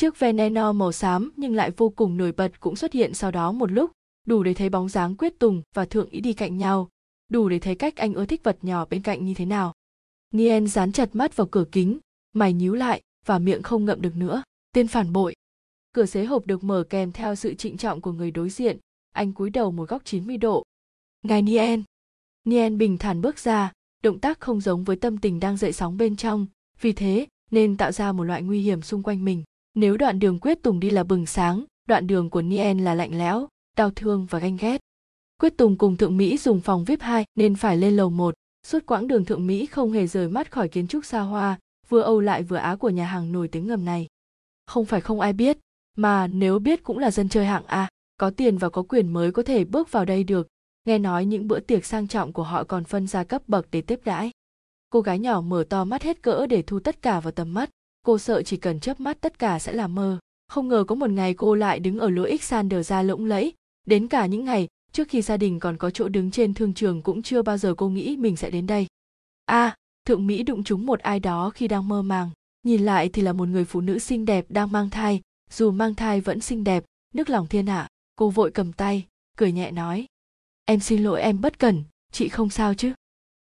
chiếc veneno màu xám nhưng lại vô cùng nổi bật cũng xuất hiện sau đó một lúc, đủ để thấy bóng dáng quyết tùng và thượng ý đi cạnh nhau, đủ để thấy cách anh ưa thích vật nhỏ bên cạnh như thế nào. Nien dán chặt mắt vào cửa kính, mày nhíu lại và miệng không ngậm được nữa, tên phản bội. Cửa xế hộp được mở kèm theo sự trịnh trọng của người đối diện, anh cúi đầu một góc 90 độ. Ngài nien. Nien bình thản bước ra, động tác không giống với tâm tình đang dậy sóng bên trong, vì thế nên tạo ra một loại nguy hiểm xung quanh mình nếu đoạn đường quyết tùng đi là bừng sáng, đoạn đường của nien là lạnh lẽo, đau thương và ganh ghét. Quyết tùng cùng thượng mỹ dùng phòng vip 2 nên phải lên lầu 1. suốt quãng đường thượng mỹ không hề rời mắt khỏi kiến trúc xa hoa, vừa âu lại vừa á của nhà hàng nổi tiếng ngầm này. Không phải không ai biết, mà nếu biết cũng là dân chơi hạng a, có tiền và có quyền mới có thể bước vào đây được. Nghe nói những bữa tiệc sang trọng của họ còn phân ra cấp bậc để tiếp đãi. Cô gái nhỏ mở to mắt hết cỡ để thu tất cả vào tầm mắt cô sợ chỉ cần chớp mắt tất cả sẽ là mơ. Không ngờ có một ngày cô lại đứng ở lối Xander ra lỗng lẫy. Đến cả những ngày trước khi gia đình còn có chỗ đứng trên thương trường cũng chưa bao giờ cô nghĩ mình sẽ đến đây. A à, thượng mỹ đụng trúng một ai đó khi đang mơ màng. Nhìn lại thì là một người phụ nữ xinh đẹp đang mang thai. Dù mang thai vẫn xinh đẹp nước lòng thiên hạ cô vội cầm tay cười nhẹ nói. Em xin lỗi em bất cẩn chị không sao chứ?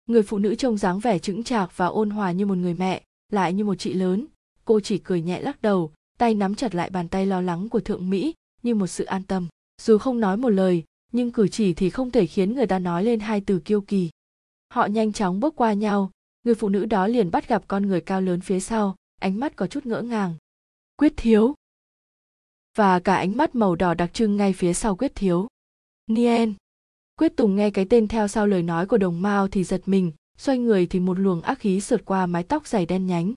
Người phụ nữ trông dáng vẻ chững chạc và ôn hòa như một người mẹ lại như một chị lớn cô chỉ cười nhẹ lắc đầu, tay nắm chặt lại bàn tay lo lắng của thượng mỹ, như một sự an tâm. Dù không nói một lời, nhưng cử chỉ thì không thể khiến người ta nói lên hai từ kiêu kỳ. Họ nhanh chóng bước qua nhau, người phụ nữ đó liền bắt gặp con người cao lớn phía sau, ánh mắt có chút ngỡ ngàng. Quyết thiếu! Và cả ánh mắt màu đỏ đặc trưng ngay phía sau quyết thiếu. Nien! Quyết tùng nghe cái tên theo sau lời nói của đồng mao thì giật mình, xoay người thì một luồng ác khí sượt qua mái tóc dày đen nhánh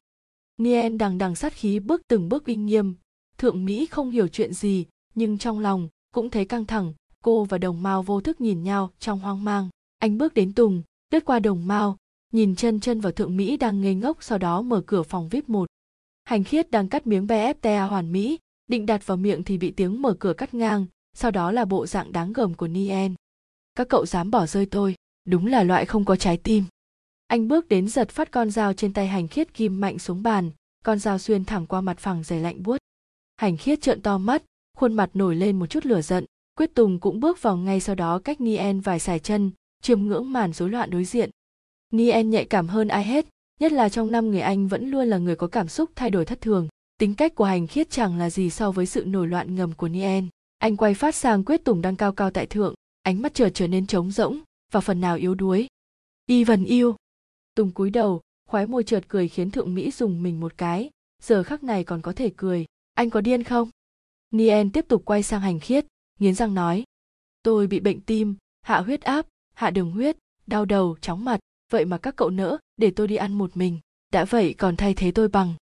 nien đằng đằng sát khí bước từng bước uy nghiêm. Thượng mỹ không hiểu chuyện gì, nhưng trong lòng cũng thấy căng thẳng. Cô và đồng mao vô thức nhìn nhau trong hoang mang. Anh bước đến tùng, lướt qua đồng mao, nhìn chân chân vào thượng mỹ đang ngây ngốc sau đó mở cửa phòng vip một. Hành khiết đang cắt miếng bfta hoàn mỹ, định đặt vào miệng thì bị tiếng mở cửa cắt ngang, sau đó là bộ dạng đáng gờm của nien. Các cậu dám bỏ rơi tôi, đúng là loại không có trái tim anh bước đến giật phát con dao trên tay hành khiết ghim mạnh xuống bàn, con dao xuyên thẳng qua mặt phẳng dày lạnh buốt. Hành khiết trợn to mắt, khuôn mặt nổi lên một chút lửa giận, quyết tùng cũng bước vào ngay sau đó cách nien vài xài chân, chiêm ngưỡng màn rối loạn đối diện. Nien nhạy cảm hơn ai hết, nhất là trong năm người anh vẫn luôn là người có cảm xúc thay đổi thất thường. Tính cách của hành khiết chẳng là gì so với sự nổi loạn ngầm của nien anh quay phát sang quyết tùng đang cao cao tại thượng, ánh mắt chợt trở nên trống rỗng và phần nào yếu đuối. Y vần yêu tùng cúi đầu khóe môi chợt cười khiến thượng mỹ dùng mình một cái. Giờ khắc này còn có thể cười. Anh có điên không? Nien tiếp tục quay sang hành khiết, nghiến răng nói. Tôi bị bệnh tim, hạ huyết áp, hạ đường huyết, đau đầu, chóng mặt. Vậy mà các cậu nỡ, để tôi đi ăn một mình. Đã vậy còn thay thế tôi bằng.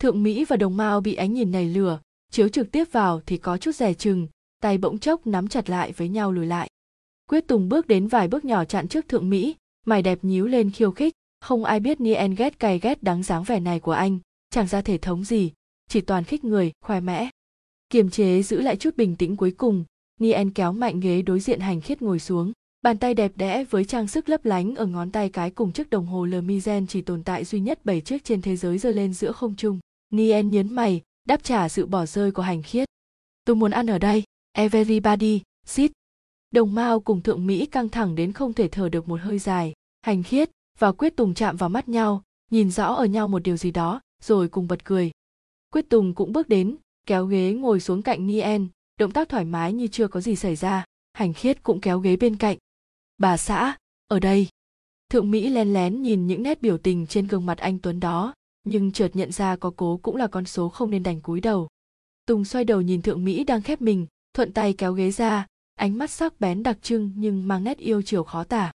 Thượng mỹ và đồng mao bị ánh nhìn này lừa chiếu trực tiếp vào thì có chút rẻ chừng. Tay bỗng chốc nắm chặt lại với nhau lùi lại. Quyết tùng bước đến vài bước nhỏ chặn trước thượng mỹ mày đẹp nhíu lên khiêu khích. Không ai biết nien ghét cay ghét đáng dáng vẻ này của anh. Chẳng ra thể thống gì. Chỉ toàn khích người khoe mẽ. Kiềm chế giữ lại chút bình tĩnh cuối cùng. Nien kéo mạnh ghế đối diện hành khiết ngồi xuống. Bàn tay đẹp đẽ với trang sức lấp lánh ở ngón tay cái cùng chiếc đồng hồ Lemizen chỉ tồn tại duy nhất bảy chiếc trên thế giới rơi lên giữa không trung. Nien nhấn mày, đáp trả sự bỏ rơi của hành khiết. Tôi muốn ăn ở đây, everybody, sit. Đồng Mao cùng thượng Mỹ căng thẳng đến không thể thở được một hơi dài. Hành khiết và Quyết Tùng chạm vào mắt nhau, nhìn rõ ở nhau một điều gì đó, rồi cùng bật cười. Quyết Tùng cũng bước đến, kéo ghế ngồi xuống cạnh Nien, động tác thoải mái như chưa có gì xảy ra. Hành khiết cũng kéo ghế bên cạnh. Bà xã, ở đây. Thượng Mỹ len lén nhìn những nét biểu tình trên gương mặt anh Tuấn đó, nhưng chợt nhận ra có cố cũng là con số không nên đành cúi đầu. Tùng xoay đầu nhìn Thượng Mỹ đang khép mình, thuận tay kéo ghế ra, ánh mắt sắc bén đặc trưng nhưng mang nét yêu chiều khó tả.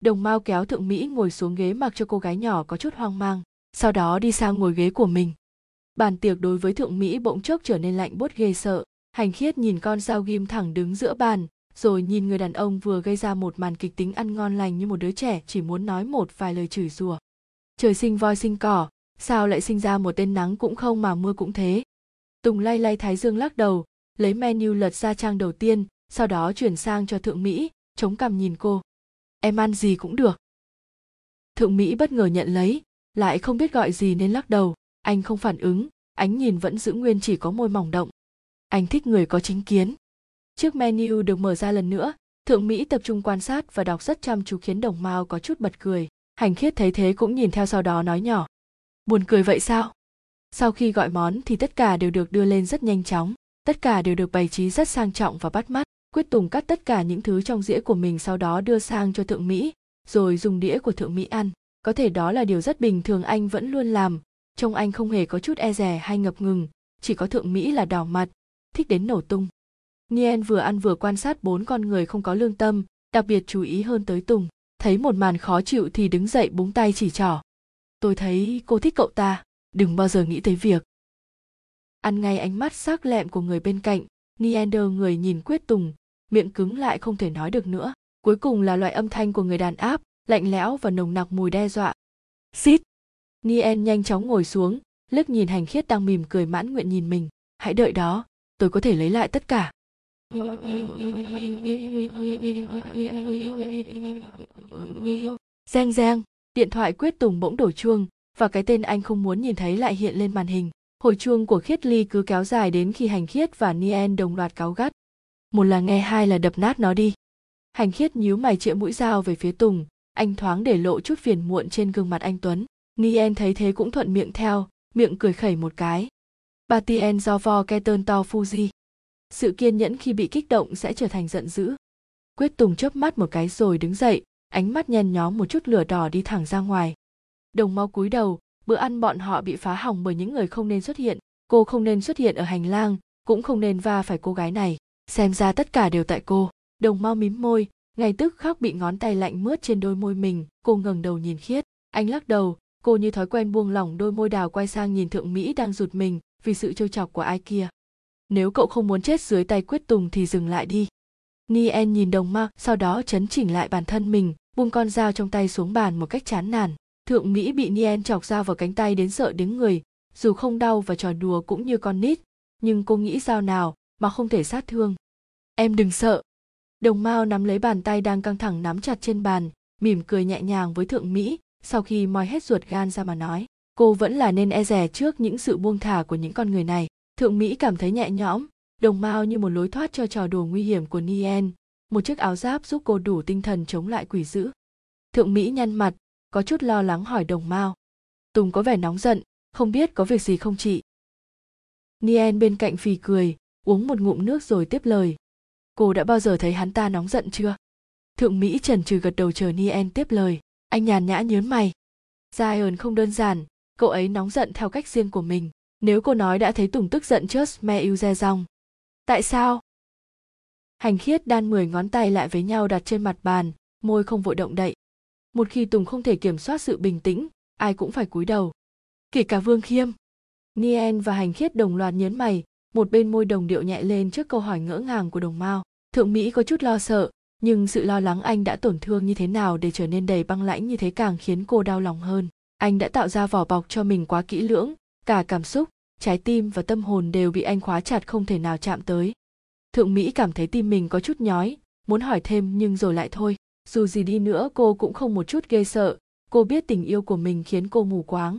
Đồng Mao kéo Thượng Mỹ ngồi xuống ghế mặc cho cô gái nhỏ có chút hoang mang, sau đó đi sang ngồi ghế của mình. Bàn tiệc đối với Thượng Mỹ bỗng chốc trở nên lạnh buốt ghê sợ, hành khiết nhìn con dao ghim thẳng đứng giữa bàn, rồi nhìn người đàn ông vừa gây ra một màn kịch tính ăn ngon lành như một đứa trẻ chỉ muốn nói một vài lời chửi rủa. Trời sinh voi sinh cỏ, sao lại sinh ra một tên nắng cũng không mà mưa cũng thế. Tùng lay lay thái dương lắc đầu, lấy menu lật ra trang đầu tiên, sau đó chuyển sang cho thượng Mỹ, chống cằm nhìn cô. Em ăn gì cũng được. Thượng Mỹ bất ngờ nhận lấy, lại không biết gọi gì nên lắc đầu, anh không phản ứng, ánh nhìn vẫn giữ nguyên chỉ có môi mỏng động. Anh thích người có chính kiến. Trước menu được mở ra lần nữa thượng mỹ tập trung quan sát và đọc rất chăm chú khiến đồng mao có chút bật cười. Hành khiết thấy thế cũng nhìn theo sau đó nói nhỏ. Buồn cười vậy sao? Sau khi gọi món thì tất cả đều được đưa lên rất nhanh chóng. Tất cả đều được bày trí rất sang trọng và bắt mắt quyết tùng cắt tất cả những thứ trong dĩa của mình sau đó đưa sang cho thượng mỹ, rồi dùng đĩa của thượng mỹ ăn. Có thể đó là điều rất bình thường anh vẫn luôn làm. Trông anh không hề có chút e rè hay ngập ngừng, chỉ có thượng mỹ là đỏ mặt, thích đến nổ tung. Nien vừa ăn vừa quan sát bốn con người không có lương tâm, đặc biệt chú ý hơn tới tùng. Thấy một màn khó chịu thì đứng dậy búng tay chỉ trỏ. Tôi thấy cô thích cậu ta, đừng bao giờ nghĩ tới việc. Ăn ngay ánh mắt sắc lẹm của người bên cạnh niender người nhìn quyết tùng miệng cứng lại không thể nói được nữa. Cuối cùng là loại âm thanh của người đàn áp lạnh lẽo và nồng nặc mùi đe dọa. Xít! Nien nhanh chóng ngồi xuống liếc nhìn hành khiết đang mỉm cười mãn nguyện nhìn mình. Hãy đợi đó tôi có thể lấy lại tất cả. Reng reng, điện thoại quyết tùng bỗng đổ chuông và cái tên anh không muốn nhìn thấy lại hiện lên màn hình. Hồi chuông của khiết ly cứ kéo dài đến khi hành khiết và Nien đồng loạt cáo gắt. Một là nghe hai là đập nát nó đi. Hành khiết nhíu mày chĩa mũi dao về phía Tùng, anh thoáng để lộ chút phiền muộn trên gương mặt anh Tuấn. Nien thấy thế cũng thuận miệng theo, miệng cười khẩy một cái. Batien do vo Keton to Fuji. Sự kiên nhẫn khi bị kích động sẽ trở thành giận dữ. Quyết Tùng chớp mắt một cái rồi đứng dậy, ánh mắt nhen nhóm một chút lửa đỏ đi thẳng ra ngoài. Đồng mau cúi đầu, bữa ăn bọn họ bị phá hỏng bởi những người không nên xuất hiện. Cô không nên xuất hiện ở hành lang, cũng không nên va phải cô gái này. Xem ra tất cả đều tại cô. Đồng mau mím môi, ngay tức khắc bị ngón tay lạnh mướt trên đôi môi mình. Cô ngẩng đầu nhìn khiết. Anh lắc đầu, cô như thói quen buông lỏng đôi môi đào quay sang nhìn thượng Mỹ đang rụt mình vì sự trêu chọc của ai kia. Nếu cậu không muốn chết dưới tay quyết tùng thì dừng lại đi. Nien nhìn đồng ma, sau đó chấn chỉnh lại bản thân mình, buông con dao trong tay xuống bàn một cách chán nản. Thượng Mỹ bị Nien chọc dao vào cánh tay đến sợ đứng người, dù không đau và trò đùa cũng như con nít, nhưng cô nghĩ dao nào mà không thể sát thương. Em đừng sợ. Đồng Mao nắm lấy bàn tay đang căng thẳng nắm chặt trên bàn, mỉm cười nhẹ nhàng với Thượng Mỹ, sau khi moi hết ruột gan ra mà nói, cô vẫn là nên e rè trước những sự buông thả của những con người này. Thượng Mỹ cảm thấy nhẹ nhõm, đồng mao như một lối thoát cho trò đùa nguy hiểm của Nien, một chiếc áo giáp giúp cô đủ tinh thần chống lại quỷ dữ. Thượng Mỹ nhăn mặt, có chút lo lắng hỏi đồng mao. Tùng có vẻ nóng giận, không biết có việc gì không chị. Nien bên cạnh phì cười, uống một ngụm nước rồi tiếp lời. Cô đã bao giờ thấy hắn ta nóng giận chưa? Thượng Mỹ trần trừ gật đầu chờ Nien tiếp lời. Anh nhàn nhã nhớn mày. Zion không đơn giản, cậu ấy nóng giận theo cách riêng của mình. Nếu cô nói đã thấy Tùng tức giận just me yêu re rong. Tại sao? Hành khiết đan 10 ngón tay lại với nhau đặt trên mặt bàn, môi không vội động đậy. Một khi Tùng không thể kiểm soát sự bình tĩnh, ai cũng phải cúi đầu. Kể cả Vương Khiêm. Nien và Hành khiết đồng loạt nhớn mày, một bên môi đồng điệu nhẹ lên trước câu hỏi ngỡ ngàng của đồng mao. Thượng Mỹ có chút lo sợ, nhưng sự lo lắng anh đã tổn thương như thế nào để trở nên đầy băng lãnh như thế càng khiến cô đau lòng hơn. Anh đã tạo ra vỏ bọc cho mình quá kỹ lưỡng, cả cảm xúc, trái tim và tâm hồn đều bị anh khóa chặt không thể nào chạm tới. Thượng mỹ cảm thấy tim mình có chút nhói muốn hỏi thêm nhưng rồi lại thôi. Dù gì đi nữa cô cũng không một chút ghê sợ. Cô biết tình yêu của mình khiến cô mù quáng.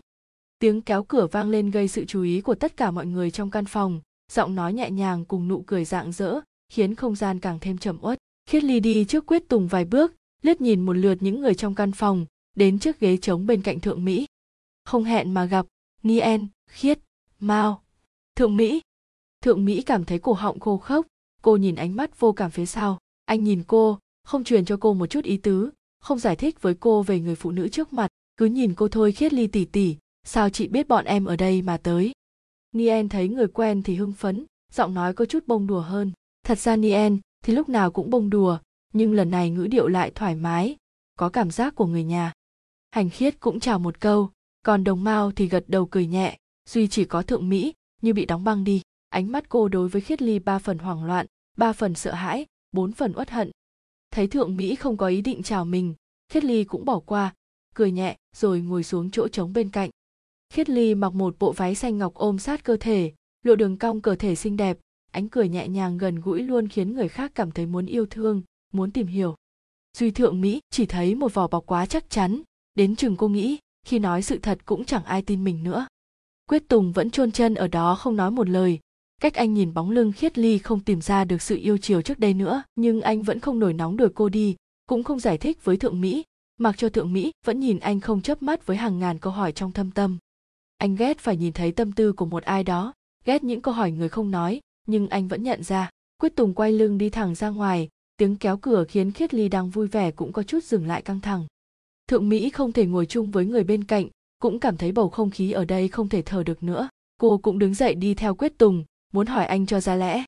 Tiếng kéo cửa vang lên gây sự chú ý của tất cả mọi người trong căn phòng giọng nói nhẹ nhàng cùng nụ cười rạng rỡ khiến không gian càng thêm trầm uất khiết ly đi trước quyết tùng vài bước liếc nhìn một lượt những người trong căn phòng đến chiếc ghế trống bên cạnh thượng mỹ không hẹn mà gặp nien khiết Mao. Thượng Mỹ. Thượng Mỹ cảm thấy cổ họng khô khốc, cô nhìn ánh mắt vô cảm phía sau. Anh nhìn cô, không truyền cho cô một chút ý tứ, không giải thích với cô về người phụ nữ trước mặt, cứ nhìn cô thôi khiết ly tỉ tỉ, sao chị biết bọn em ở đây mà tới. Nien thấy người quen thì hưng phấn, giọng nói có chút bông đùa hơn. Thật ra Nien thì lúc nào cũng bông đùa, nhưng lần này ngữ điệu lại thoải mái, có cảm giác của người nhà. Hành khiết cũng chào một câu, còn đồng mao thì gật đầu cười nhẹ, duy chỉ có thượng mỹ như bị đóng băng đi ánh mắt cô đối với khiết ly ba phần hoảng loạn ba phần sợ hãi bốn phần uất hận thấy thượng mỹ không có ý định chào mình khiết ly cũng bỏ qua cười nhẹ rồi ngồi xuống chỗ trống bên cạnh khiết ly mặc một bộ váy xanh ngọc ôm sát cơ thể lộ đường cong cơ thể xinh đẹp, ánh cười nhẹ nhàng gần gũi luôn khiến người khác cảm thấy muốn yêu thương, muốn tìm hiểu. Duy thượng mỹ chỉ thấy một vỏ bọc quá chắc chắn, đến chừng cô nghĩ, khi nói sự thật cũng chẳng ai tin mình nữa. Quyết tùng vẫn chôn chân ở đó không nói một lời. Cách anh nhìn bóng lưng khiết ly không tìm ra được sự yêu chiều trước đây nữa, nhưng anh vẫn không nổi nóng đuổi cô đi, cũng không giải thích với thượng mỹ, mặc cho thượng mỹ vẫn nhìn anh không chớp mắt với hàng ngàn câu hỏi trong thâm tâm anh ghét phải nhìn thấy tâm tư của một ai đó, ghét những câu hỏi người không nói, nhưng anh vẫn nhận ra. Quyết tùng quay lưng đi thẳng ra ngoài, tiếng kéo cửa khiến khiết ly đang vui vẻ cũng có chút dừng lại căng thẳng. Thượng mỹ không thể ngồi chung với người bên cạnh, cũng cảm thấy bầu không khí ở đây không thể thở được nữa. Cô cũng đứng dậy đi theo quyết tùng, muốn hỏi anh cho ra lẽ.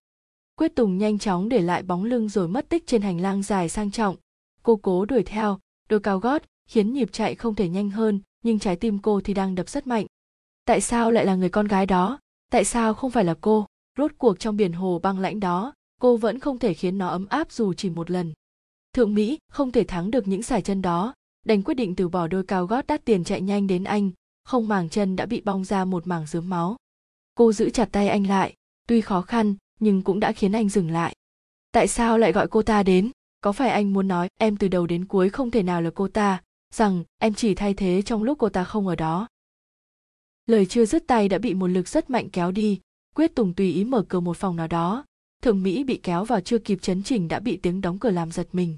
Quyết tùng nhanh chóng để lại bóng lưng rồi mất tích trên hành lang dài sang trọng. Cô cố đuổi theo, đôi cao gót khiến nhịp chạy không thể nhanh hơn, nhưng trái tim cô thì đang đập rất mạnh tại sao lại là người con gái đó? Tại sao không phải là cô? Rốt cuộc trong biển hồ băng lãnh đó, cô vẫn không thể khiến nó ấm áp dù chỉ một lần. Thượng mỹ không thể thắng được những sải chân đó. Đành quyết định từ bỏ đôi cao gót đắt tiền chạy nhanh đến anh. Không màng chân đã bị bong ra một mảng dướm máu. Cô giữ chặt tay anh lại. Tuy khó khăn, nhưng cũng đã khiến anh dừng lại. Tại sao lại gọi cô ta đến? Có phải anh muốn nói, em từ đầu đến cuối không thể nào là cô ta rằng, em chỉ thay thế trong lúc cô ta không ở đó lời chưa dứt tay đã bị một lực rất mạnh kéo đi, quyết tùng tùy ý mở cửa một phòng nào đó. Thường mỹ bị kéo vào chưa kịp chấn chỉnh đã bị tiếng đóng cửa làm giật mình.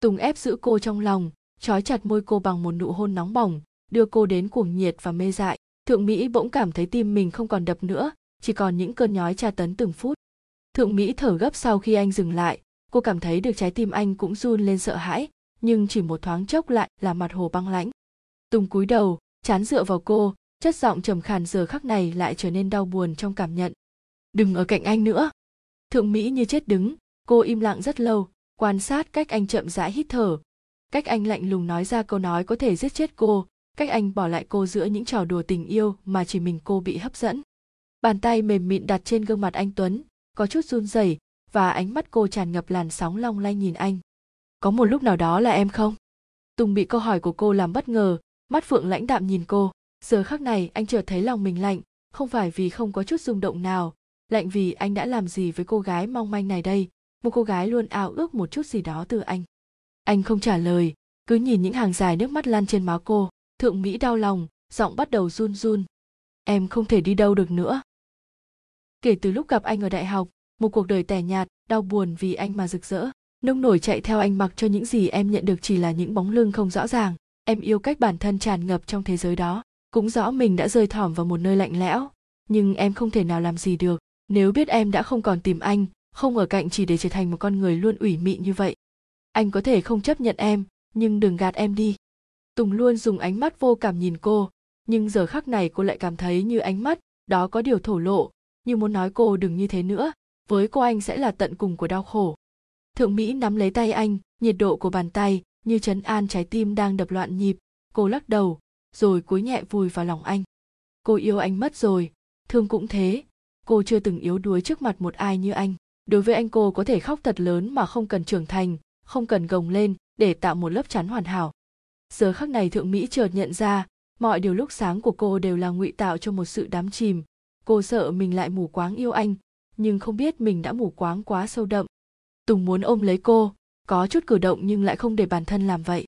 Tùng ép giữ cô trong lòng, trói chặt môi cô bằng một nụ hôn nóng bỏng, đưa cô đến cuồng nhiệt và mê dại. Thượng mỹ bỗng cảm thấy tim mình không còn đập nữa, chỉ còn những cơn nhói tra tấn từng phút. Thượng mỹ thở gấp sau khi anh dừng lại, cô cảm thấy được trái tim anh cũng run lên sợ hãi, nhưng chỉ một thoáng chốc lại là mặt hồ băng lãnh. Tùng cúi đầu, chán dựa vào cô chất giọng trầm khàn giờ khắc này lại trở nên đau buồn trong cảm nhận. Đừng ở cạnh anh nữa. Thượng mỹ như chết đứng, cô im lặng rất lâu, quan sát cách anh chậm rãi hít thở. Cách anh lạnh lùng nói ra câu nói có thể giết chết cô, cách anh bỏ lại cô giữa những trò đùa tình yêu mà chỉ mình cô bị hấp dẫn. Bàn tay mềm mịn đặt trên gương mặt anh tuấn, có chút run rẩy và ánh mắt cô tràn ngập làn sóng long lanh nhìn anh. Có một lúc nào đó là em không? Tùng bị câu hỏi của cô làm bất ngờ, mắt phượng lãnh đạm nhìn cô giờ khắc này, anh chợt thấy lòng mình lạnh, không phải vì không có chút rung động nào, lạnh vì anh đã làm gì với cô gái mong manh này đây, một cô gái luôn ao ước một chút gì đó từ anh. Anh không trả lời, cứ nhìn những hàng dài nước mắt lăn trên má cô, thượng mỹ đau lòng, giọng bắt đầu run run. Em không thể đi đâu được nữa. Kể từ lúc gặp anh ở đại học, một cuộc đời tẻ nhạt, đau buồn vì anh mà rực rỡ. Nông nổi chạy theo anh mặc cho những gì em nhận được chỉ là những bóng lưng không rõ ràng. Em yêu cách bản thân tràn ngập trong thế giới đó cũng rõ mình đã rơi thỏm vào một nơi lạnh lẽo, nhưng em không thể nào làm gì được. Nếu biết em đã không còn tìm anh, không ở cạnh chỉ để trở thành một con người luôn ủy mị như vậy, anh có thể không chấp nhận em, nhưng đừng gạt em đi. Tùng luôn dùng ánh mắt vô cảm nhìn cô, nhưng giờ khắc này cô lại cảm thấy như ánh mắt đó có điều thổ lộ, như muốn nói cô đừng như thế nữa, với cô anh sẽ là tận cùng của đau khổ. Thượng mỹ nắm lấy tay anh, nhiệt độ của bàn tay như chấn an trái tim đang đập loạn nhịp. Cô lắc đầu rồi cúi nhẹ vùi vào lòng anh. Cô yêu anh mất rồi, thương cũng thế. Cô chưa từng yếu đuối trước mặt một ai như anh. Đối với anh cô có thể khóc thật lớn mà không cần trưởng thành, không cần gồng lên để tạo một lớp chắn hoàn hảo. Giờ khắc này thượng mỹ chợt nhận ra, mọi điều lúc sáng của cô đều là ngụy tạo cho một sự đắm chìm. Cô sợ mình lại mù quáng yêu anh, nhưng không biết mình đã mù quáng quá sâu đậm. Tùng muốn ôm lấy cô, có chút cử động nhưng lại không để bản thân làm vậy.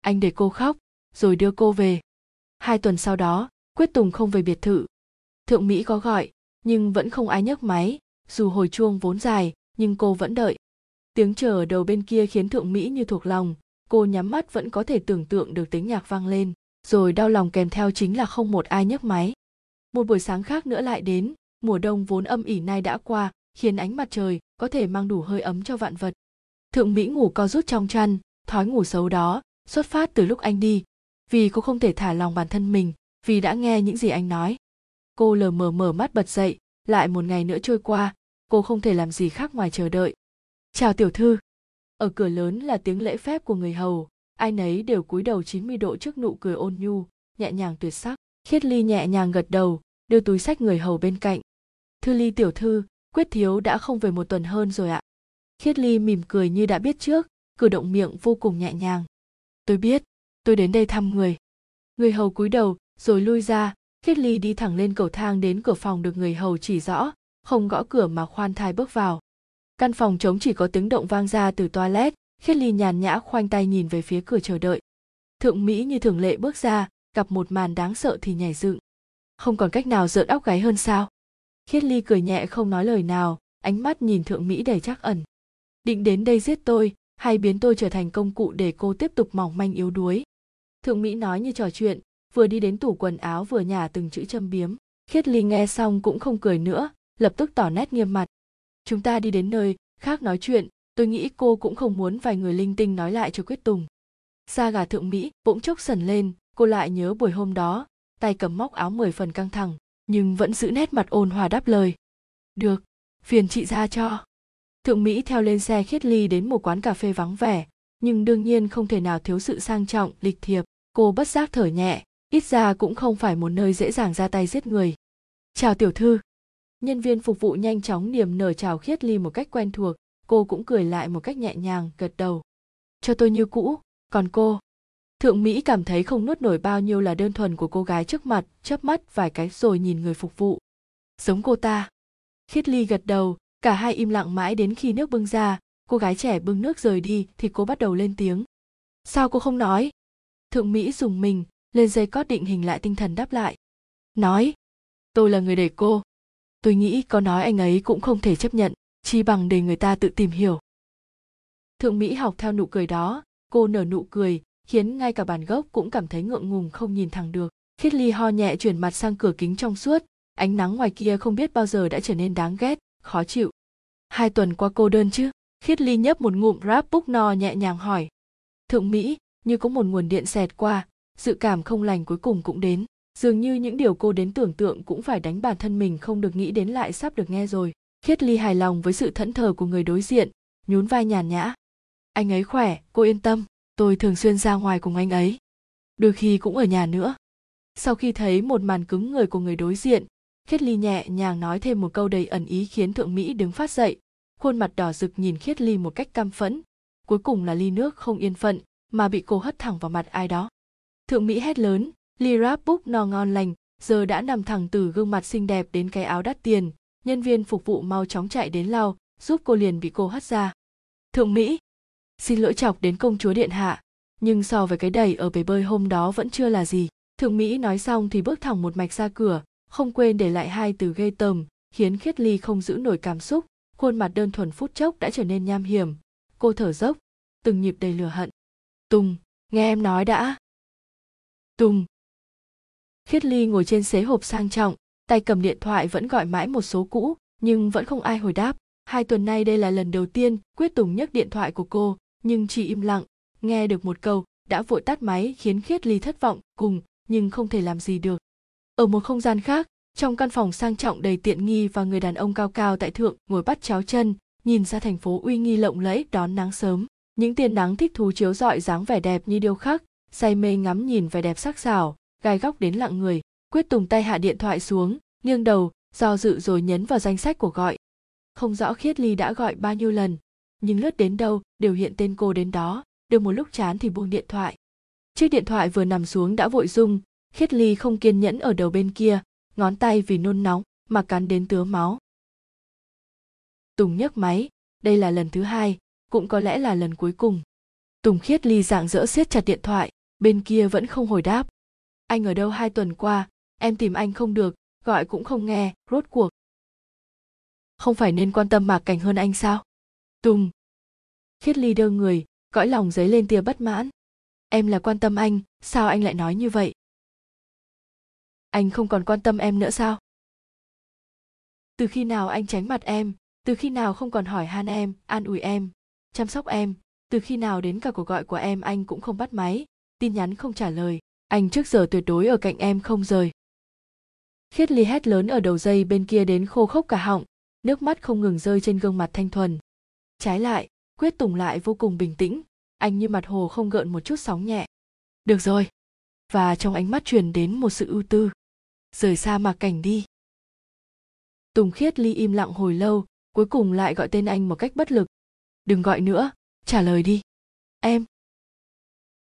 Anh để cô khóc, rồi đưa cô về hai tuần sau đó, quyết tùng không về biệt thự. Thượng mỹ có gọi, nhưng vẫn không ai nhấc máy, dù hồi chuông vốn dài, nhưng cô vẫn đợi. Tiếng chờ ở đầu bên kia khiến thượng mỹ như thuộc lòng, cô nhắm mắt vẫn có thể tưởng tượng được tiếng nhạc vang lên, rồi đau lòng kèm theo chính là không một ai nhấc máy. Một buổi sáng khác nữa lại đến, mùa đông vốn âm ỉ nay đã qua, khiến ánh mặt trời có thể mang đủ hơi ấm cho vạn vật. Thượng mỹ ngủ co rút trong chăn, thói ngủ xấu đó xuất phát từ lúc anh đi vì cô không thể thả lòng bản thân mình vì đã nghe những gì anh nói. Cô lờ mờ mở mắt bật dậy, lại một ngày nữa trôi qua, cô không thể làm gì khác ngoài chờ đợi. Chào tiểu thư. Ở cửa lớn là tiếng lễ phép của người hầu, ai nấy đều cúi đầu 90 độ trước nụ cười ôn nhu, nhẹ nhàng tuyệt sắc. Khiết ly nhẹ nhàng gật đầu, đưa túi sách người hầu bên cạnh. Thư ly tiểu thư, quyết thiếu đã không về một tuần hơn rồi ạ. Khiết ly mỉm cười như đã biết trước, cử động miệng vô cùng nhẹ nhàng. Tôi biết tôi đến đây thăm người. Người hầu cúi đầu, rồi lui ra khiết ly đi thẳng lên cầu thang đến cửa phòng được người hầu chỉ rõ, không gõ cửa mà khoan thai bước vào. Căn phòng trống chỉ có tiếng động vang ra từ toilet khiết ly nhàn nhã khoanh tay nhìn về phía cửa chờ đợi. Thượng mỹ như thường lệ bước ra, gặp một màn đáng sợ thì nhảy dựng. Không còn cách nào rợn óc gáy hơn sao? Khiết ly cười nhẹ không nói lời nào, ánh mắt nhìn thượng mỹ đầy chắc ẩn. Định đến đây giết tôi, hay biến tôi trở thành công cụ để cô tiếp tục mỏng manh yếu đuối? Thượng mỹ nói như trò chuyện, vừa đi đến tủ quần áo vừa nhả từng chữ châm biếm. Khiết ly nghe xong cũng không cười nữa, lập tức tỏ nét nghiêm mặt. Chúng ta đi đến nơi khác nói chuyện, tôi nghĩ cô cũng không muốn vài người linh tinh nói lại cho quyết tùng. Da gà thượng mỹ bỗng chốc sần lên, cô lại nhớ buổi hôm đó, tay cầm móc áo mười phần căng thẳng, nhưng vẫn giữ nét mặt ôn hòa đáp lời. Được, phiền chị ra cho. Thượng mỹ theo lên xe khiết ly đến một quán cà phê vắng vẻ nhưng đương nhiên không thể nào thiếu sự sang trọng, lịch thiệp. Cô bất giác thở nhẹ, ít ra cũng không phải một nơi dễ dàng ra tay giết người. Chào tiểu thư. Nhân viên phục vụ nhanh chóng niềm nở chào khiết ly một cách quen thuộc. Cô cũng cười lại một cách nhẹ nhàng, gật đầu. Cho tôi như cũ, còn cô? Thượng mỹ cảm thấy không nuốt nổi bao nhiêu là đơn thuần của cô gái trước mặt, chớp mắt, vài cái rồi nhìn người phục vụ. Giống cô ta. Khiết ly gật đầu, cả hai im lặng mãi đến khi nước bưng ra cô gái trẻ bưng nước rời đi thì cô bắt đầu lên tiếng. Sao cô không nói? Thượng mỹ dùng mình, lên dây cót định hình lại tinh thần đáp lại. Nói, tôi là người để cô. Tôi nghĩ có nói anh ấy cũng không thể chấp nhận, chi bằng để người ta tự tìm hiểu. Thượng mỹ học theo nụ cười đó. Cô nở nụ cười, khiến ngay cả bàn gốc cũng cảm thấy ngượng ngùng không nhìn thẳng được. Khiết ly ho nhẹ chuyển mặt sang cửa kính trong suốt. Ánh nắng ngoài kia không biết bao giờ đã trở nên đáng ghét, khó chịu. Hai tuần qua cô đơn chứ? Khiết ly nhấp một ngụm rap búc no nhẹ nhàng hỏi. Thượng mỹ, như có một nguồn điện xẹt qua, dự cảm không lành cuối cùng cũng đến. Dường như những điều cô đến tưởng tượng cũng phải đánh bản thân mình không được nghĩ đến lại sắp được nghe rồi. Khiết ly hài lòng với sự thẫn thờ của người đối diện, nhún vai nhàn nhã. Anh ấy khỏe, cô yên tâm, tôi thường xuyên ra ngoài cùng anh ấy. Đôi khi cũng ở nhà nữa. Sau khi thấy một màn cứng người của người đối diện khiết ly nhẹ nhàng nói thêm một câu đầy ẩn ý khiến thượng mỹ đứng phát dậy khuôn mặt đỏ rực nhìn khiết ly một cách căm phẫn. Cuối cùng là ly nước không yên phận, mà bị cô hất thẳng vào mặt ai đó. Thượng mỹ hét lớn, ly rap búc no ngon lành, giờ đã nằm thẳng từ gương mặt xinh đẹp đến cái áo đắt tiền. Nhân viên phục vụ mau chóng chạy đến lau, giúp cô liền bị cô hất ra. Thượng mỹ, xin lỗi chọc đến công chúa điện hạ, nhưng so với cái đầy ở bể bơi hôm đó vẫn chưa là gì. Thượng mỹ nói xong thì bước thẳng một mạch ra cửa, không quên để lại hai từ ghê tởm, khiến khiết ly không giữ nổi cảm xúc khuôn mặt đơn thuần phút chốc đã trở nên nham hiểm. Cô thở dốc, từng nhịp đầy lửa hận. Tùng, nghe em nói đã. Tùng. Khiết ly ngồi trên xế hộp sang trọng, tay cầm điện thoại vẫn gọi mãi một số cũ, nhưng vẫn không ai hồi đáp. Hai tuần nay đây là lần đầu tiên quyết tùng nhấc điện thoại của cô, nhưng chỉ im lặng, nghe được một câu, đã vội tắt máy khiến khiết ly thất vọng, cùng, nhưng không thể làm gì được. Ở một không gian khác trong căn phòng sang trọng đầy tiện nghi và người đàn ông cao cao tại thượng ngồi bắt cháo chân, nhìn ra thành phố uy nghi lộng lẫy đón nắng sớm. Những tia nắng thích thú chiếu rọi dáng vẻ đẹp như điêu khắc, say mê ngắm nhìn vẻ đẹp sắc sảo, gai góc đến lặng người, quyết tùng tay hạ điện thoại xuống, nghiêng đầu, do dự rồi nhấn vào danh sách của gọi. Không rõ khiết ly đã gọi bao nhiêu lần, nhưng lướt đến đâu đều hiện tên cô đến đó, được một lúc chán thì buông điện thoại. Chiếc điện thoại vừa nằm xuống đã vội rung, khiết ly không kiên nhẫn ở đầu bên kia ngón tay vì nôn nóng mà cắn đến tứa máu. Tùng nhấc máy, đây là lần thứ hai, cũng có lẽ là lần cuối cùng. Tùng khiết ly dạng dỡ siết chặt điện thoại, bên kia vẫn không hồi đáp. Anh ở đâu hai tuần qua, em tìm anh không được, gọi cũng không nghe, rốt cuộc. Không phải nên quan tâm mạc cảnh hơn anh sao? Tùng khiết ly đơ người, cõi lòng dấy lên tia bất mãn. Em là quan tâm anh, sao anh lại nói như vậy? Anh không còn quan tâm em nữa sao? Từ khi nào anh tránh mặt em? Từ khi nào không còn hỏi han em, an ủi em, chăm sóc em? Từ khi nào đến cả cuộc gọi của em anh cũng không bắt máy? Tin nhắn không trả lời. Anh trước giờ tuyệt đối ở cạnh em không rời. Khiết ly hét lớn ở đầu dây bên kia đến khô khốc cả họng. Nước mắt không ngừng rơi trên gương mặt thanh thuần. Trái lại, quyết tùng lại vô cùng bình tĩnh. Anh như mặt hồ không gợn một chút sóng nhẹ. Được rồi. Và trong ánh mắt truyền đến một sự ưu tư rời xa mạc cảnh đi. Tùng khiết ly im lặng hồi lâu, cuối cùng lại gọi tên anh một cách bất lực. Đừng gọi nữa, trả lời đi. Em.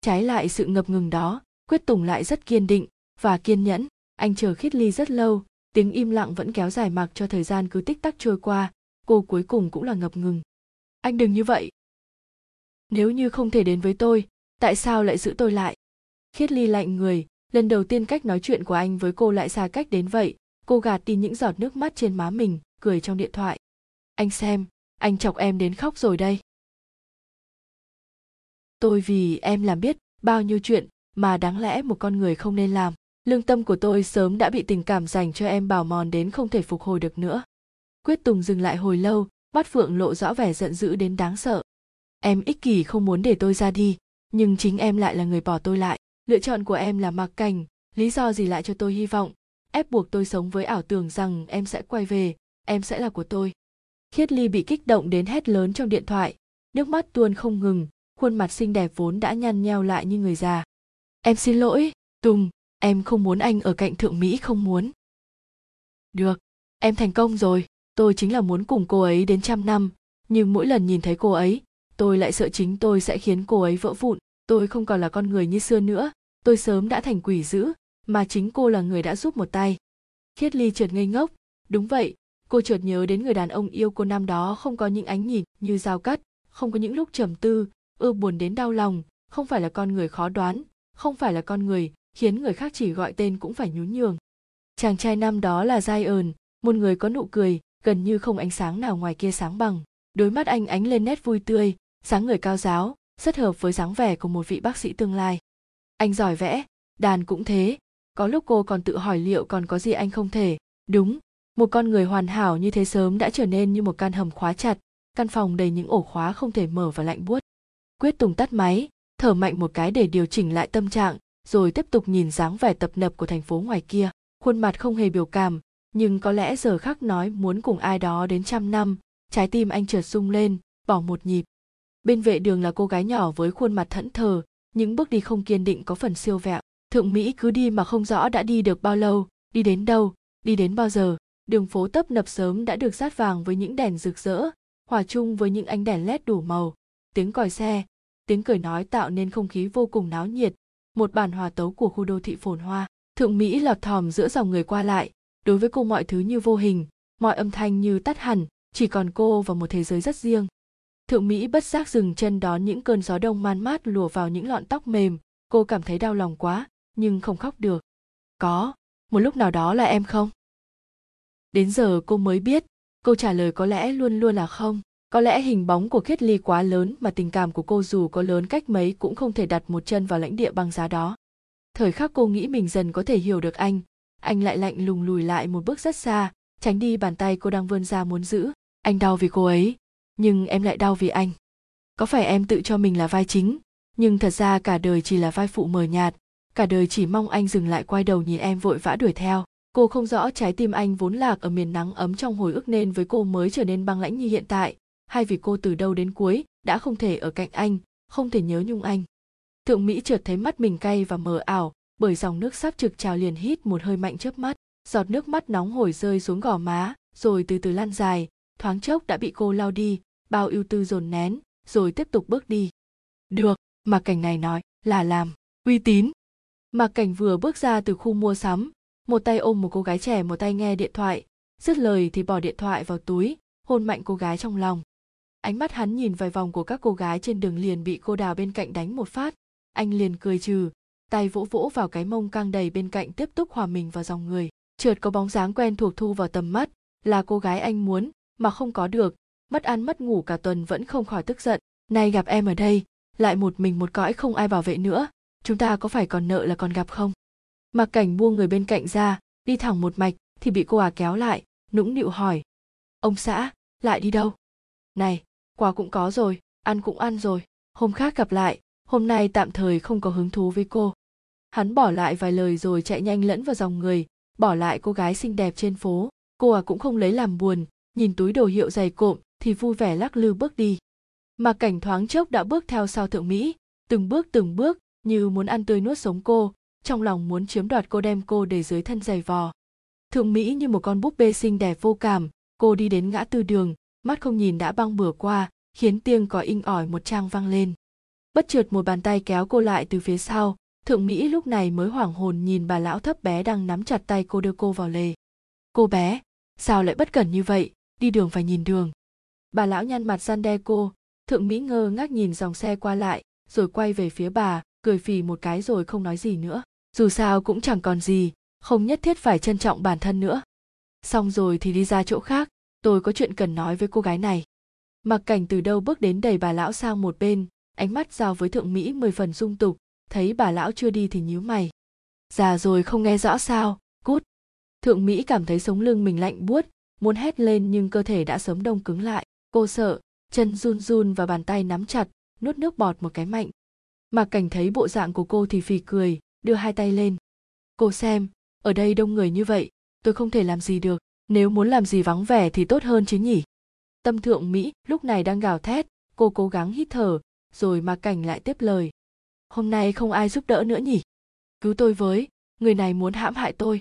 Trái lại sự ngập ngừng đó, quyết tùng lại rất kiên định và kiên nhẫn. Anh chờ khiết ly rất lâu, tiếng im lặng vẫn kéo dài mặc cho thời gian cứ tích tắc trôi qua, cô cuối cùng cũng là ngập ngừng. Anh đừng như vậy. Nếu như không thể đến với tôi, tại sao lại giữ tôi lại? Khiết ly lạnh người lần đầu tiên cách nói chuyện của anh với cô lại xa cách đến vậy, cô gạt đi những giọt nước mắt trên má mình, cười trong điện thoại. Anh xem, anh chọc em đến khóc rồi đây. Tôi vì em làm biết bao nhiêu chuyện mà đáng lẽ một con người không nên làm. Lương tâm của tôi sớm đã bị tình cảm dành cho em bào mòn đến không thể phục hồi được nữa. Quyết tùng dừng lại hồi lâu mắt phượng lộ rõ vẻ giận dữ đến đáng sợ. Em ích kỷ không muốn để tôi ra đi, nhưng chính em lại là người bỏ tôi lại lựa chọn của em là mặc cảnh, lý do gì lại cho tôi hy vọng? Ép buộc tôi sống với ảo tưởng rằng em sẽ quay về, em sẽ là của tôi. Khiết ly bị kích động đến hét lớn trong điện thoại. Nước mắt tuôn không ngừng, khuôn mặt xinh đẹp vốn đã nhăn nheo lại như người già. Em xin lỗi, tùng, em không muốn anh ở cạnh thượng mỹ không muốn. Được, em thành công rồi, tôi chính là muốn cùng cô ấy đến trăm năm. Nhưng mỗi lần nhìn thấy cô ấy, tôi lại sợ chính tôi sẽ khiến cô ấy vỡ vụn tôi không còn là con người như xưa nữa. Tôi sớm đã thành quỷ dữ, mà chính cô là người đã giúp một tay. Khiết ly trượt ngây ngốc. Đúng vậy, cô chợt nhớ đến người đàn ông yêu cô năm đó không có những ánh nhìn như dao cắt, không có những lúc trầm tư, ưa buồn đến đau lòng, không phải là con người khó đoán, không phải là con người khiến người khác chỉ gọi tên cũng phải nhún nhường. Chàng trai năm đó là giai ờn một người có nụ cười, gần như không ánh sáng nào ngoài kia sáng bằng. Đôi mắt anh ánh lên nét vui tươi, sáng người cao giáo rất hợp với dáng vẻ của một vị bác sĩ tương lai. Anh giỏi vẽ, đàn cũng thế. Có lúc cô còn tự hỏi liệu còn có gì anh không thể. Đúng, một con người hoàn hảo như thế sớm đã trở nên như một căn hầm khóa chặt, căn phòng đầy những ổ khóa không thể mở và lạnh buốt. Quyết tùng tắt máy, thở mạnh một cái để điều chỉnh lại tâm trạng, rồi tiếp tục nhìn dáng vẻ tập nập của thành phố ngoài kia. Khuôn mặt không hề biểu cảm, nhưng có lẽ giờ khắc nói muốn cùng ai đó đến trăm năm, trái tim anh chợt rung lên, bỏ một nhịp bên vệ đường là cô gái nhỏ với khuôn mặt thẫn thờ, những bước đi không kiên định có phần siêu vẹo. Thượng mỹ cứ đi mà không rõ đã đi được bao lâu, đi đến đâu, đi đến bao giờ. Đường phố tấp nập sớm đã được sát vàng với những đèn rực rỡ, hòa chung với những ánh đèn led đủ màu. Tiếng còi xe, tiếng cười nói tạo nên không khí vô cùng náo nhiệt, một bản hòa tấu của khu đô thị phồn hoa. Thượng mỹ lọt thòm giữa dòng người qua lại. Đối với cô mọi thứ như vô hình, mọi âm thanh như tắt hẳn, chỉ còn cô và một thế giới rất riêng thượng mỹ bất giác dừng chân đón những cơn gió đông man mát lùa vào những lọn tóc mềm. Cô cảm thấy đau lòng quá, nhưng không khóc được. Có, một lúc nào đó là em không? Đến giờ cô mới biết, câu trả lời có lẽ luôn luôn là không. Có lẽ hình bóng của khiết ly quá lớn mà tình cảm của cô dù có lớn cách mấy cũng không thể đặt một chân vào lãnh địa băng giá đó. Thời khắc cô nghĩ mình dần có thể hiểu được anh anh lại lạnh lùng lùi lại một bước rất xa, tránh đi bàn tay cô đang vươn ra muốn giữ. Anh đau vì cô ấy nhưng em lại đau vì anh. Có phải em tự cho mình là vai chính? Nhưng thật ra cả đời chỉ là vai phụ mờ nhạt. Cả đời chỉ mong anh dừng lại quay đầu nhìn em vội vã đuổi theo. Cô không rõ trái tim anh vốn lạc ở miền nắng ấm trong hồi ức nên với cô mới trở nên băng lãnh như hiện tại. Hay vì cô từ đâu đến cuối, đã không thể ở cạnh anh, không thể nhớ nhung anh. Thượng mỹ chợt thấy mắt mình cay và mờ ảo, bởi dòng nước sắp trực trào liền hít một hơi mạnh chớp mắt. Giọt nước mắt nóng hổi rơi xuống gò má, rồi từ từ lan dài. Thoáng chốc đã bị cô lau đi bao ưu tư dồn nén, rồi tiếp tục bước đi. Được, mà cảnh này nói là làm, uy tín. Mà cảnh vừa bước ra từ khu mua sắm, một tay ôm một cô gái trẻ, một tay nghe điện thoại. Dứt lời thì bỏ điện thoại vào túi, hôn mạnh cô gái trong lòng. Ánh mắt hắn nhìn vài vòng của các cô gái trên đường liền bị cô đào bên cạnh đánh một phát. Anh liền cười trừ, tay vỗ vỗ vào cái mông căng đầy bên cạnh tiếp tục hòa mình vào dòng người. Chợt có bóng dáng quen thuộc thu vào tầm mắt, là cô gái anh muốn, mà không có được mất ăn mất ngủ cả tuần vẫn không khỏi tức giận. Nay gặp em ở đây, lại một mình một cõi không ai bảo vệ nữa. Chúng ta có phải còn nợ là còn gặp không? Mặc cảnh buông người bên cạnh ra, đi thẳng một mạch thì bị cô à kéo lại, nũng nịu hỏi. Ông xã, lại đi đâu? Này, quà cũng có rồi, ăn cũng ăn rồi. Hôm khác gặp lại, hôm nay tạm thời không có hứng thú với cô. Hắn bỏ lại vài lời rồi chạy nhanh lẫn vào dòng người, bỏ lại cô gái xinh đẹp trên phố. Cô à cũng không lấy làm buồn, nhìn túi đồ hiệu dày cộm thì vui vẻ lắc lư bước đi. Mà cảnh thoáng chốc đã bước theo sau thượng mỹ, từng bước từng bước, như muốn ăn tươi nuốt sống cô, trong lòng muốn chiếm đoạt cô đem cô để dưới thân giày vò. Thượng mỹ như một con búp bê xinh đẹp vô cảm, cô đi đến ngã tư đường, mắt không nhìn đã băng bừa qua, khiến tiếng có inh ỏi một trang vang lên. Bất chợt một bàn tay kéo cô lại từ phía sau, thượng mỹ lúc này mới hoảng hồn nhìn bà lão thấp bé đang nắm chặt tay cô đưa cô vào lề. Cô bé, sao lại bất cẩn như vậy, đi đường phải nhìn đường bà lão nhăn mặt gian đe cô. Thượng mỹ ngơ ngác nhìn dòng xe qua lại, rồi quay về phía bà, cười phì một cái rồi không nói gì nữa. Dù sao cũng chẳng còn gì, không nhất thiết phải trân trọng bản thân nữa. Xong rồi thì đi ra chỗ khác, tôi có chuyện cần nói với cô gái này. Mặc cảnh từ đâu bước đến đẩy bà lão sang một bên, ánh mắt giao với thượng mỹ mười phần dung tục, thấy bà lão chưa đi thì nhíu mày. Già rồi không nghe rõ sao, cút. Thượng mỹ cảm thấy sống lưng mình lạnh buốt, muốn hét lên nhưng cơ thể đã sớm đông cứng lại cô sợ, chân run run và bàn tay nắm chặt, nuốt nước bọt một cái mạnh. Mà cảnh thấy bộ dạng của cô thì phì cười, đưa hai tay lên. Cô xem, ở đây đông người như vậy, tôi không thể làm gì được, nếu muốn làm gì vắng vẻ thì tốt hơn chứ nhỉ? Tâm thượng mỹ, lúc này đang gào thét, cô cố gắng hít thở, rồi mà cảnh lại tiếp lời. Hôm nay không ai giúp đỡ nữa nhỉ? Cứu tôi với, người này muốn hãm hại tôi.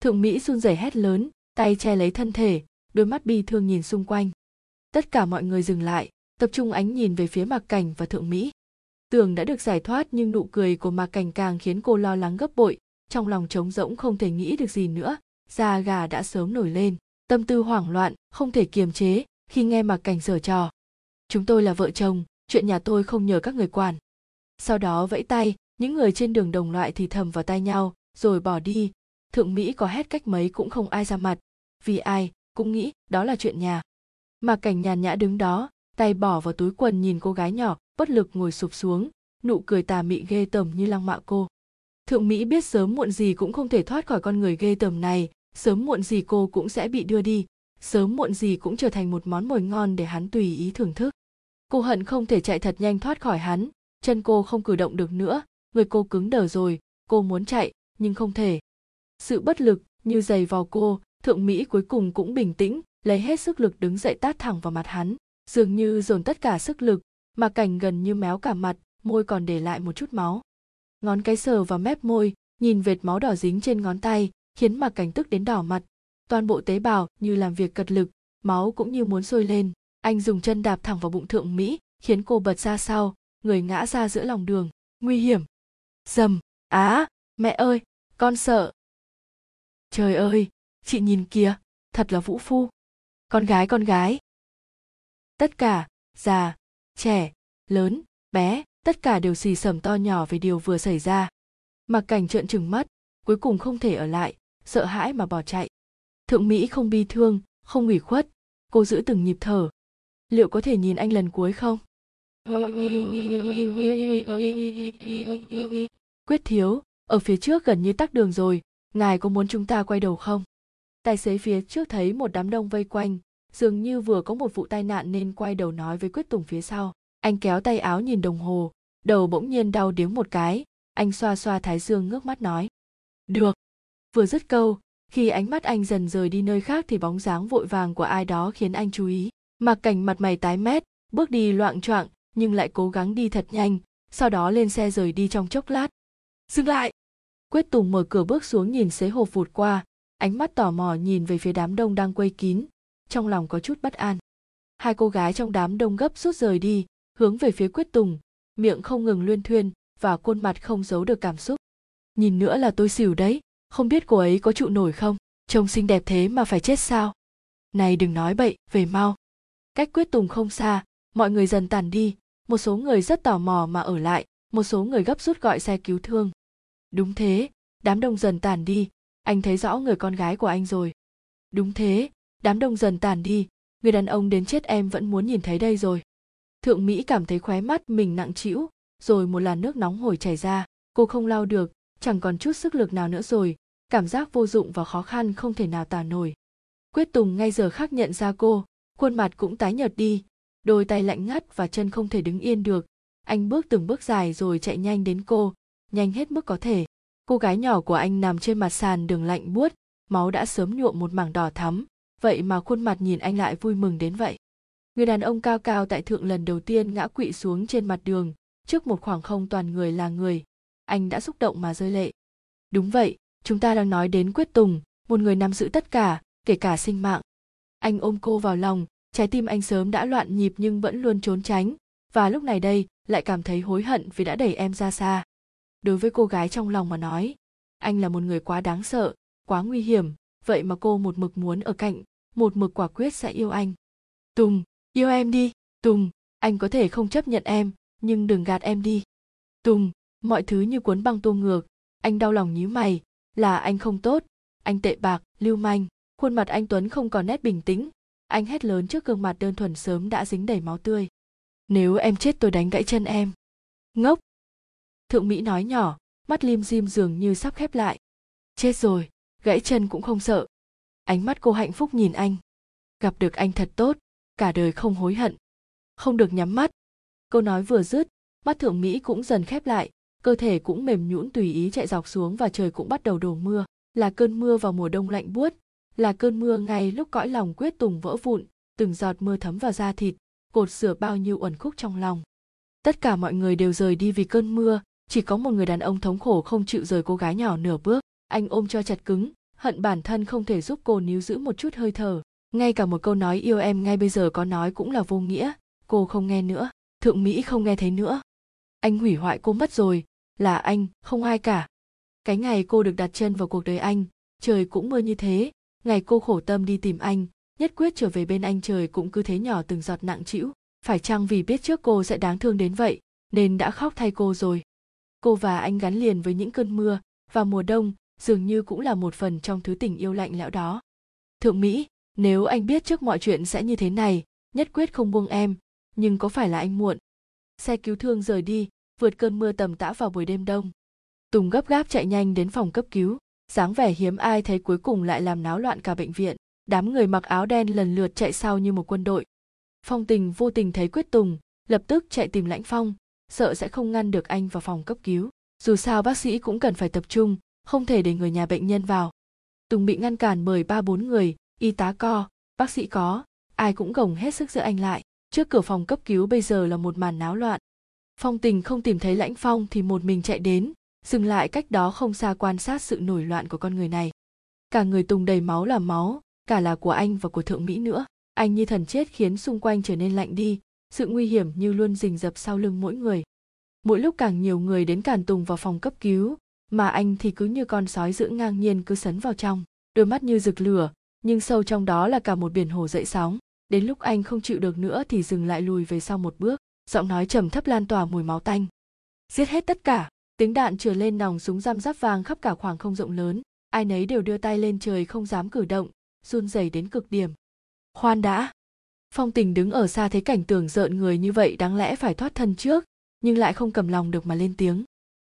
Thượng mỹ run rẩy hét lớn, tay che lấy thân thể, đôi mắt bi thương nhìn xung quanh tất cả mọi người dừng lại, tập trung ánh nhìn về phía mạc cảnh và thượng mỹ. Tường đã được giải thoát nhưng nụ cười của mạc cảnh càng khiến cô lo lắng gấp bội, trong lòng trống rỗng không thể nghĩ được gì nữa, da gà đã sớm nổi lên, tâm tư hoảng loạn, không thể kiềm chế khi nghe mạc cảnh giở trò. Chúng tôi là vợ chồng, chuyện nhà tôi không nhờ các người quản. Sau đó vẫy tay, những người trên đường đồng loại thì thầm vào tay nhau, rồi bỏ đi. Thượng mỹ có hét cách mấy cũng không ai ra mặt. Vì ai, cũng nghĩ đó là chuyện nhà mà cảnh nhàn nhã đứng đó, tay bỏ vào túi quần nhìn cô gái nhỏ, bất lực ngồi sụp xuống, nụ cười tà mị ghê tởm như lăng mạ cô. Thượng mỹ biết sớm muộn gì cũng không thể thoát khỏi con người ghê tởm này, sớm muộn gì cô cũng sẽ bị đưa đi, sớm muộn gì cũng trở thành một món mồi ngon để hắn tùy ý thưởng thức. Cô hận không thể chạy thật nhanh thoát khỏi hắn, chân cô không cử động được nữa, người cô cứng đờ rồi, cô muốn chạy, nhưng không thể. Sự bất lực như giày vào cô, thượng mỹ cuối cùng cũng bình tĩnh lấy hết sức lực đứng dậy tát thẳng vào mặt hắn, dường như dồn tất cả sức lực, mà cảnh gần như méo cả mặt, môi còn để lại một chút máu. Ngón cái sờ vào mép môi, nhìn vệt máu đỏ dính trên ngón tay, khiến mặc cảnh tức đến đỏ mặt. Toàn bộ tế bào như làm việc cật lực, máu cũng như muốn sôi lên. Anh dùng chân đạp thẳng vào bụng thượng mỹ, khiến cô bật ra sau, người ngã ra giữa lòng đường. Nguy hiểm. Dầm. Á, mẹ ơi, con sợ. Trời ơi, chị nhìn kìa, thật là vũ phu con gái con gái. Tất cả, già, trẻ, lớn, bé, tất cả đều xì xầm to nhỏ về điều vừa xảy ra. Mặc cảnh trợn trừng mắt, cuối cùng không thể ở lại, sợ hãi mà bỏ chạy. Thượng mỹ không bi thương, không ủy khuất, cô giữ từng nhịp thở. Liệu có thể nhìn anh lần cuối không? Quyết thiếu, ở phía trước gần như tắc đường rồi, ngài có muốn chúng ta quay đầu không? Tài xế phía trước thấy một đám đông vây quanh, dường như vừa có một vụ tai nạn nên quay đầu nói với quyết tùng phía sau. Anh kéo tay áo nhìn đồng hồ, đầu bỗng nhiên đau điếng một cái. Anh xoa xoa thái dương ngước mắt nói, được. Vừa dứt câu, khi ánh mắt anh dần rời đi nơi khác thì bóng dáng vội vàng của ai đó khiến anh chú ý. Mặc cảnh mặt mày tái mét, bước đi loạng choạng, nhưng lại cố gắng đi thật nhanh, sau đó lên xe rời đi trong chốc lát. Dừng lại. Quyết tùng mở cửa bước xuống nhìn xế hồ vụt qua ánh mắt tò mò nhìn về phía đám đông đang quây kín, trong lòng có chút bất an. Hai cô gái trong đám đông gấp rút rời đi, hướng về phía quyết tùng, miệng không ngừng luyên thuyên và khuôn mặt không giấu được cảm xúc. Nhìn nữa là tôi xỉu đấy, không biết cô ấy có trụ nổi không? Trông xinh đẹp thế mà phải chết sao? Này đừng nói bậy, về mau. Cách quyết tùng không xa, mọi người dần tàn đi, một số người rất tò mò mà ở lại, một số người gấp rút gọi xe cứu thương. Đúng thế, đám đông dần tàn đi anh thấy rõ người con gái của anh rồi. Đúng thế, đám đông dần tàn đi, người đàn ông đến chết em vẫn muốn nhìn thấy đây rồi. Thượng mỹ cảm thấy khóe mắt mình nặng trĩu, rồi một làn nước nóng hổi chảy ra. Cô không lau được, chẳng còn chút sức lực nào nữa rồi, cảm giác vô dụng và khó khăn không thể nào tả nổi. Quyết tùng ngay giờ khác nhận ra cô, khuôn mặt cũng tái nhợt đi, đôi tay lạnh ngắt và chân không thể đứng yên được. Anh bước từng bước dài rồi chạy nhanh đến cô, nhanh hết mức có thể cô gái nhỏ của anh nằm trên mặt sàn đường lạnh buốt, máu đã sớm nhuộm một mảng đỏ thắm. Vậy mà khuôn mặt nhìn anh lại vui mừng đến vậy. Người đàn ông cao cao tại thượng lần đầu tiên ngã quỵ xuống trên mặt đường, trước một khoảng không toàn người là người. Anh đã xúc động mà rơi lệ. Đúng vậy, chúng ta đang nói đến quyết tùng, một người nắm giữ tất cả, kể cả sinh mạng. Anh ôm cô vào lòng, trái tim anh sớm đã loạn nhịp nhưng vẫn luôn trốn tránh. Và lúc này đây, lại cảm thấy hối hận vì đã đẩy em ra xa đối với cô gái trong lòng mà nói. Anh là một người quá đáng sợ, quá nguy hiểm, vậy mà cô một mực muốn ở cạnh, một mực quả quyết sẽ yêu anh. Tùng, yêu em đi. Tùng, anh có thể không chấp nhận em, nhưng đừng gạt em đi. Tùng, mọi thứ như cuốn băng tô ngược. Anh đau lòng nhíu mày, là anh không tốt. Anh tệ bạc, lưu manh, khuôn mặt anh tuấn không còn nét bình tĩnh. Anh hét lớn trước gương mặt đơn thuần sớm đã dính đầy máu tươi. Nếu em chết tôi đánh gãy chân em. Ngốc thượng mỹ nói nhỏ, mắt lim dim dường như sắp khép lại. Chết rồi, gãy chân cũng không sợ. Ánh mắt cô hạnh phúc nhìn anh. Gặp được anh thật tốt, cả đời không hối hận. Không được nhắm mắt. Câu nói vừa dứt, mắt thượng mỹ cũng dần khép lại, cơ thể cũng mềm nhũn tùy ý chạy dọc xuống và trời cũng bắt đầu đổ mưa. Là cơn mưa vào mùa đông lạnh buốt, là cơn mưa ngay lúc cõi lòng quyết tùng vỡ vụn, từng giọt mưa thấm vào da thịt, cột sửa bao nhiêu uẩn khúc trong lòng. Tất cả mọi người đều rời đi vì cơn mưa chỉ có một người đàn ông thống khổ không chịu rời cô gái nhỏ nửa bước. Anh ôm cho chặt cứng, hận bản thân không thể giúp cô níu giữ một chút hơi thở. Ngay cả một câu nói yêu em ngay bây giờ có nói cũng là vô nghĩa. Cô không nghe nữa. Thượng mỹ không nghe thấy nữa. Anh hủy hoại cô mất rồi. Là anh, không ai cả. Cái ngày cô được đặt chân vào cuộc đời anh, trời cũng mưa như thế. Ngày cô khổ tâm đi tìm anh, nhất quyết trở về bên anh trời cũng cứ thế nhỏ từng giọt nặng trĩu. Phải chăng vì biết trước cô sẽ đáng thương đến vậy, nên đã khóc thay cô rồi? Cô và anh gắn liền với những cơn mưa, và mùa đông dường như cũng là một phần trong thứ tình yêu lạnh lẽo đó. Thượng mỹ, nếu anh biết trước mọi chuyện sẽ như thế này, nhất quyết không buông em, nhưng có phải là anh muộn? Xe cứu thương rời đi, vượt cơn mưa tầm tã vào buổi đêm đông. Tùng gấp gáp chạy nhanh đến phòng cấp cứu, dáng vẻ hiếm ai thấy cuối cùng lại làm náo loạn cả bệnh viện. Đám người mặc áo đen lần lượt chạy sau như một quân đội. Phong tình vô tình thấy quyết tùng, lập tức chạy tìm lãnh phong sợ sẽ không ngăn được anh vào phòng cấp cứu. Dù sao bác sĩ cũng cần phải tập trung, không thể để người nhà bệnh nhân vào. Tùng bị ngăn cản bởi ba bốn người, y tá co, bác sĩ có, ai cũng gồng hết sức giữ anh lại. Trước cửa phòng cấp cứu bây giờ là một màn náo loạn. Phong tình không tìm thấy lãnh phong thì một mình chạy đến, dừng lại cách đó không xa quan sát sự nổi loạn của con người này. Cả người tùng đầy máu là máu, cả là của anh và của thượng mỹ nữa. Anh như thần chết khiến xung quanh trở nên lạnh đi sự nguy hiểm như luôn rình rập sau lưng mỗi người. Mỗi lúc càng nhiều người đến cản tùng vào phòng cấp cứu, mà anh thì cứ như con sói giữ ngang nhiên cứ sấn vào trong, đôi mắt như rực lửa, nhưng sâu trong đó là cả một biển hồ dậy sóng. Đến lúc anh không chịu được nữa thì dừng lại lùi về sau một bước, giọng nói trầm thấp lan tỏa mùi máu tanh. Giết hết tất cả, tiếng đạn trườn lên nòng súng răm rắp vang khắp cả khoảng không rộng lớn, ai nấy đều đưa tay lên trời không dám cử động, run rẩy đến cực điểm. Khoan đã! Phong tình đứng ở xa thấy cảnh tưởng rợn người như vậy đáng lẽ phải thoát thân trước, nhưng lại không cầm lòng được mà lên tiếng.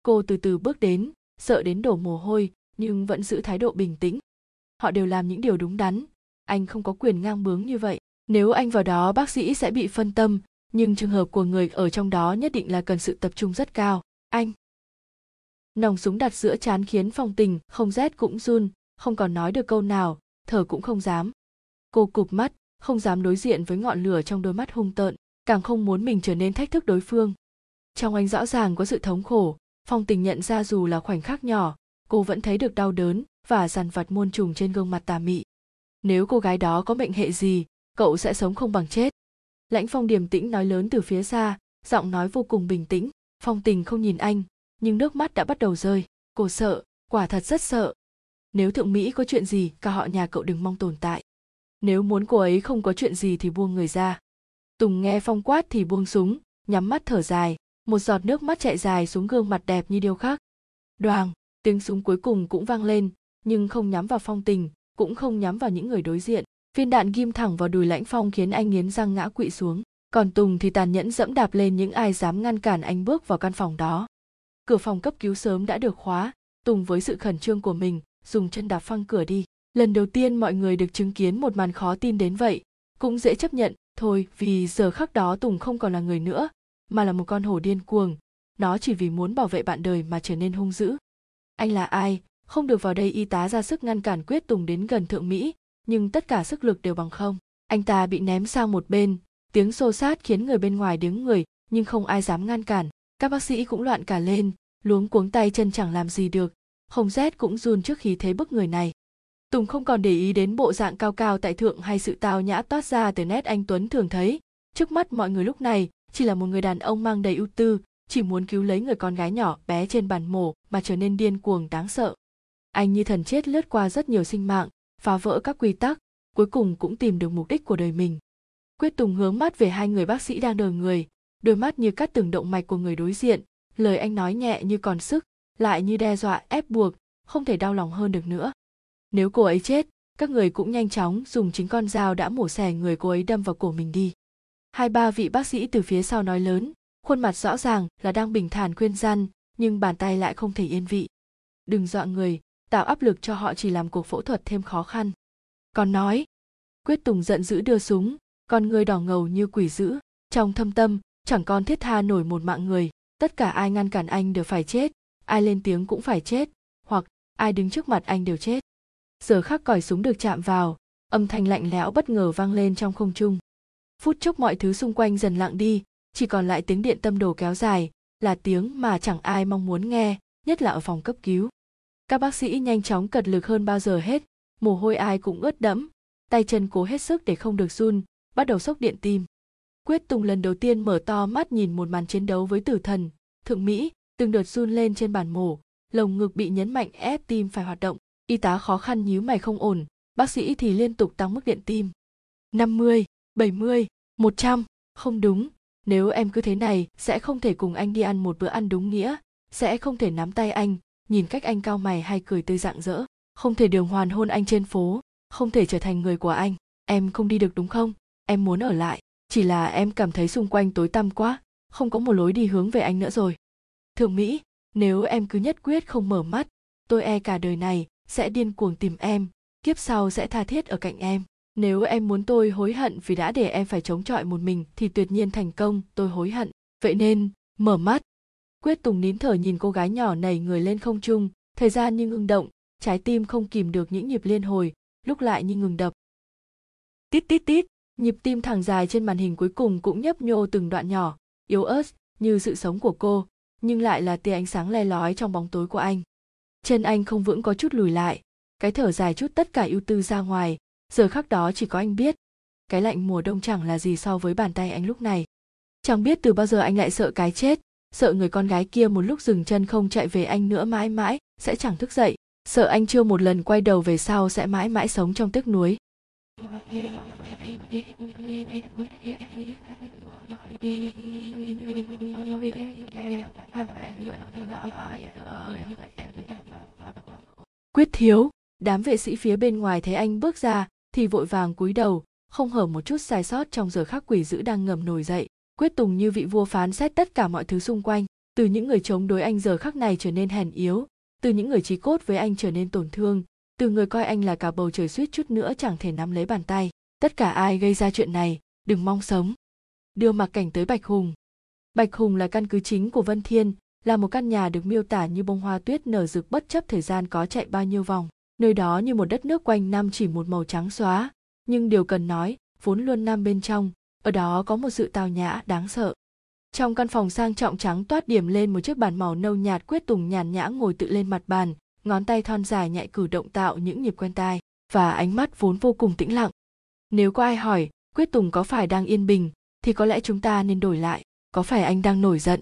Cô từ từ bước đến, sợ đến đổ mồ hôi, nhưng vẫn giữ thái độ bình tĩnh. Họ đều làm những điều đúng đắn, anh không có quyền ngang bướng như vậy. Nếu anh vào đó, bác sĩ sẽ bị phân tâm, nhưng trường hợp của người ở trong đó nhất định là cần sự tập trung rất cao. Anh! Nòng súng đặt giữa chán khiến phong tình không rét cũng run, không còn nói được câu nào, thở cũng không dám. Cô cụp mắt không dám đối diện với ngọn lửa trong đôi mắt hung tợn, càng không muốn mình trở nên thách thức đối phương. Trong anh rõ ràng có sự thống khổ, phong tình nhận ra dù là khoảnh khắc nhỏ, cô vẫn thấy được đau đớn và dằn vặt muôn trùng trên gương mặt tà mị. Nếu cô gái đó có mệnh hệ gì, cậu sẽ sống không bằng chết. Lãnh phong điềm tĩnh nói lớn từ phía xa, giọng nói vô cùng bình tĩnh. Phong tình không nhìn anh, nhưng nước mắt đã bắt đầu rơi. Cô sợ, quả thật rất sợ. Nếu thượng mỹ có chuyện gì, cả họ nhà cậu đừng mong tồn tại nếu muốn cô ấy không có chuyện gì thì buông người ra. Tùng nghe phong quát thì buông súng, nhắm mắt thở dài, một giọt nước mắt chạy dài xuống gương mặt đẹp như điêu khắc. Đoàng tiếng súng cuối cùng cũng vang lên, nhưng không nhắm vào phong tình, cũng không nhắm vào những người đối diện. Viên đạn ghim thẳng vào đùi lãnh phong khiến anh nghiến răng ngã quỵ xuống. Còn tùng thì tàn nhẫn dẫm đạp lên những ai dám ngăn cản anh bước vào căn phòng đó. Cửa phòng cấp cứu sớm đã được khóa, tùng với sự khẩn trương của mình, dùng chân đạp phăng cửa đi lần đầu tiên mọi người được chứng kiến một màn khó tin đến vậy, cũng dễ chấp nhận, thôi, vì giờ khắc đó tùng không còn là người nữa, mà là một con hổ điên cuồng. Nó chỉ vì muốn bảo vệ bạn đời mà trở nên hung dữ. Anh là ai? Không được vào đây y tá ra sức ngăn cản quyết tùng đến gần thượng mỹ, nhưng tất cả sức lực đều bằng không. Anh ta bị ném sang một bên. Tiếng xô sát khiến người bên ngoài đứng người, nhưng không ai dám ngăn cản. Các bác sĩ cũng loạn cả lên, luống cuống tay chân chẳng làm gì được. Hồng rét cũng run trước khi thấy bức người này tùng không còn để ý đến bộ dạng cao cao tại thượng hay sự tao nhã toát ra từ nét anh tuấn thường thấy. Trước mắt mọi người lúc này, chỉ là một người đàn ông mang đầy ưu tư, chỉ muốn cứu lấy người con gái nhỏ bé trên bàn mổ mà trở nên điên cuồng đáng sợ. Anh như thần chết lướt qua rất nhiều sinh mạng, phá vỡ các quy tắc, cuối cùng cũng tìm được mục đích của đời mình. Quyết tùng hướng mắt về hai người bác sĩ đang đờ người, đôi mắt như cắt từng động mạch của người đối diện, lời anh nói nhẹ như còn sức, lại như đe dọa ép buộc, không thể đau lòng hơn được nữa nếu cô ấy chết, các người cũng nhanh chóng dùng chính con dao đã mổ xẻ người cô ấy đâm vào cổ mình đi. Hai ba vị bác sĩ từ phía sau nói lớn, khuôn mặt rõ ràng là đang bình thản khuyên răn nhưng bàn tay lại không thể yên vị. Đừng dọa người, tạo áp lực cho họ chỉ làm cuộc phẫu thuật thêm khó khăn. Còn nói, quyết tùng giận dữ đưa súng, con người đỏ ngầu như quỷ dữ, trong thâm tâm, chẳng còn thiết tha nổi một mạng người, tất cả ai ngăn cản anh đều phải chết, ai lên tiếng cũng phải chết, hoặc ai đứng trước mặt anh đều chết giờ khắc còi súng được chạm vào, âm thanh lạnh lẽo bất ngờ vang lên trong không trung. Phút chốc mọi thứ xung quanh dần lặng đi, chỉ còn lại tiếng điện tâm đồ kéo dài, là tiếng mà chẳng ai mong muốn nghe, nhất là ở phòng cấp cứu. Các bác sĩ nhanh chóng cật lực hơn bao giờ hết, mồ hôi ai cũng ướt đẫm, tay chân cố hết sức để không được run, bắt đầu sốc điện tim. Quyết tùng lần đầu tiên mở to mắt nhìn một màn chiến đấu với tử thần, thượng mỹ, từng đợt run lên trên bàn mổ, lồng ngực bị nhấn mạnh ép tim phải hoạt động y tá khó khăn nhíu mày không ổn bác sĩ thì liên tục tăng mức điện tim. 50, 70, 100, không đúng, nếu em cứ thế này sẽ không thể cùng anh đi ăn một bữa ăn đúng nghĩa, sẽ không thể nắm tay anh, nhìn cách anh cao mày hay cười tươi rạng rỡ, không thể đường hoàn hôn anh trên phố, không thể trở thành người của anh, em không đi được đúng không? Em muốn ở lại, chỉ là em cảm thấy xung quanh tối tăm quá, không có một lối đi hướng về anh nữa rồi. Thượng Mỹ, nếu em cứ nhất quyết không mở mắt, tôi e cả đời này sẽ điên cuồng tìm em, kiếp sau sẽ tha thiết ở cạnh em. Nếu em muốn tôi hối hận vì đã để em phải chống chọi một mình thì tuyệt nhiên thành công tôi hối hận. Vậy nên mở mắt. Quyết tùng nín thở nhìn cô gái nhỏ này người lên không trung thời gian như ngưng động trái tim không kìm được những nhịp liên hồi lúc lại như ngừng đập. Tít tít tít nhịp tim thẳng dài trên màn hình cuối cùng cũng nhấp nhô từng đoạn nhỏ yếu ớt như sự sống của cô nhưng lại là tia ánh sáng le lói trong bóng tối của anh chân anh không vững có chút lùi lại. Cái thở dài chút tất cả ưu tư ra ngoài. Giờ khắc đó chỉ có anh biết. Cái lạnh mùa đông chẳng là gì so với bàn tay anh lúc này. Chẳng biết từ bao giờ anh lại sợ cái chết. Sợ người con gái kia một lúc dừng chân không chạy về anh nữa mãi mãi, sẽ chẳng thức dậy. Sợ anh chưa một lần quay đầu về sau sẽ mãi mãi sống trong tiếc nuối quyết thiếu, đám vệ sĩ phía bên ngoài thấy anh bước ra thì vội vàng cúi đầu, không hở một chút sai sót trong giờ khắc quỷ dữ đang ngầm nổi dậy. Quyết tùng như vị vua phán xét tất cả mọi thứ xung quanh, từ những người chống đối anh giờ khắc này trở nên hèn yếu, từ những người trí cốt với anh trở nên tổn thương, từ người coi anh là cả bầu trời suýt chút nữa chẳng thể nắm lấy bàn tay. Tất cả ai gây ra chuyện này, đừng mong sống đưa mặc cảnh tới bạch hùng. Bạch hùng là căn cứ chính của vân thiên, là một căn nhà được miêu tả như bông hoa tuyết nở rực bất chấp thời gian có chạy bao nhiêu vòng, nơi đó như một đất nước quanh năm chỉ một màu trắng xóa. Nhưng điều cần nói, vốn luôn nam bên trong, ở đó có một sự tào nhã đáng sợ. Trong căn phòng sang trọng trắng toát điểm lên một chiếc bàn màu nâu nhạt quyết tùng nhàn nhã ngồi tự lên mặt bàn, ngón tay thon dài nhạy cử động tạo những nhịp quen tai, và ánh mắt vốn vô cùng tĩnh lặng. Nếu có ai hỏi, quyết tùng có phải đang yên bình thì có lẽ chúng ta nên đổi lại. Có phải anh đang nổi giận?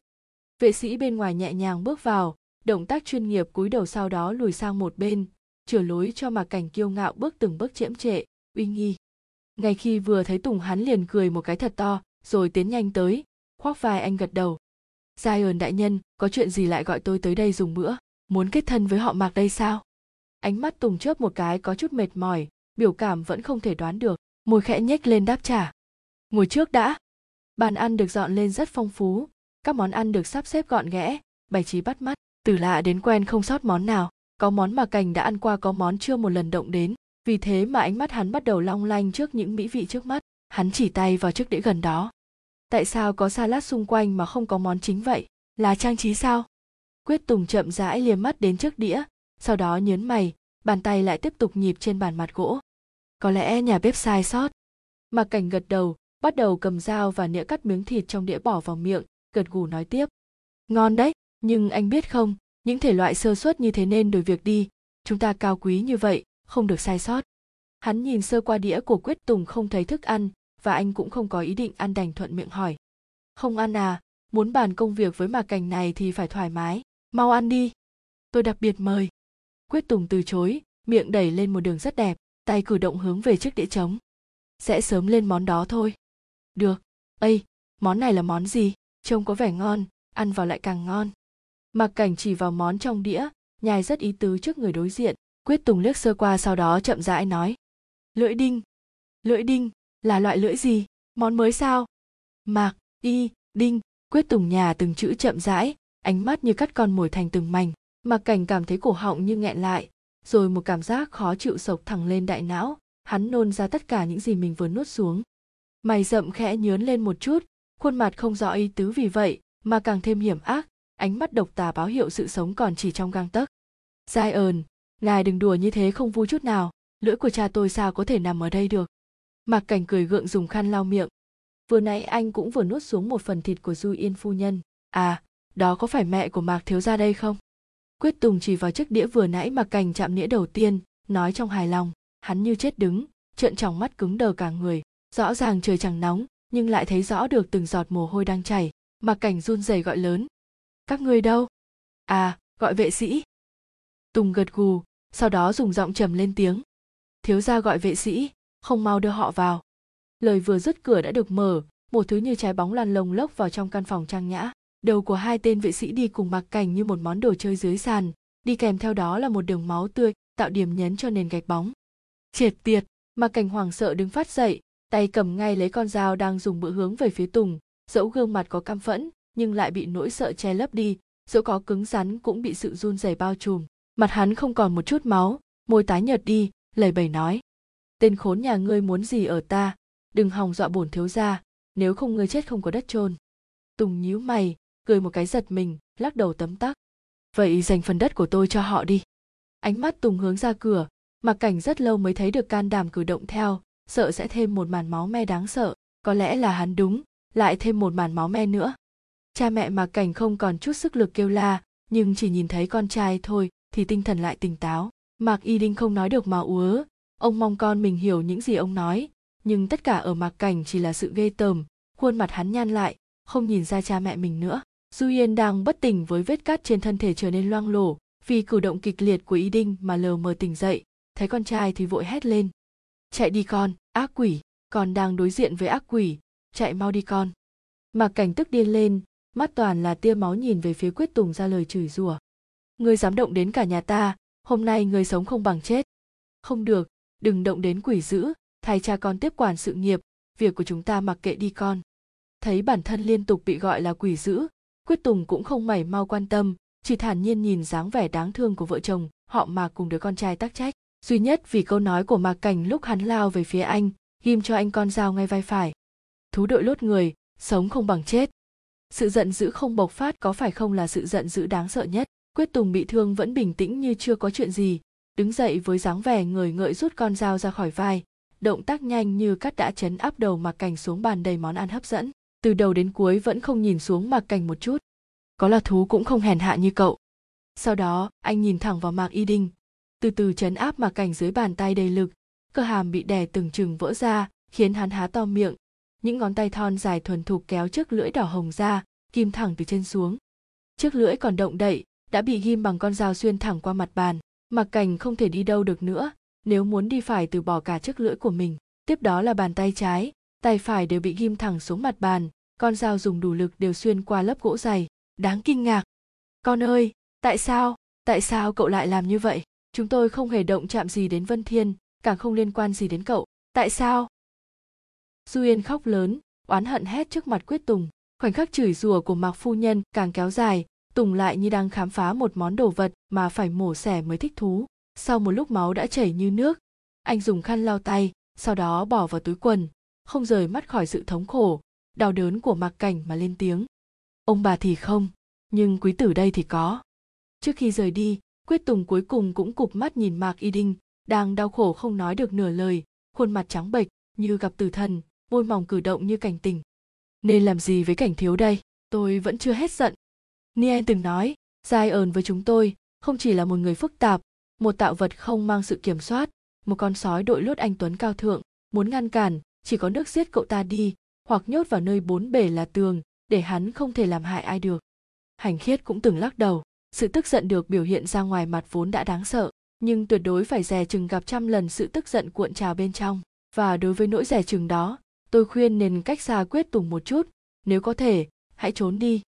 Vệ sĩ bên ngoài nhẹ nhàng bước vào, động tác chuyên nghiệp cúi đầu sau đó lùi sang một bên, chừa lối cho mà cảnh kiêu ngạo bước từng bước chễm trệ, uy nghi. Ngay khi vừa thấy tùng hắn liền cười một cái thật to, rồi tiến nhanh tới, khoác vai anh gật đầu. Zion đại nhân, có chuyện gì lại gọi tôi tới đây dùng bữa? Muốn kết thân với họ mạc đây sao? Ánh mắt tùng chớp một cái có chút mệt mỏi, biểu cảm vẫn không thể đoán được, môi khẽ nhếch lên đáp trả. Ngồi trước đã bàn ăn được dọn lên rất phong phú. Các món ăn được sắp xếp gọn ghẽ, bày trí bắt mắt. Từ lạ đến quen không sót món nào. Có món mà cành đã ăn qua, có món chưa một lần động đến. Vì thế mà ánh mắt hắn bắt đầu long lanh trước những mỹ vị trước mắt. Hắn chỉ tay vào chiếc đĩa gần đó. Tại sao có salad xung quanh mà không có món chính vậy? Là trang trí sao? Quyết tùng chậm rãi liềm mắt đến trước đĩa, sau đó nhớn mày, bàn tay lại tiếp tục nhịp trên bàn mặt gỗ. Có lẽ nhà bếp sai sót. Mà cảnh gật đầu bắt đầu cầm dao và nĩa cắt miếng thịt trong đĩa bỏ vào miệng, gật gù nói tiếp. Ngon đấy, nhưng anh biết không, những thể loại sơ suất như thế nên đổi việc đi. Chúng ta cao quý như vậy, không được sai sót. Hắn nhìn sơ qua đĩa của quyết tùng không thấy thức ăn, và anh cũng không có ý định ăn đành thuận miệng hỏi. Không ăn à muốn bàn công việc với mà cảnh này thì phải thoải mái, mau ăn đi. Tôi đặc biệt mời. Quyết tùng từ chối, miệng đẩy lên một đường rất đẹp, tay cử động hướng về chiếc đĩa trống. Sẽ sớm lên món đó thôi được. Ây món này là món gì? Trông có vẻ ngon, ăn vào lại càng ngon. Mặc cảnh chỉ vào món trong đĩa, nhai rất ý tứ trước người đối diện. Quyết tùng liếc sơ qua sau đó chậm rãi nói. Lưỡi đinh. Lưỡi đinh là loại lưỡi gì? Món mới sao? Mạc, y, đinh. Quyết tùng nhà từng chữ chậm rãi, ánh mắt như cắt con mồi thành từng mảnh. Mặc cảnh cảm thấy cổ họng như nghẹn lại, rồi một cảm giác khó chịu sộc thẳng lên đại não. Hắn nôn ra tất cả những gì mình vừa nuốt xuống mày rậm khẽ nhớn lên một chút, khuôn mặt không rõ ý tứ vì vậy mà càng thêm hiểm ác, ánh mắt độc tà báo hiệu sự sống còn chỉ trong gang tấc. Giai ờn ngài đừng đùa như thế không vui chút nào, lưỡi của cha tôi sao có thể nằm ở đây được? Mặc cảnh cười gượng dùng khăn lau miệng. Vừa nãy anh cũng vừa nuốt xuống một phần thịt của du yên phu nhân. À đó có phải mẹ của mạc thiếu gia đây không? Quyết tùng chỉ vào chiếc đĩa vừa nãy mà cảnh chạm đĩa đầu tiên, nói trong hài lòng. Hắn như chết đứng, trợn tròng mắt cứng đờ cả người rõ ràng trời chẳng nóng, nhưng lại thấy rõ được từng giọt mồ hôi đang chảy Mặc cảnh run rẩy gọi lớn. Các người đâu? À gọi vệ sĩ. Tùng gật gù, sau đó dùng giọng trầm lên tiếng. Thiếu gia gọi vệ sĩ, không mau đưa họ vào. Lời vừa dứt cửa đã được mở, một thứ như trái bóng lăn lồng lốc vào trong căn phòng trang nhã. Đầu của hai tên vệ sĩ đi cùng mặc cảnh như một món đồ chơi dưới sàn, đi kèm theo đó là một đường máu tươi, tạo điểm nhấn cho nền gạch bóng. Triệt tiệt, mặc cảnh hoảng sợ đứng phát dậy tay cầm ngay lấy con dao đang dùng bữa hướng về phía tùng. Dẫu gương mặt có căm phẫn, nhưng lại bị nỗi sợ che lấp đi, dẫu có cứng rắn cũng bị sự run rẩy bao trùm. Mặt hắn không còn một chút máu, môi tái nhợt đi lầy bầy nói, tên khốn nhà ngươi muốn gì ở ta? Đừng hòng dọa bổn thiếu gia, nếu không ngươi chết không có đất chôn. Tùng nhíu mày, cười một cái giật mình, lắc đầu tấm tắc, vậy dành phần đất của tôi cho họ đi. Ánh mắt tùng hướng ra cửa, mặc cảnh rất lâu mới thấy được can đảm cử động theo sợ sẽ thêm một màn máu me đáng sợ, có lẽ là hắn đúng, lại thêm một màn máu me nữa. Cha mẹ mặc cảnh không còn chút sức lực kêu la, nhưng chỉ nhìn thấy con trai thôi thì tinh thần lại tỉnh táo. Mạc y đinh không nói được mà úa ông mong con mình hiểu những gì ông nói, nhưng tất cả ở mạc cảnh chỉ là sự ghê tởm, khuôn mặt hắn nhăn lại, không nhìn ra cha mẹ mình nữa. Du yên đang bất tỉnh với vết cắt trên thân thể trở nên loang lổ, vì cử động kịch liệt của y đinh mà lờ mờ tỉnh dậy. Thấy con trai thì vội hét lên chạy đi con, ác quỷ, con đang đối diện với ác quỷ, chạy mau đi con. Mặc cảnh tức điên lên, mắt toàn là tia máu nhìn về phía quyết tùng ra lời chửi rủa. Ngươi dám động đến cả nhà ta, hôm nay ngươi sống không bằng chết. Không được, đừng động đến quỷ dữ, thay cha con tiếp quản sự nghiệp, việc của chúng ta mặc kệ đi con. Thấy bản thân liên tục bị gọi là quỷ dữ, quyết tùng cũng không mảy mau quan tâm, chỉ thản nhiên nhìn dáng vẻ đáng thương của vợ chồng, họ mà cùng đứa con trai tác trách duy nhất vì câu nói của mạc cảnh lúc hắn lao về phía anh, ghim cho anh con dao ngay vai phải. Thú đội lốt người, sống không bằng chết. Sự giận dữ không bộc phát có phải không là sự giận dữ đáng sợ nhất? Quyết tùng bị thương vẫn bình tĩnh như chưa có chuyện gì, đứng dậy với dáng vẻ người ngợi rút con dao ra khỏi vai. Động tác nhanh như cắt đã chấn áp đầu mạc cảnh xuống bàn đầy món ăn hấp dẫn. Từ đầu đến cuối vẫn không nhìn xuống mạc cảnh một chút. Có là thú cũng không hèn hạ như cậu. Sau đó, anh nhìn thẳng vào mạc y đinh từ từ chấn áp mà cảnh dưới bàn tay đầy lực. Cơ hàm bị đè từng chừng vỡ ra, khiến hắn há to miệng. Những ngón tay thon dài thuần thục kéo chiếc lưỡi đỏ hồng ra, kim thẳng từ trên xuống. Chiếc lưỡi còn động đậy, đã bị ghim bằng con dao xuyên thẳng qua mặt bàn mặc cảnh không thể đi đâu được nữa, nếu muốn đi phải từ bỏ cả chiếc lưỡi của mình. Tiếp đó là bàn tay trái, tay phải đều bị ghim thẳng xuống mặt bàn, con dao dùng đủ lực đều xuyên qua lớp gỗ dày. Đáng kinh ngạc. Con ơi, tại sao tại sao cậu lại làm như vậy? Chúng tôi không hề động chạm gì đến vân thiên, càng không liên quan gì đến cậu. Tại sao? Du yên khóc lớn, oán hận hét trước mặt quyết tùng. Khoảnh khắc chửi rủa của mạc phu nhân càng kéo dài, tùng lại như đang khám phá một món đồ vật mà phải mổ xẻ mới thích thú. Sau một lúc máu đã chảy như nước, anh dùng khăn lau tay, sau đó bỏ vào túi quần, không rời mắt khỏi sự thống khổ, đau đớn của mạc cảnh mà lên tiếng. Ông bà thì không, nhưng quý tử đây thì có. Trước khi rời đi quyết tùng cuối cùng cũng cụp mắt nhìn mạc y đinh, đang đau khổ không nói được nửa lời, khuôn mặt trắng bệch như gặp tử thần, môi mỏng cử động như cảnh tình nên làm gì với cảnh thiếu đây? Tôi vẫn chưa hết giận. Nien từng nói, giai ơn với chúng tôi, không chỉ là một người phức tạp, một tạo vật không mang sự kiểm soát, một con sói đội lốt anh tuấn cao thượng, muốn ngăn cản, chỉ có nước giết cậu ta đi, hoặc nhốt vào nơi bốn bể là tường, để hắn không thể làm hại ai được. Hành khiết cũng từng lắc đầu sự tức giận được biểu hiện ra ngoài mặt vốn đã đáng sợ, nhưng tuyệt đối phải dè chừng gặp trăm lần sự tức giận cuộn trào bên trong. Và đối với nỗi dè chừng đó, tôi khuyên nên cách xa quyết tùng một chút, nếu có thể, hãy trốn đi.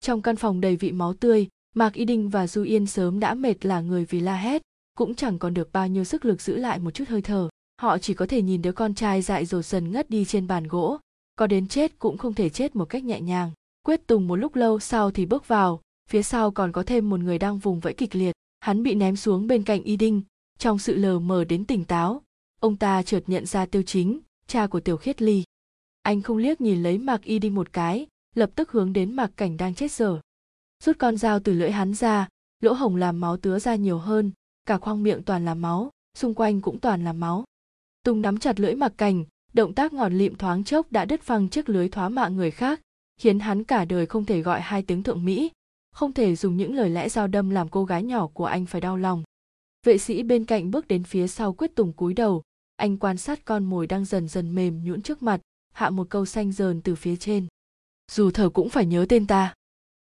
Trong căn phòng đầy vị máu tươi, mạc y đinh và du yên sớm đã mệt là người vì la hét, cũng chẳng còn được bao nhiêu sức lực giữ lại một chút hơi thở. Họ chỉ có thể nhìn đứa con trai dại dột dần ngất đi trên bàn gỗ, có đến chết cũng không thể chết một cách nhẹ nhàng. Quyết tùng một lúc lâu sau thì bước vào phía sau còn có thêm một người đang vùng vẫy kịch liệt. Hắn bị ném xuống bên cạnh y đinh trong sự lờ mờ đến tỉnh táo. Ông ta chợt nhận ra tiêu chính, cha của tiểu khiết ly. Anh không liếc nhìn lấy mạc y đinh một cái, lập tức hướng đến mạc cảnh đang chết dở. Rút con dao từ lưỡi hắn ra, lỗ hồng làm máu tứa ra nhiều hơn, cả khoang miệng toàn là máu, xung quanh cũng toàn là máu. Tùng nắm chặt lưỡi mặc cảnh, động tác ngọt lịm thoáng chốc đã đứt phăng chiếc lưới thoá mạ người khác, khiến hắn cả đời không thể gọi hai tiếng thượng mỹ không thể dùng những lời lẽ dao đâm làm cô gái nhỏ của anh phải đau lòng. Vệ sĩ bên cạnh bước đến phía sau quyết tùng cúi đầu. Anh quan sát con mồi đang dần dần mềm nhũn trước mặt, hạ một câu xanh dờn từ phía trên. Dù thở cũng phải nhớ tên ta.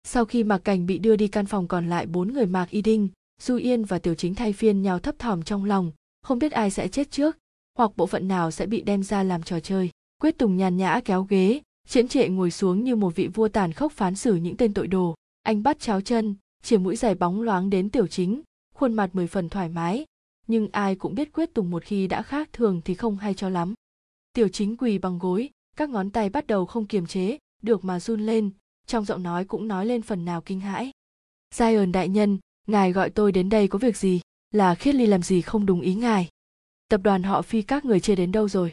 Sau khi mạc cảnh bị đưa đi căn phòng còn lại bốn người mạc y đinh, du yên và tiểu chính thay phiên nhau thấp thỏm trong lòng, không biết ai sẽ chết trước, hoặc bộ phận nào sẽ bị đem ra làm trò chơi. Quyết tùng nhàn nhã kéo ghế chiễn trệ ngồi xuống như một vị vua tàn khốc phán xử những tên tội đồ anh bắt cháo chân chìa mũi giày bóng loáng đến tiểu chính, khuôn mặt mười phần thoải mái. Nhưng ai cũng biết quyết tùng một khi đã khác thường thì không hay cho lắm. Tiểu chính quỳ bằng gối, các ngón tay bắt đầu không kiềm chế, được mà run lên, trong giọng nói cũng nói lên phần nào kinh hãi. Giai ơn đại nhân, ngài gọi tôi đến đây có việc gì? Là khiết ly làm gì không đúng ý ngài? Tập đoàn họ phi các người chia đến đâu rồi?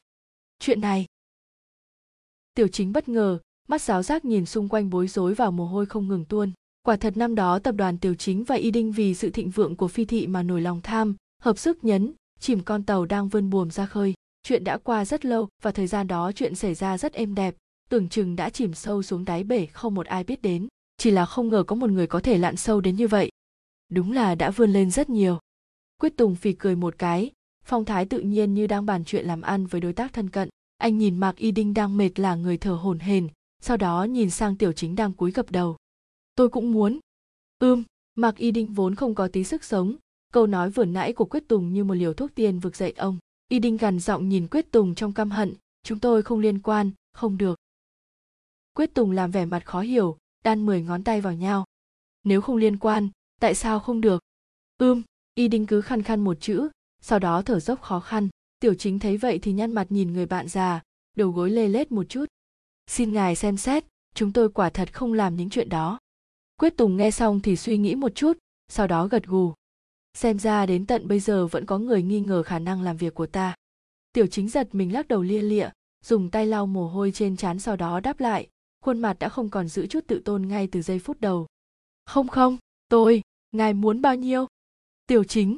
Chuyện này. Tiểu chính bất ngờ, mắt giáo giác nhìn xung quanh bối rối và mồ hôi không ngừng tuôn quả thật năm đó tập đoàn tiểu chính và y đinh vì sự thịnh vượng của phi thị mà nổi lòng tham, hợp sức nhấn chìm con tàu đang vươn buồm ra khơi. Chuyện đã qua rất lâu và thời gian đó chuyện xảy ra rất êm đẹp. Tưởng chừng đã chìm sâu xuống đáy bể, không một ai biết đến. Chỉ là không ngờ có một người có thể lặn sâu đến như vậy. Đúng là đã vươn lên rất nhiều. Quyết tùng phì cười một cái. Phong thái tự nhiên như đang bàn chuyện làm ăn với đối tác thân cận. Anh nhìn mạc y đinh đang mệt là người thở hổn hển, sau đó nhìn sang tiểu chính đang cúi gập đầu tôi cũng muốn. Ưm, mạc y đinh vốn không có tí sức sống. Câu nói vừa nãy của quyết tùng như một liều thuốc tiên vực dậy ông. Y đinh gằn giọng nhìn quyết tùng trong căm hận. Chúng tôi không liên quan, không được. Quyết tùng làm vẻ mặt khó hiểu, đan mười ngón tay vào nhau. Nếu không liên quan, tại sao không được? Ưm, y đinh cứ khăn khăn một chữ, sau đó thở dốc khó khăn. Tiểu chính thấy vậy thì nhăn mặt nhìn người bạn già, đầu gối lê lết một chút. Xin ngài xem xét, chúng tôi quả thật không làm những chuyện đó quyết tùng nghe xong thì suy nghĩ một chút, sau đó gật gù. Xem ra đến tận bây giờ vẫn có người nghi ngờ khả năng làm việc của ta. Tiểu chính giật mình lắc đầu lia lịa, dùng tay lau mồ hôi trên trán sau đó đáp lại, khuôn mặt đã không còn giữ chút tự tôn ngay từ giây phút đầu. Không không, tôi, ngài muốn bao nhiêu? Tiểu chính.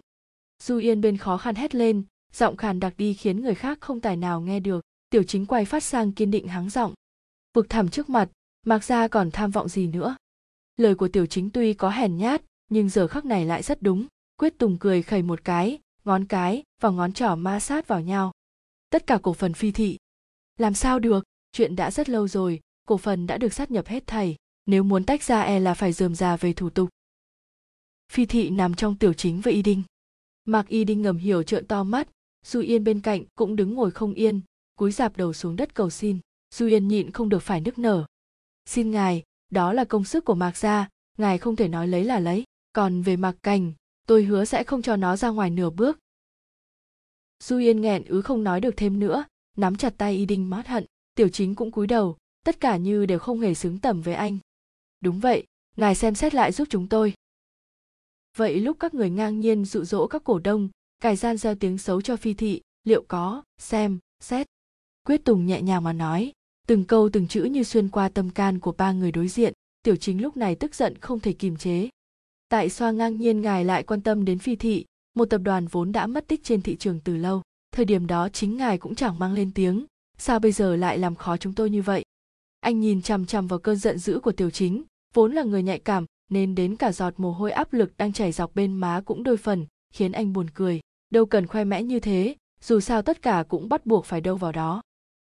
Du yên bên khó khăn hét lên, giọng khàn đặc đi khiến người khác không tài nào nghe được. Tiểu chính quay phát sang kiên định hắng giọng. Vực thẳm trước mặt, mặc ra còn tham vọng gì nữa? Lời của tiểu chính tuy có hèn nhát, nhưng giờ khắc này lại rất đúng. Quyết tùng cười khẩy một cái, ngón cái và ngón trỏ ma sát vào nhau. Tất cả cổ phần phi thị. Làm sao được? Chuyện đã rất lâu rồi, cổ phần đã được sát nhập hết thảy. Nếu muốn tách ra e là phải dườm già về thủ tục. Phi thị nằm trong tiểu chính với y đinh. Mạc y đinh ngầm hiểu trợn to mắt. Du yên bên cạnh cũng đứng ngồi không yên, cúi dạp đầu xuống đất cầu xin. Du yên nhịn không được phải nức nở. Xin ngài đó là công sức của mạc gia, ngài không thể nói lấy là lấy. Còn về mạc cành tôi hứa sẽ không cho nó ra ngoài nửa bước. Du yên nghẹn ứ không nói được thêm nữa, nắm chặt tay y đinh mát hận, tiểu chính cũng cúi đầu, tất cả như đều không hề xứng tầm với anh. Đúng vậy, ngài xem xét lại giúp chúng tôi. Vậy lúc các người ngang nhiên dụ dỗ các cổ đông cải gian gieo tiếng xấu cho phi thị, liệu có, xem, xét. Quyết tùng nhẹ nhàng mà nói từng câu từng chữ như xuyên qua tâm can của ba người đối diện, tiểu chính lúc này tức giận không thể kìm chế. Tại xoa ngang nhiên ngài lại quan tâm đến phi thị? Một tập đoàn vốn đã mất tích trên thị trường từ lâu, thời điểm đó chính ngài cũng chẳng mang lên tiếng. Sao bây giờ lại làm khó chúng tôi như vậy? Anh nhìn chằm chằm vào cơn giận dữ của tiểu chính, vốn là người nhạy cảm, nên đến cả giọt mồ hôi áp lực đang chảy dọc bên má cũng đôi phần, khiến anh buồn cười. Đâu cần khoe mẽ như thế, dù sao tất cả cũng bắt buộc phải đâu vào đó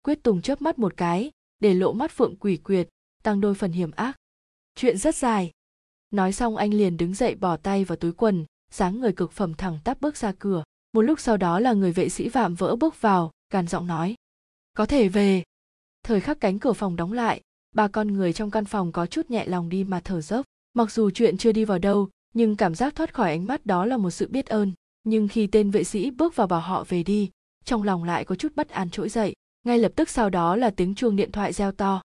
quyết tùng chớp mắt một cái, để lộ mắt phượng quỷ quyệt, tăng đôi phần hiểm ác. Chuyện rất dài. Nói xong anh liền đứng dậy bỏ tay vào túi quần, dáng người cực phẩm thẳng tắp bước ra cửa. Một lúc sau đó là người vệ sĩ vạm vỡ bước vào gàn giọng nói. Có thể về. Thời khắc cánh cửa phòng đóng lại, ba con người trong căn phòng có chút nhẹ lòng đi mà thở dốc. Mặc dù chuyện chưa đi vào đâu, nhưng cảm giác thoát khỏi ánh mắt đó là một sự biết ơn. Nhưng khi tên vệ sĩ bước vào bảo họ về đi, trong lòng lại có chút bất an trỗi dậy ngay lập tức sau đó là tiếng chuông điện thoại reo to.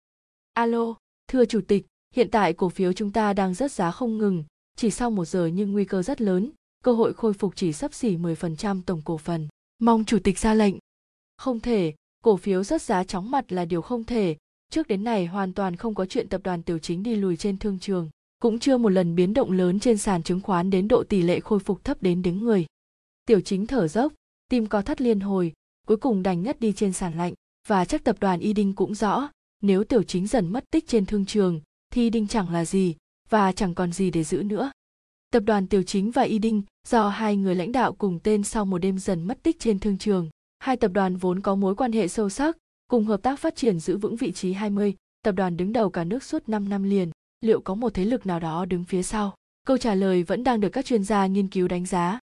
Alo, thưa chủ tịch, hiện tại cổ phiếu chúng ta đang rớt giá không ngừng, chỉ sau một giờ nhưng nguy cơ rất lớn, cơ hội khôi phục chỉ sấp xỉ 10% tổng cổ phần. Mong chủ tịch ra lệnh. Không thể, cổ phiếu rớt giá chóng mặt là điều không thể. Trước đến nay hoàn toàn không có chuyện tập đoàn tiểu chính đi lùi trên thương trường, cũng chưa một lần biến động lớn trên sàn chứng khoán đến độ tỷ lệ khôi phục thấp đến đứng người. Tiểu chính thở dốc, tim co thắt liên hồi, cuối cùng đành ngất đi trên sàn lạnh và chắc tập đoàn y đinh cũng rõ nếu tiểu chính dần mất tích trên thương trường thì đinh chẳng là gì và chẳng còn gì để giữ nữa tập đoàn tiểu chính và y đinh do hai người lãnh đạo cùng tên sau một đêm dần mất tích trên thương trường hai tập đoàn vốn có mối quan hệ sâu sắc cùng hợp tác phát triển giữ vững vị trí 20, tập đoàn đứng đầu cả nước suốt 5 năm liền, liệu có một thế lực nào đó đứng phía sau? Câu trả lời vẫn đang được các chuyên gia nghiên cứu đánh giá.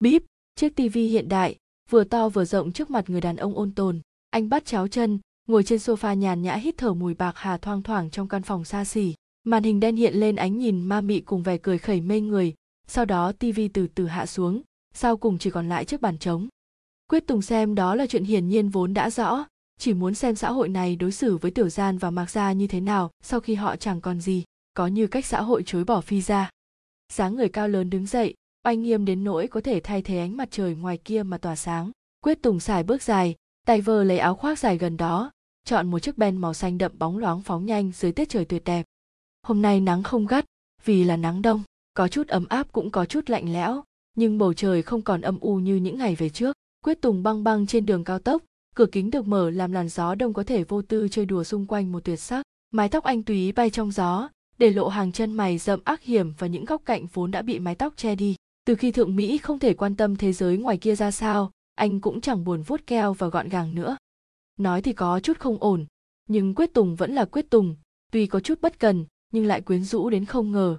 Bíp, chiếc TV hiện đại, vừa to vừa rộng trước mặt người đàn ông ôn tồn, anh bắt cháo chân, ngồi trên sofa nhàn nhã hít thở mùi bạc hà thoang thoảng trong căn phòng xa xỉ. Màn hình đen hiện lên ánh nhìn ma mị cùng vẻ cười khẩy mê người, sau đó tivi từ từ hạ xuống, sau cùng chỉ còn lại chiếc bàn trống. Quyết Tùng xem đó là chuyện hiển nhiên vốn đã rõ, chỉ muốn xem xã hội này đối xử với tiểu gian và mạc gia như thế nào sau khi họ chẳng còn gì có như cách xã hội chối bỏ phi ra dáng người cao lớn đứng dậy oanh nghiêm đến nỗi có thể thay thế ánh mặt trời ngoài kia mà tỏa sáng quyết tùng xài bước dài tay vơ lấy áo khoác dài gần đó, chọn một chiếc ben màu xanh đậm bóng loáng phóng nhanh dưới tiết trời tuyệt đẹp. Hôm nay nắng không gắt, vì là nắng đông, có chút ấm áp cũng có chút lạnh lẽo, nhưng bầu trời không còn âm u như những ngày về trước. Quyết tùng băng băng trên đường cao tốc, cửa kính được mở làm làn gió đông có thể vô tư chơi đùa xung quanh một tuyệt sắc. Mái tóc anh túy bay trong gió, để lộ hàng chân mày rậm ác hiểm và những góc cạnh vốn đã bị mái tóc che đi. Từ khi thượng mỹ không thể quan tâm thế giới ngoài kia ra sao anh cũng chẳng buồn vuốt keo và gọn gàng nữa. Nói thì có chút không ổn, nhưng quyết tùng vẫn là quyết tùng, tuy có chút bất cần, nhưng lại quyến rũ đến không ngờ.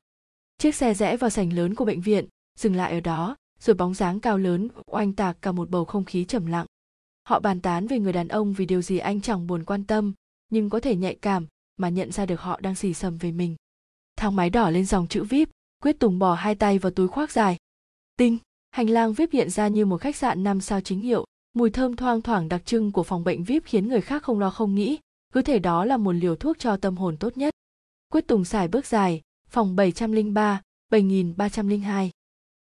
Chiếc xe rẽ vào sảnh lớn của bệnh viện, dừng lại ở đó, rồi bóng dáng cao lớn, oanh tạc cả một bầu không khí trầm lặng. Họ bàn tán về người đàn ông vì điều gì anh chẳng buồn quan tâm, nhưng có thể nhạy cảm mà nhận ra được họ đang xì xầm về mình. Thang máy đỏ lên dòng chữ vip quyết tùng bỏ hai tay vào túi khoác dài. Tinh! Hành lang vip hiện ra như một khách sạn năm sao chính hiệu. Mùi thơm thoang thoảng đặc trưng của phòng bệnh vip khiến người khác không lo không nghĩ. Cứ thể đó là một liều thuốc cho tâm hồn tốt nhất. Quyết tùng xài bước dài phòng 703, 7302.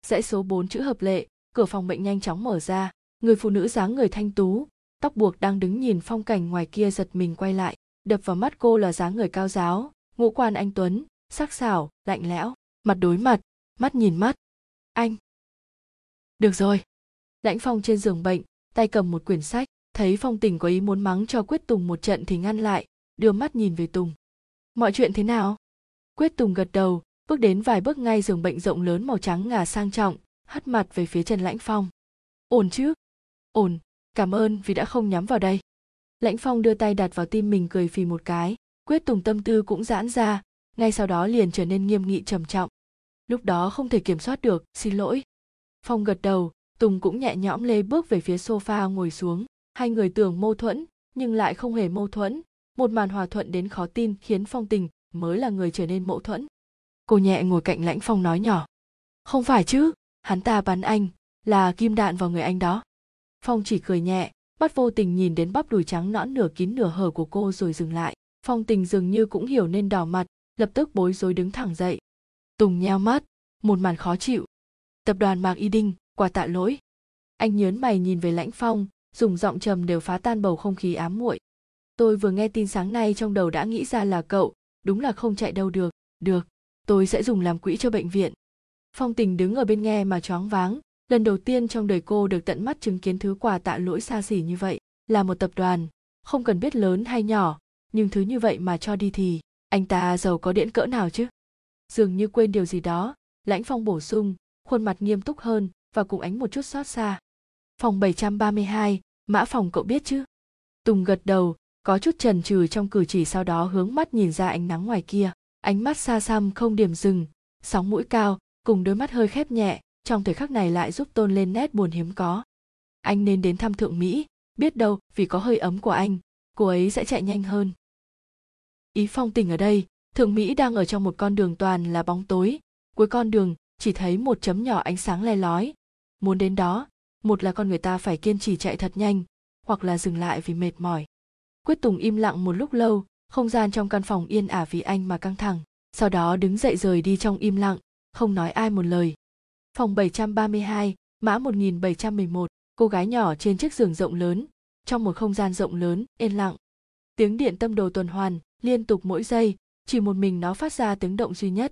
Dãy số 4 chữ hợp lệ, cửa phòng bệnh nhanh chóng mở ra, người phụ nữ dáng người thanh tú tóc buộc đang đứng nhìn phong cảnh ngoài kia giật mình quay lại. Đập vào mắt cô là dáng người cao giáo ngũ quan anh tuấn sắc sảo lạnh lẽo. Mặt đối mặt mắt nhìn mắt. Anh! Được rồi. Lãnh phong trên giường bệnh, tay cầm một quyển sách, thấy phong tình có ý muốn mắng cho quyết tùng một trận thì ngăn lại, đưa mắt nhìn về tùng. Mọi chuyện thế nào? Quyết tùng gật đầu, bước đến vài bước ngay giường bệnh rộng lớn màu trắng ngà sang trọng hất mặt về phía trần lãnh phong. Ổn chứ? Ổn, cảm ơn vì đã không nhắm vào đây. Lãnh phong đưa tay đặt vào tim mình cười phì một cái, quyết tùng tâm tư cũng giãn ra, ngay sau đó liền trở nên nghiêm nghị trầm trọng. Lúc đó không thể kiểm soát được, xin lỗi phong gật đầu, tùng cũng nhẹ nhõm lê bước về phía sofa ngồi xuống. Hai người tưởng mâu thuẫn, nhưng lại không hề mâu thuẫn. Một màn hòa thuận đến khó tin khiến phong tình mới là người trở nên mâu thuẫn. Cô nhẹ ngồi cạnh lãnh phong nói nhỏ. Không phải chứ, hắn ta bắn anh, là kim đạn vào người anh đó. Phong chỉ cười nhẹ, bắt vô tình nhìn đến bắp đùi trắng nõn nửa kín nửa hở của cô rồi dừng lại. Phong tình dường như cũng hiểu nên đỏ mặt, lập tức bối rối đứng thẳng dậy. Tùng nheo mắt, một màn khó chịu tập đoàn mạc y đinh quả tạ lỗi. Anh nhớn mày nhìn về lãnh phong, dùng giọng trầm đều phá tan bầu không khí ám muội. Tôi vừa nghe tin sáng nay trong đầu đã nghĩ ra là cậu, đúng là không chạy đâu được được, tôi sẽ dùng làm quỹ cho bệnh viện. Phong tình đứng ở bên nghe mà choáng váng, lần đầu tiên trong đời cô được tận mắt chứng kiến thứ quà tạ lỗi xa xỉ như vậy, là một tập đoàn, không cần biết lớn hay nhỏ, nhưng thứ như vậy mà cho đi thì, anh ta giàu có điễn cỡ nào chứ? Dường như quên điều gì đó, lãnh phong bổ sung khuôn mặt nghiêm túc hơn và cùng ánh một chút xót xa. Phòng 732, mã phòng cậu biết chứ? Tùng gật đầu có chút trần trừ trong cử chỉ sau đó hướng mắt nhìn ra ánh nắng ngoài kia. Ánh mắt xa xăm không điểm dừng sóng mũi cao cùng đôi mắt hơi khép nhẹ trong thời khắc này lại giúp tôn lên nét buồn hiếm có. Anh nên đến thăm thượng mỹ biết đâu vì có hơi ấm của anh cô ấy sẽ chạy nhanh hơn. Ý phong tình ở đây thượng mỹ đang ở trong một con đường toàn là bóng tối. Cuối con đường chỉ thấy một chấm nhỏ ánh sáng le lói muốn đến đó một là con người ta phải kiên trì chạy thật nhanh hoặc là dừng lại vì mệt mỏi. Quyết tùng im lặng một lúc lâu không gian trong căn phòng yên ả vì anh mà căng thẳng sau đó đứng dậy rời đi trong im lặng không nói ai một lời. Phòng 732, mã 1711, cô gái nhỏ trên chiếc giường rộng lớn trong một không gian rộng lớn yên lặng. Tiếng điện tâm đồ tuần hoàn liên tục mỗi giây chỉ một mình nó phát ra tiếng động duy nhất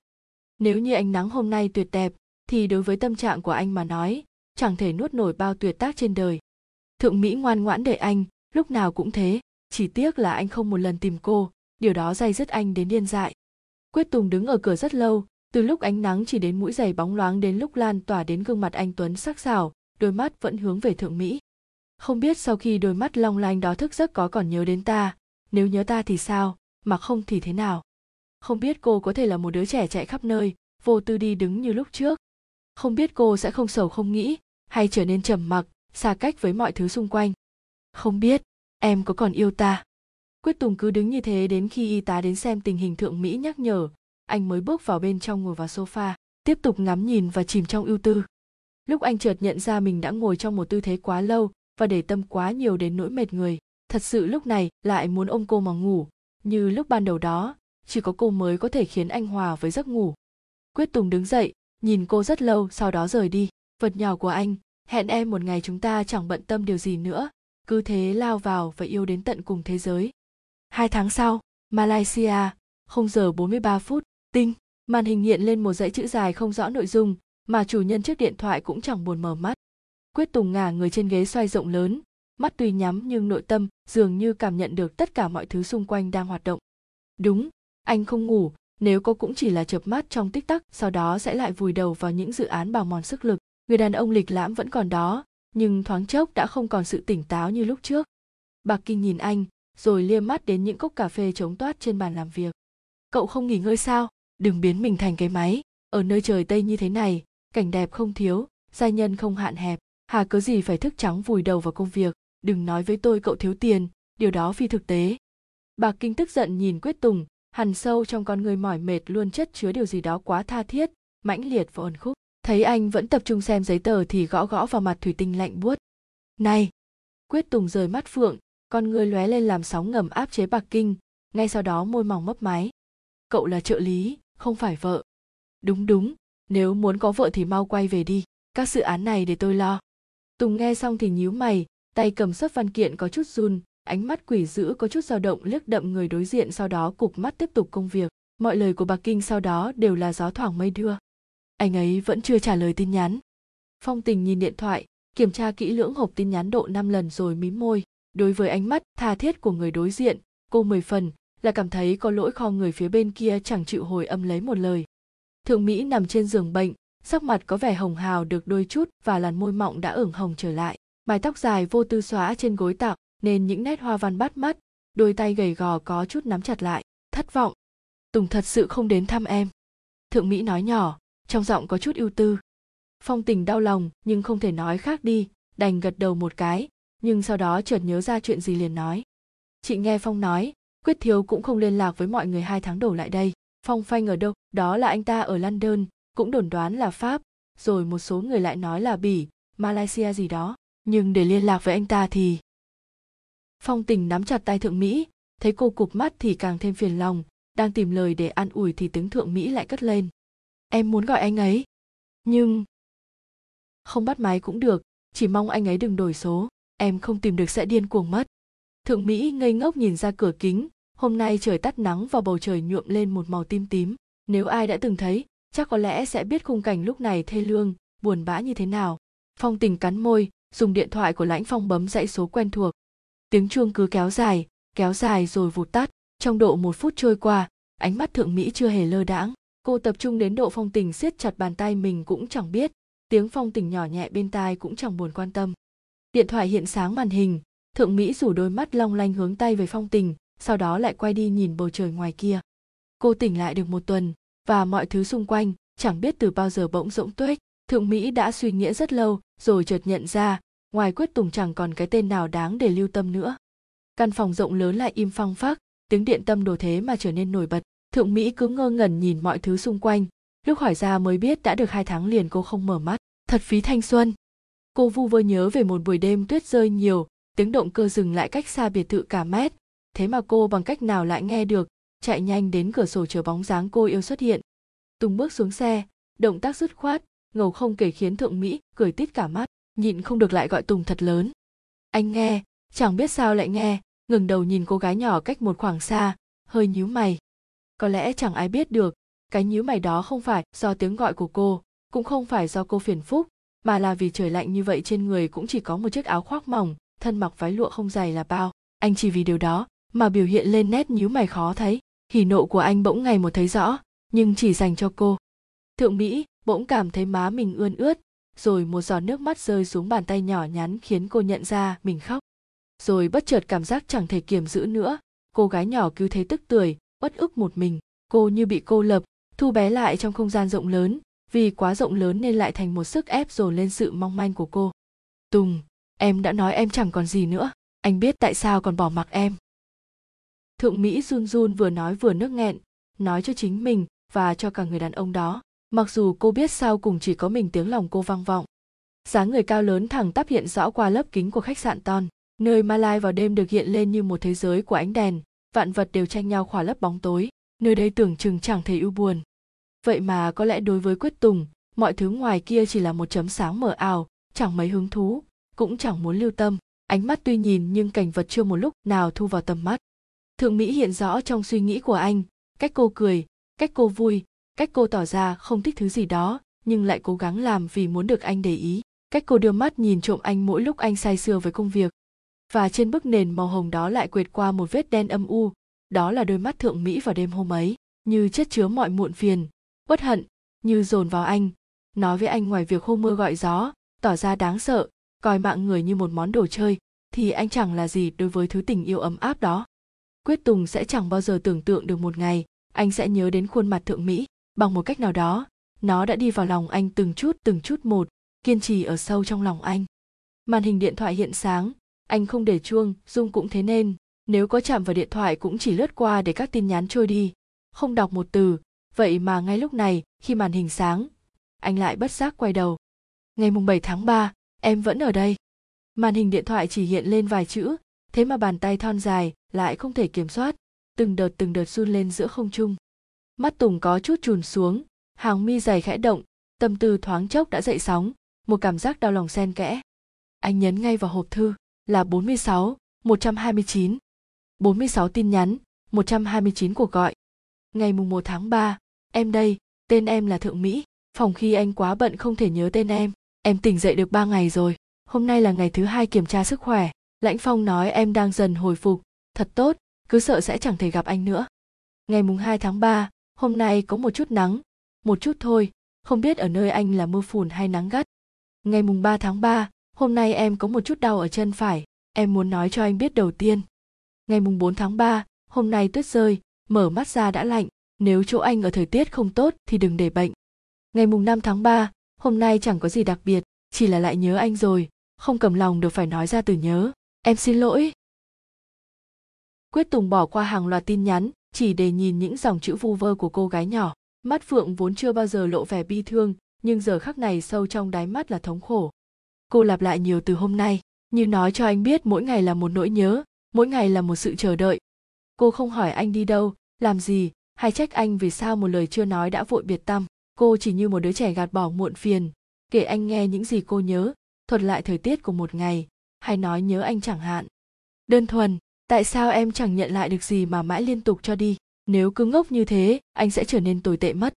nếu như ánh nắng hôm nay tuyệt đẹp, thì đối với tâm trạng của anh mà nói, chẳng thể nuốt nổi bao tuyệt tác trên đời. Thượng mỹ ngoan ngoãn để anh, lúc nào cũng thế, chỉ tiếc là anh không một lần tìm cô, điều đó dày dứt anh đến điên dại. Quyết tùng đứng ở cửa rất lâu, từ lúc ánh nắng chỉ đến mũi giày bóng loáng đến lúc lan tỏa đến gương mặt anh tuấn sắc sảo, đôi mắt vẫn hướng về thượng mỹ. Không biết sau khi đôi mắt long lanh đó thức giấc có còn nhớ đến ta, nếu nhớ ta thì sao, mà không thì thế nào? Không biết cô có thể là một đứa trẻ chạy khắp nơi, vô tư đi đứng như lúc trước. Không biết cô sẽ không sầu không nghĩ, hay trở nên trầm mặc, xa cách với mọi thứ xung quanh. Không biết, em có còn yêu ta? Quyết tùng cứ đứng như thế đến khi y tá đến xem tình hình thượng mỹ nhắc nhở, anh mới bước vào bên trong ngồi vào sofa, tiếp tục ngắm nhìn và chìm trong ưu tư. Lúc anh chợt nhận ra mình đã ngồi trong một tư thế quá lâu và để tâm quá nhiều đến nỗi mệt người, thật sự lúc này lại muốn ôm cô mà ngủ, như lúc ban đầu đó chỉ có cô mới có thể khiến anh hòa với giấc ngủ. Quyết tùng đứng dậy, nhìn cô rất lâu, sau đó rời đi. Vật nhỏ của anh, hẹn em một ngày chúng ta chẳng bận tâm điều gì nữa. Cứ thế lao vào và yêu đến tận cùng thế giới. Hai tháng sau, malaysia, không giờ 43 phút, tinh, màn hình hiện lên một dãy chữ dài không rõ nội dung, mà chủ nhân chiếc điện thoại cũng chẳng buồn mở mắt. Quyết tùng ngả người trên ghế xoay rộng lớn, mắt tuy nhắm nhưng nội tâm dường như cảm nhận được tất cả mọi thứ xung quanh đang hoạt động. Đúng anh không ngủ, nếu có cũng chỉ là chợp mắt trong tích tắc, sau đó sẽ lại vùi đầu vào những dự án bào mòn sức lực. Người đàn ông lịch lãm vẫn còn đó, nhưng thoáng chốc đã không còn sự tỉnh táo như lúc trước. Bạc kinh nhìn anh, rồi liêm mắt đến những cốc cà phê chống toát trên bàn làm việc. Cậu không nghỉ ngơi sao? Đừng biến mình thành cái máy. Ở nơi trời tây như thế này, cảnh đẹp không thiếu, gia nhân không hạn hẹp. Hà cớ gì phải thức trắng vùi đầu vào công việc? Đừng nói với tôi cậu thiếu tiền, điều đó phi thực tế. Bạc kinh tức giận nhìn quyết tùng hằn sâu trong con người mỏi mệt luôn chất chứa điều gì đó quá tha thiết, mãnh liệt và ẩn khúc. Thấy anh vẫn tập trung xem giấy tờ thì gõ gõ vào mặt thủy tinh lạnh buốt. Này! Quyết tùng rời mắt phượng, con người lóe lên làm sóng ngầm áp chế bạc kinh, ngay sau đó môi mỏng mấp máy. Cậu là trợ lý, không phải vợ. Đúng đúng, nếu muốn có vợ thì mau quay về đi, các dự án này để tôi lo. Tùng nghe xong thì nhíu mày, tay cầm sấp văn kiện có chút run ánh mắt quỷ dữ có chút dao động liếc đậm người đối diện sau đó cục mắt tiếp tục công việc. Mọi lời của bà kinh sau đó đều là gió thoảng mây đưa. Anh ấy vẫn chưa trả lời tin nhắn. Phong tình nhìn điện thoại, kiểm tra kỹ lưỡng hộp tin nhắn độ 5 lần rồi mím môi. Đối với ánh mắt tha thiết của người đối diện, cô mười phần là cảm thấy có lỗi kho người phía bên kia chẳng chịu hồi âm lấy một lời. Thượng mỹ nằm trên giường bệnh, sắc mặt có vẻ hồng hào được đôi chút và làn môi mọng đã ửng hồng trở lại. Mái tóc dài vô tư xóa trên gối tạo nên những nét hoa văn bắt mắt, đôi tay gầy gò có chút nắm chặt lại, thất vọng. Tùng thật sự không đến thăm em. Thượng mỹ nói nhỏ, trong giọng có chút ưu tư. Phong tình đau lòng, nhưng không thể nói khác đi, đành gật đầu một cái, nhưng sau đó chợt nhớ ra chuyện gì liền nói. Chị nghe phong nói, quyết thiếu cũng không liên lạc với mọi người hai tháng đổ lại đây. Phong phanh ở đâu, đó là anh ta ở london, cũng đồn đoán là pháp, rồi một số người lại nói là bỉ, malaysia gì đó. Nhưng để liên lạc với anh ta thì phong tình nắm chặt tay thượng mỹ, thấy cô cụp mắt thì càng thêm phiền lòng, đang tìm lời để an ủi thì tiếng thượng mỹ lại cất lên. Em muốn gọi anh ấy. Nhưng không bắt máy cũng được, chỉ mong anh ấy đừng đổi số, em không tìm được sẽ điên cuồng mất. Thượng mỹ ngây ngốc nhìn ra cửa kính, hôm nay trời tắt nắng và bầu trời nhuộm lên một màu tím tím, nếu ai đã từng thấy, chắc có lẽ sẽ biết khung cảnh lúc này thê lương, buồn bã như thế nào. Phong tình cắn môi, dùng điện thoại của lãnh phong bấm dãy số quen thuộc tiếng chuông cứ kéo dài kéo dài rồi vụt tắt. Trong độ một phút trôi qua, ánh mắt thượng mỹ chưa hề lơ đãng. Cô tập trung đến độ phong tình siết chặt bàn tay mình cũng chẳng biết. Tiếng phong tình nhỏ nhẹ bên tai cũng chẳng buồn quan tâm. Điện thoại hiện sáng màn hình. Thượng mỹ rủ đôi mắt long lanh hướng tay về phong tình, sau đó lại quay đi nhìn bầu trời ngoài kia. Cô tỉnh lại được một tuần, và mọi thứ xung quanh, chẳng biết từ bao giờ bỗng rỗng tuếch. Thượng mỹ đã suy nghĩ rất lâu, rồi chợt nhận ra ngoài quyết tùng chẳng còn cái tên nào đáng để lưu tâm nữa. Căn phòng rộng lớn lại im phăng phắc, tiếng điện tâm đồ thế mà trở nên nổi bật. Thượng mỹ cứ ngơ ngẩn nhìn mọi thứ xung quanh, lúc hỏi ra mới biết đã được hai tháng liền cô không mở mắt. Thật phí thanh xuân. Cô vu vơ nhớ về một buổi đêm tuyết rơi nhiều, tiếng động cơ dừng lại cách xa biệt thự cả mét. Thế mà cô bằng cách nào lại nghe được, chạy nhanh đến cửa sổ chờ bóng dáng cô yêu xuất hiện. Tùng bước xuống xe, động tác dứt khoát, ngầu không kể khiến thượng mỹ cười tít cả mắt nhịn không được lại gọi tùng thật lớn. Anh nghe, chẳng biết sao lại nghe ngừng đầu nhìn cô gái nhỏ cách một khoảng xa, hơi nhíu mày. Có lẽ chẳng ai biết được, cái nhíu mày đó không phải do tiếng gọi của cô, cũng không phải do cô phiền phúc, mà là vì trời lạnh như vậy trên người cũng chỉ có một chiếc áo khoác mỏng, thân mặc váy lụa không dày là bao. Anh chỉ vì điều đó mà biểu hiện lên nét nhíu mày khó thấy. Hỉ nộ của anh bỗng ngày một thấy rõ, nhưng chỉ dành cho cô. Thượng mỹ bỗng cảm thấy má mình ươn ướt rồi một giọt nước mắt rơi xuống bàn tay nhỏ nhắn khiến cô nhận ra mình khóc. Rồi bất chợt cảm giác chẳng thể kiềm giữ nữa. Cô gái nhỏ cứ thế tức tuổi uất ức một mình. Cô như bị cô lập, thu bé lại trong không gian rộng lớn. Vì quá rộng lớn nên lại thành một sức ép dồn lên sự mong manh của cô. Tùng, em đã nói em chẳng còn gì nữa. Anh biết tại sao còn bỏ mặc em. Thượng mỹ run run vừa nói vừa nước nghẹn, nói cho chính mình và cho cả người đàn ông đó mặc dù cô biết sao cùng chỉ có mình tiếng lòng cô vang vọng, dáng người cao lớn thẳng tắp hiện rõ qua lớp kính của khách sạn ton, nơi malai vào đêm được hiện lên như một thế giới của ánh đèn, vạn vật đều tranh nhau khỏa lấp bóng tối, nơi đây tưởng chừng chẳng thể ưu buồn. Vậy mà có lẽ đối với quyết tùng, mọi thứ ngoài kia chỉ là một chấm sáng mờ ảo, chẳng mấy hứng thú, cũng chẳng muốn lưu tâm, ánh mắt tuy nhìn nhưng cảnh vật chưa một lúc nào thu vào tầm mắt. Thượng mỹ hiện rõ trong suy nghĩ của anh, cách cô cười, cách cô vui cách cô tỏ ra không thích thứ gì đó, nhưng lại cố gắng làm vì muốn được anh để ý. Cách cô đưa mắt nhìn trộm anh mỗi lúc anh say sưa với công việc. Và trên bức nền màu hồng đó lại quệt qua một vết đen âm u. Đó là đôi mắt thượng mỹ vào đêm hôm ấy, như chất chứa mọi muộn phiền. Uất hận, như dồn vào anh. Nói với anh ngoài việc hô mưa gọi gió, tỏ ra đáng sợ, coi mạng người như một món đồ chơi, thì anh chẳng là gì đối với thứ tình yêu ấm áp đó. Quyết tùng sẽ chẳng bao giờ tưởng tượng được một ngày, anh sẽ nhớ đến khuôn mặt thượng mỹ bằng một cách nào đó nó đã đi vào lòng anh từng chút từng chút một kiên trì ở sâu trong lòng anh. Màn hình điện thoại hiện sáng anh không để chuông dung cũng thế nên nếu có chạm vào điện thoại cũng chỉ lướt qua để các tin nhắn trôi đi. Không đọc một từ vậy mà ngay lúc này khi màn hình sáng anh lại bất giác quay đầu. Ngày mùng 7 tháng 3, em vẫn ở đây. Màn hình điện thoại chỉ hiện lên vài chữ thế mà bàn tay thon dài lại không thể kiểm soát. Từng đợt từng đợt run lên giữa không trung mắt tùng có chút trùn xuống hàng mi dày khẽ động tâm tư thoáng chốc đã dậy sóng một cảm giác đau lòng xen kẽ anh nhấn ngay vào hộp thư là 46, 129. 46 tin nhắn, 129 cuộc gọi. Ngày mùng 1 tháng 3, em đây, tên em là Thượng Mỹ. Phòng khi anh quá bận không thể nhớ tên em. Em tỉnh dậy được 3 ngày rồi. Hôm nay là ngày thứ hai kiểm tra sức khỏe. Lãnh Phong nói em đang dần hồi phục. Thật tốt, cứ sợ sẽ chẳng thể gặp anh nữa. Ngày mùng 2 tháng 3, hôm nay có một chút nắng. Một chút thôi, không biết ở nơi anh là mưa phùn hay nắng gắt. Ngày mùng 3 tháng 3, hôm nay em có một chút đau ở chân phải, em muốn nói cho anh biết đầu tiên. Ngày mùng 4 tháng 3, hôm nay tuyết rơi, mở mắt ra đã lạnh, nếu chỗ anh ở thời tiết không tốt thì đừng để bệnh. Ngày mùng 5 tháng 3, hôm nay chẳng có gì đặc biệt, chỉ là lại nhớ anh rồi, không cầm lòng được phải nói ra từ nhớ. Em xin lỗi. Quyết Tùng bỏ qua hàng loạt tin nhắn, chỉ để nhìn những dòng chữ vu vơ của cô gái nhỏ. Mắt Phượng vốn chưa bao giờ lộ vẻ bi thương, nhưng giờ khắc này sâu trong đáy mắt là thống khổ. Cô lặp lại nhiều từ hôm nay như nói cho anh biết mỗi ngày là một nỗi nhớ mỗi ngày là một sự chờ đợi. Cô không hỏi anh đi đâu làm gì hay trách anh vì sao một lời chưa nói đã vội biệt tâm. Cô chỉ như một đứa trẻ gạt bỏ muộn phiền kể anh nghe những gì cô nhớ thuật lại thời tiết của một ngày hay nói nhớ anh chẳng hạn. Đơn thuần tại sao em chẳng nhận lại được gì mà mãi liên tục cho đi? Nếu cứ ngốc như thế, anh sẽ trở nên tồi tệ mất.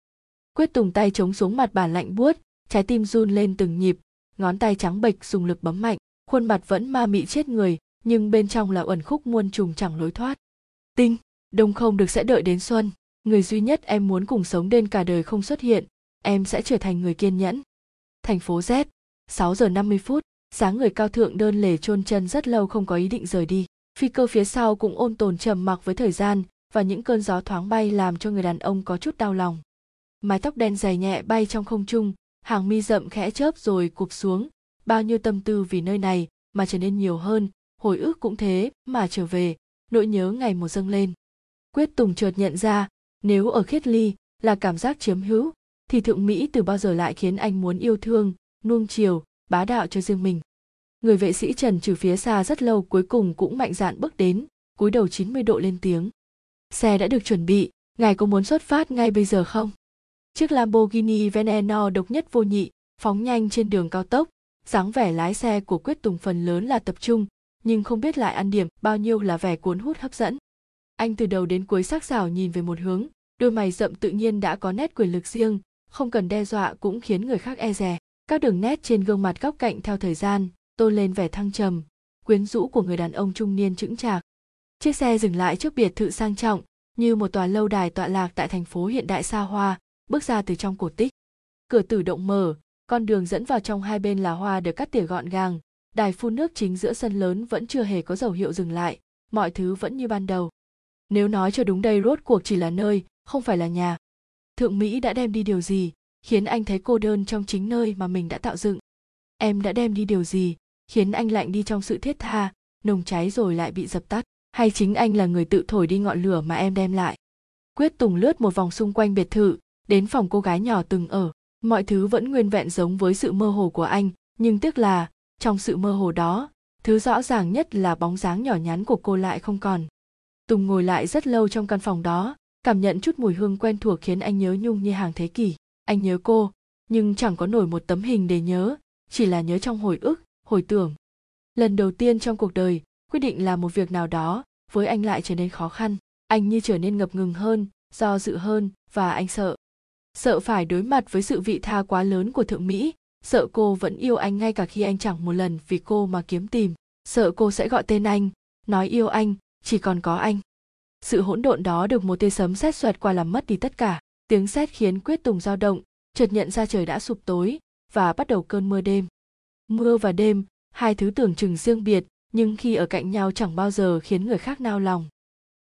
Quyết tùng tay chống xuống mặt bàn lạnh buốt, trái tim run lên từng nhịp, ngón tay trắng bệch dùng lực bấm mạnh, khuôn mặt vẫn ma mị chết người, nhưng bên trong là uẩn khúc muôn trùng chẳng lối thoát. Tinh, đông không được sẽ đợi đến xuân, người duy nhất em muốn cùng sống đến cả đời không xuất hiện, em sẽ trở thành người kiên nhẫn. Thành phố z 6 giờ 50 phút, sáng người cao thượng đơn lề chôn chân rất lâu không có ý định rời đi phi cơ phía sau cũng ôn tồn trầm mặc với thời gian và những cơn gió thoáng bay làm cho người đàn ông có chút đau lòng. Mái tóc đen dày nhẹ bay trong không trung, hàng mi rậm khẽ chớp rồi cụp xuống. Bao nhiêu tâm tư vì nơi này mà trở nên nhiều hơn, hồi ức cũng thế mà trở về, nỗi nhớ ngày một dâng lên. Quyết tùng chợt nhận ra, nếu ở khiết ly là cảm giác chiếm hữu, thì thượng mỹ từ bao giờ lại khiến anh muốn yêu thương, nuông chiều, bá đạo cho riêng mình? Người vệ sĩ trần trừ phía xa rất lâu cuối cùng cũng mạnh dạn bước đến, cúi đầu 90 độ lên tiếng. Xe đã được chuẩn bị, ngài có muốn xuất phát ngay bây giờ không? Chiếc lamborghini veneno độc nhất vô nhị, phóng nhanh trên đường cao tốc. Dáng vẻ lái xe của quyết tùng phần lớn là tập trung, nhưng không biết lại ăn điểm bao nhiêu là vẻ cuốn hút hấp dẫn. Anh từ đầu đến cuối sắc sảo nhìn về một hướng, đôi mày rậm tự nhiên đã có nét quyền lực riêng, không cần đe dọa cũng khiến người khác e dè. Các đường nét trên gương mặt góc cạnh theo thời gian tôn lên vẻ thăng trầm, quyến rũ của người đàn ông trung niên chững chạc. Chiếc xe dừng lại trước biệt thự sang trọng, như một tòa lâu đài tọa lạc tại thành phố hiện đại xa hoa, bước ra từ trong cổ tích. Cửa tử động mở, con đường dẫn vào trong hai bên là hoa được cắt tỉa gọn gàng, đài phun nước chính giữa sân lớn vẫn chưa hề có dấu hiệu dừng lại, mọi thứ vẫn như ban đầu. Nếu nói cho đúng đây rốt cuộc chỉ là nơi, không phải là nhà. Thượng mỹ đã đem đi điều gì, khiến anh thấy cô đơn trong chính nơi mà mình đã tạo dựng? Em đã đem đi điều gì? Khiến anh lạnh đi trong sự thiết tha, nồng cháy rồi lại bị dập tắt. Hay chính anh là người tự thổi đi ngọn lửa mà em đem lại? Quyết tùng lướt một vòng xung quanh biệt thự, đến phòng cô gái nhỏ từng ở. Mọi thứ vẫn nguyên vẹn giống với sự mơ hồ của anh, nhưng tiếc là, trong sự mơ hồ đó, thứ rõ ràng nhất là bóng dáng nhỏ nhắn của cô lại không còn. Tùng ngồi lại rất lâu trong căn phòng đó, cảm nhận chút mùi hương quen thuộc khiến anh nhớ nhung như hàng thế kỷ. Anh nhớ cô, nhưng chẳng có nổi một tấm hình để nhớ, chỉ là nhớ trong hồi ức hồi tưởng. Lần đầu tiên trong cuộc đời, quyết định làm một việc nào đó với anh lại trở nên khó khăn. Anh như trở nên ngập ngừng hơn, do dự hơn và anh sợ. Sợ phải đối mặt với sự vị tha quá lớn của thượng mỹ. Sợ cô vẫn yêu anh ngay cả khi anh chẳng một lần vì cô mà kiếm tìm. Sợ cô sẽ gọi tên anh, nói yêu anh, chỉ còn có anh. Sự hỗn độn đó được một tia sấm sét xoẹt qua làm mất đi tất cả. Tiếng sét khiến quyết tùng dao động, chợt nhận ra trời đã sụp tối và bắt đầu cơn mưa đêm mưa và đêm, hai thứ tưởng chừng riêng biệt, nhưng khi ở cạnh nhau chẳng bao giờ khiến người khác nao lòng.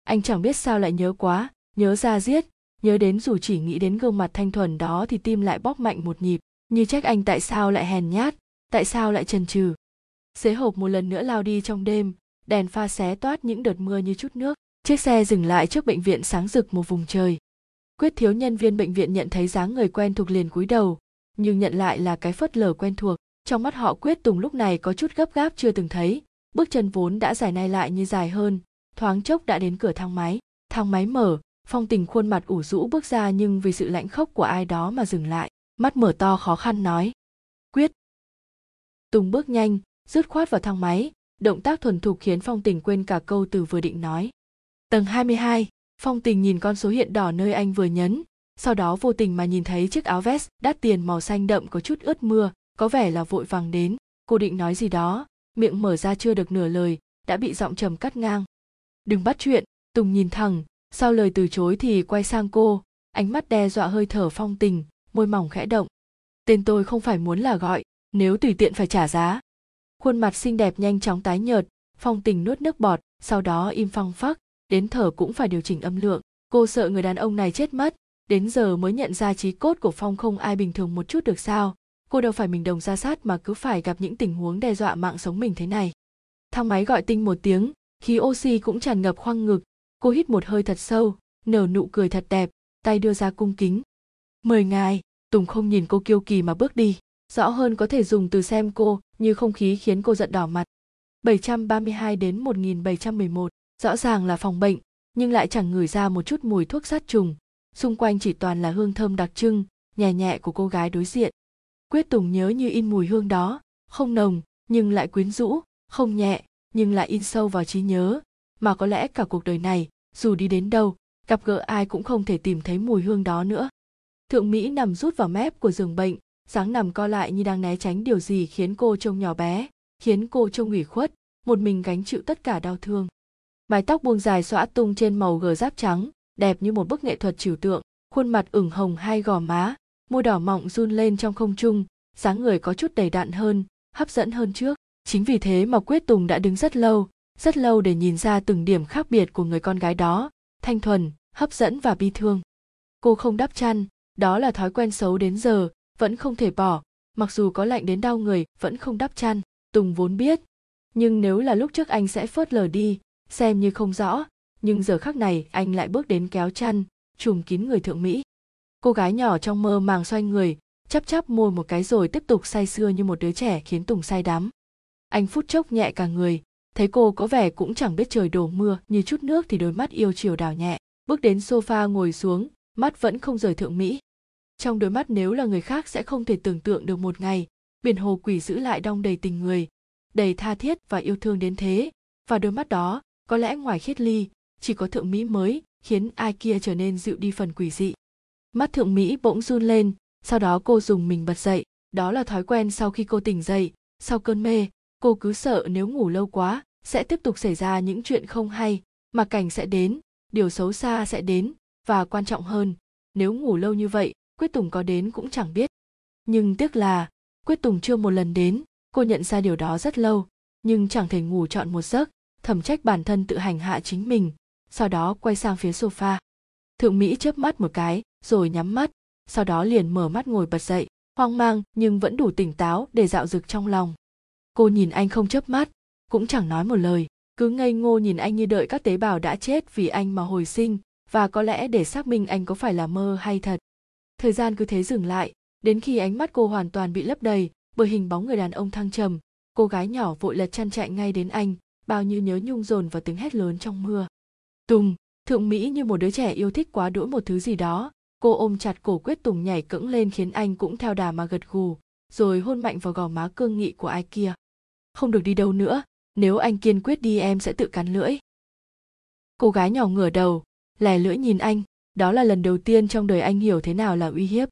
Anh chẳng biết sao lại nhớ quá, nhớ ra giết, nhớ đến dù chỉ nghĩ đến gương mặt thanh thuần đó thì tim lại bóp mạnh một nhịp, như trách anh tại sao lại hèn nhát, tại sao lại trần trừ xế hộp một lần nữa lao đi trong đêm, đèn pha xé toát những đợt mưa như chút nước, chiếc xe dừng lại trước bệnh viện sáng rực một vùng trời. Quyết thiếu nhân viên bệnh viện nhận thấy dáng người quen thuộc liền cúi đầu, nhưng nhận lại là cái phớt lờ quen thuộc trong mắt họ quyết tùng lúc này có chút gấp gáp chưa từng thấy. Bước chân vốn đã dài nay lại như dài hơn. Thoáng chốc đã đến cửa thang máy. Thang máy mở. Phong tình khuôn mặt ủ rũ bước ra nhưng vì sự lãnh khốc của ai đó mà dừng lại. Mắt mở to khó khăn nói. Quyết. Tùng bước nhanh dứt khoát vào thang máy. Động tác thuần thục khiến phong tình quên cả câu từ vừa định nói. Tầng 22, phong tình nhìn con số hiện đỏ nơi anh vừa nhấn. Sau đó vô tình mà nhìn thấy chiếc áo vest đắt tiền màu xanh đậm có chút ướt mưa có vẻ là vội vàng đến. Cô định nói gì đó. Miệng mở ra chưa được nửa lời, đã bị giọng trầm cắt ngang. Đừng bắt chuyện. Tùng nhìn thẳng. Sau lời từ chối thì quay sang cô. Ánh mắt đe dọa hơi thở phong tình, môi mỏng khẽ động. Tên tôi không phải muốn là gọi, nếu tùy tiện phải trả giá. Khuôn mặt xinh đẹp nhanh chóng tái nhợt, phong tình nuốt nước bọt, sau đó im phăng phắc, đến thở cũng phải điều chỉnh âm lượng. Cô sợ người đàn ông này chết mất, đến giờ mới nhận ra trí cốt của phong không ai bình thường một chút được sao cô đâu phải mình đồng ra sát mà cứ phải gặp những tình huống đe dọa mạng sống mình thế này. Thang máy gọi tinh một tiếng khí oxy cũng tràn ngập khoang ngực. Cô hít một hơi thật sâu nở nụ cười thật đẹp tay đưa ra cung kính. Mời ngài. Tùng không nhìn cô kiêu kỳ mà bước đi. Rõ hơn có thể dùng từ xem cô như không khí khiến cô giận đỏ mặt. 732 đến 1711, rõ ràng là phòng bệnh, nhưng lại chẳng ngửi ra một chút mùi thuốc sát trùng, xung quanh chỉ toàn là hương thơm đặc trưng, nhẹ nhẹ của cô gái đối diện. Quyết Tùng nhớ như in mùi hương đó, không nồng nhưng lại quyến rũ, không nhẹ nhưng lại in sâu vào trí nhớ, mà có lẽ cả cuộc đời này, dù đi đến đâu, gặp gỡ ai cũng không thể tìm thấy mùi hương đó nữa. Thượng Mỹ nằm rút vào mép của giường bệnh, sáng nằm co lại như đang né tránh điều gì khiến cô trông nhỏ bé, khiến cô trông ủy khuất, một mình gánh chịu tất cả đau thương. Mái tóc buông dài xõa tung trên màu gờ giáp trắng, đẹp như một bức nghệ thuật trừu tượng, khuôn mặt ửng hồng hai gò má, môi đỏ mọng run lên trong không trung, dáng người có chút đầy đặn hơn, hấp dẫn hơn trước. Chính vì thế mà Quyết Tùng đã đứng rất lâu, rất lâu để nhìn ra từng điểm khác biệt của người con gái đó, thanh thuần, hấp dẫn và bi thương. Cô không đắp chăn, đó là thói quen xấu đến giờ, vẫn không thể bỏ, mặc dù có lạnh đến đau người vẫn không đắp chăn, Tùng vốn biết. Nhưng nếu là lúc trước anh sẽ phớt lờ đi, xem như không rõ, nhưng giờ khắc này anh lại bước đến kéo chăn, trùm kín người thượng mỹ cô gái nhỏ trong mơ màng xoay người, chắp chắp môi một cái rồi tiếp tục say sưa như một đứa trẻ khiến tùng say đắm. Anh phút chốc nhẹ cả người, thấy cô có vẻ cũng chẳng biết trời đổ mưa, như chút nước thì đôi mắt yêu chiều đào nhẹ. Bước đến sofa ngồi xuống, mắt vẫn không rời thượng mỹ. Trong đôi mắt nếu là người khác sẽ không thể tưởng tượng được một ngày, biển hồ quỷ giữ lại đong đầy tình người, đầy tha thiết và yêu thương đến thế. Và đôi mắt đó, có lẽ ngoài khiết ly chỉ có thượng mỹ mới khiến ai kia trở nên dịu đi phần quỷ dị mắt thượng mỹ bỗng run lên, sau đó cô dùng mình bật dậy, đó là thói quen sau khi cô tỉnh dậy. Sau cơn mê, cô cứ sợ nếu ngủ lâu quá, sẽ tiếp tục xảy ra những chuyện không hay, mà cảnh sẽ đến, điều xấu xa sẽ đến, và quan trọng hơn, nếu ngủ lâu như vậy, quyết tùng có đến cũng chẳng biết. Nhưng tiếc là, quyết tùng chưa một lần đến, cô nhận ra điều đó rất lâu, nhưng chẳng thể ngủ trọn một giấc thẩm trách bản thân tự hành hạ chính mình, sau đó quay sang phía sofa. Thượng mỹ chớp mắt một cái rồi nhắm mắt, sau đó liền mở mắt ngồi bật dậy, hoang mang nhưng vẫn đủ tỉnh táo để dạo dực trong lòng. Cô nhìn anh không chớp mắt, cũng chẳng nói một lời, cứ ngây ngô nhìn anh như đợi các tế bào đã chết vì anh mà hồi sinh, và có lẽ để xác minh anh có phải là mơ hay thật. Thời gian cứ thế dừng lại, đến khi ánh mắt cô hoàn toàn bị lấp đầy, bởi hình bóng người đàn ông thăng trầm, cô gái nhỏ vội lật chăn chạy ngay đến anh, bao nhiêu nhớ nhung dồn vào tiếng hét lớn trong mưa. Tùng, thượng mỹ như một đứa trẻ yêu thích quá đỗi một thứ gì đó cô ôm chặt cổ quyết tùng nhảy cẫng lên khiến anh cũng theo đà mà gật gù, rồi hôn mạnh vào gò má cương nghị của ai kia. Không được đi đâu nữa, nếu anh kiên quyết đi em sẽ tự cắn lưỡi. Cô gái nhỏ ngửa đầu lè lưỡi nhìn anh, đó là lần đầu tiên trong đời anh hiểu thế nào là uy hiếp.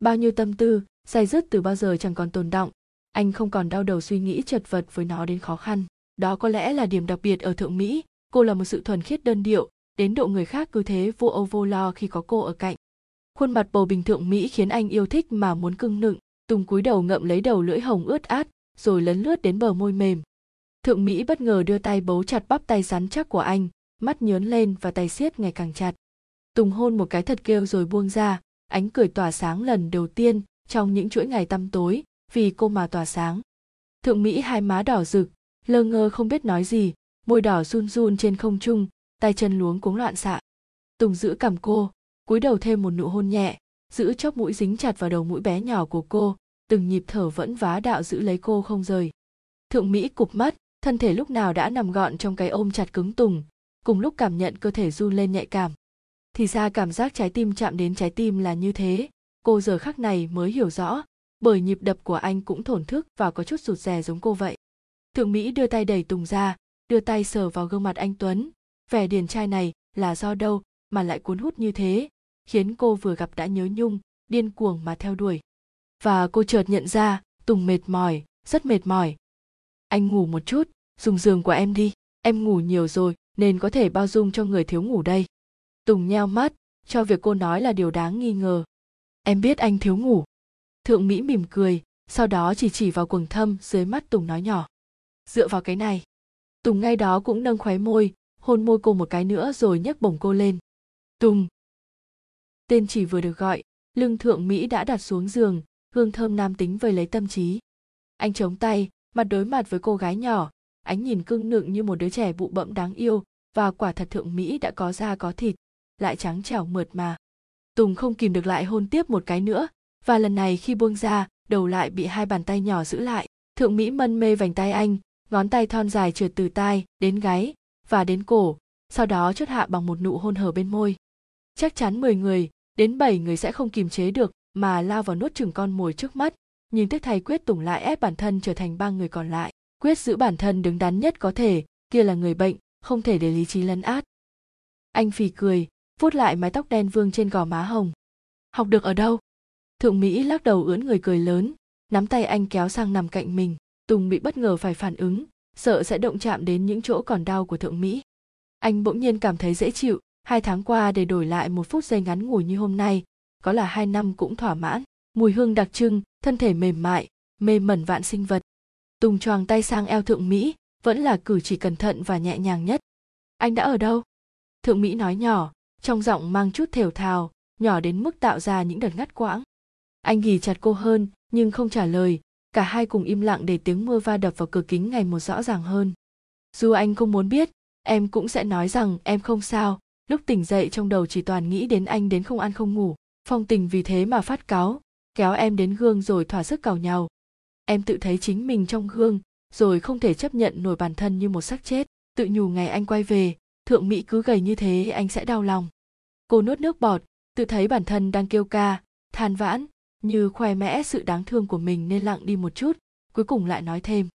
Bao nhiêu tâm tư, say dứt từ bao giờ chẳng còn tồn động anh không còn đau đầu suy nghĩ chật vật với nó đến khó khăn. Đó có lẽ là điểm đặc biệt ở thượng mỹ, cô là một sự thuần khiết đơn điệu, đến độ người khác cứ thế vô âu vô lo khi có cô ở cạnh khuôn mặt bầu bình thượng mỹ khiến anh yêu thích mà muốn cưng nựng. Tùng cúi đầu ngậm lấy đầu lưỡi hồng ướt át, rồi lấn lướt đến bờ môi mềm. Thượng mỹ bất ngờ đưa tay bấu chặt bắp tay rắn chắc của anh, mắt nhớn lên và tay siết ngày càng chặt. Tùng hôn một cái thật kêu rồi buông ra, ánh cười tỏa sáng lần đầu tiên trong những chuỗi ngày tăm tối vì cô mà tỏa sáng. Thượng mỹ hai má đỏ rực, lơ ngơ không biết nói gì, môi đỏ run run trên không trung, tay chân luống cuống loạn xạ. Tùng giữ cầm cô cúi đầu thêm một nụ hôn nhẹ, giữ chóp mũi dính chặt vào đầu mũi bé nhỏ của cô, từng nhịp thở vẫn vá đạo giữ lấy cô không rời. Thượng mỹ cụp mắt, thân thể lúc nào đã nằm gọn trong cái ôm chặt cứng tùng, cùng lúc cảm nhận cơ thể run lên nhạy cảm. Thì ra cảm giác trái tim chạm đến trái tim là như thế, cô giờ khắc này mới hiểu rõ, bởi nhịp đập của anh cũng thổn thức và có chút rụt rè giống cô vậy. Thượng mỹ đưa tay đẩy tùng ra, đưa tay sờ vào gương mặt anh tuấn. Vẻ điển trai này là do đâu mà lại cuốn hút như thế? Khiến cô vừa gặp đã nhớ nhung, điên cuồng mà theo đuổi. Và cô chợt nhận ra, tùng mệt mỏi, rất mệt mỏi. Anh ngủ một chút, dùng giường của em đi, em ngủ nhiều rồi, nên có thể bao dung cho người thiếu ngủ đây. Tùng nheo mắt, cho việc cô nói là điều đáng nghi ngờ. Em biết anh thiếu ngủ. Thượng mỹ mỉm cười, sau đó chỉ chỉ vào quần thâm dưới mắt tùng nói nhỏ. Dựa vào cái này. Tùng ngay đó cũng nâng khóe môi, hôn môi cô một cái nữa rồi nhấc bổng cô lên. Tùng tên chỉ vừa được gọi, lưng thượng mỹ đã đặt xuống giường, hương thơm nam tính vây lấy tâm trí. Anh chống tay, mặt đối mặt với cô gái nhỏ, ánh nhìn cưng nựng như một đứa trẻ bụ bẫm đáng yêu, và quả thật thượng mỹ đã có da có thịt, lại trắng trẻo mượt mà. Tùng không kìm được lại hôn tiếp một cái nữa, và lần này khi buông ra, đầu lại bị hai bàn tay nhỏ giữ lại. Thượng mỹ mân mê vành tay anh, ngón tay thon dài trượt từ tai, đến gáy, và đến cổ, sau đó chốt hạ bằng một nụ hôn hở bên môi. Chắc chắn 10 người đến bảy người sẽ không kìm chế được, mà lao vào nuốt chừng con mồi trước mắt. Nhìn tiếc thay quyết tùng lại ép bản thân trở thành ba người còn lại, quyết giữ bản thân đứng đắn nhất có thể, kia là người bệnh, không thể để lý trí lấn át. Anh phì cười, vuốt lại mái tóc đen vương trên gò má hồng. Học được ở đâu? Thượng mỹ lắc đầu ưỡn người cười lớn, nắm tay anh kéo sang nằm cạnh mình, tùng bị bất ngờ phải phản ứng, sợ sẽ động chạm đến những chỗ còn đau của thượng mỹ. Anh bỗng nhiên cảm thấy dễ chịu hai tháng qua để đổi lại một phút giây ngắn ngủi như hôm nay, có là hai năm cũng thỏa mãn. Mùi hương đặc trưng, thân thể mềm mại, mê mẩn vạn sinh vật. Tùng choàng tay sang eo thượng mỹ, vẫn là cử chỉ cẩn thận và nhẹ nhàng nhất. Anh đã ở đâu? Thượng mỹ nói nhỏ, trong giọng mang chút thều thào, nhỏ đến mức tạo ra những đợt ngắt quãng. Anh ghì chặt cô hơn, nhưng không trả lời, cả hai cùng im lặng để tiếng mưa va đập vào cửa kính ngày một rõ ràng hơn. Dù anh không muốn biết, em cũng sẽ nói rằng em không sao lúc tỉnh dậy, trong đầu chỉ toàn nghĩ đến anh đến không ăn không ngủ. Phong tình vì thế mà phát cáu, kéo em đến gương rồi thỏa sức cào nhau. Em tự thấy chính mình trong gương, rồi không thể chấp nhận nổi bản thân như một xác chết. Tự nhủ ngày anh quay về, thượng mỹ cứ gầy như thế, anh sẽ đau lòng. Cô nuốt nước bọt, tự thấy bản thân đang kêu ca, than vãn, như khoe mẽ sự đáng thương của mình nên lặng đi một chút, cuối cùng lại nói thêm.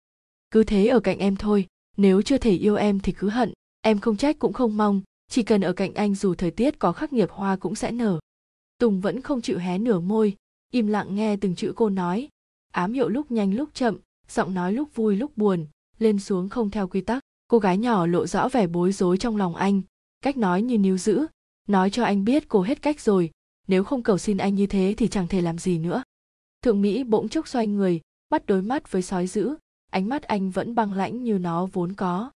Cứ thế ở cạnh em thôi, nếu chưa thể yêu em thì cứ hận, em không trách cũng không mong chỉ cần ở cạnh anh dù thời tiết có khắc nghiệt hoa cũng sẽ nở. Tùng vẫn không chịu hé nửa môi, im lặng nghe từng chữ cô nói. Ám hiệu lúc nhanh lúc chậm, giọng nói lúc vui lúc buồn, lên xuống không theo quy tắc. Cô gái nhỏ lộ rõ vẻ bối rối trong lòng anh. Cách nói như níu giữ. Nói cho anh biết cô hết cách rồi. Nếu không cầu xin anh như thế thì chẳng thể làm gì nữa. Thượng mỹ bỗng chốc xoay người, bắt đối mắt với sói dữ. Ánh mắt anh vẫn băng lãnh như nó vốn có.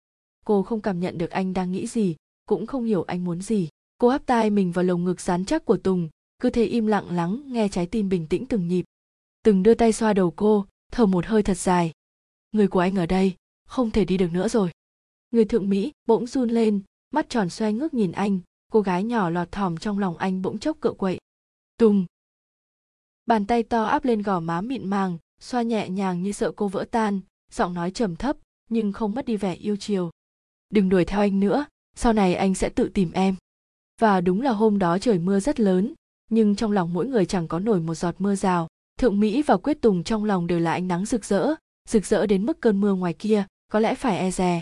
Cô không cảm nhận được anh đang nghĩ gì cũng không hiểu anh muốn gì. Cô áp tai mình vào lồng ngực rán chắc của tùng, cứ thế im lặng lắng nghe trái tim bình tĩnh từng nhịp. Từng đưa tay xoa đầu cô, thở một hơi thật dài. Người của anh ở đây, không thể đi được nữa rồi. Người thượng mỹ bỗng run lên, mắt tròn xoe ngước nhìn anh, cô gái nhỏ lọt thỏm trong lòng anh bỗng chốc cựa quậy. Tùng! Bàn tay to áp lên gò má mịn màng, xoa nhẹ nhàng như sợ cô vỡ tan, giọng nói trầm thấp, nhưng không mất đi vẻ yêu chiều. Đừng đuổi theo anh nữa sau này anh sẽ tự tìm em. Và đúng là hôm đó trời mưa rất lớn, nhưng trong lòng mỗi người chẳng có nổi một giọt mưa rào. Thượng mỹ và quyết tùng trong lòng đều là ánh nắng rực rỡ rực rỡ đến mức cơn mưa ngoài kia, có lẽ phải e dè.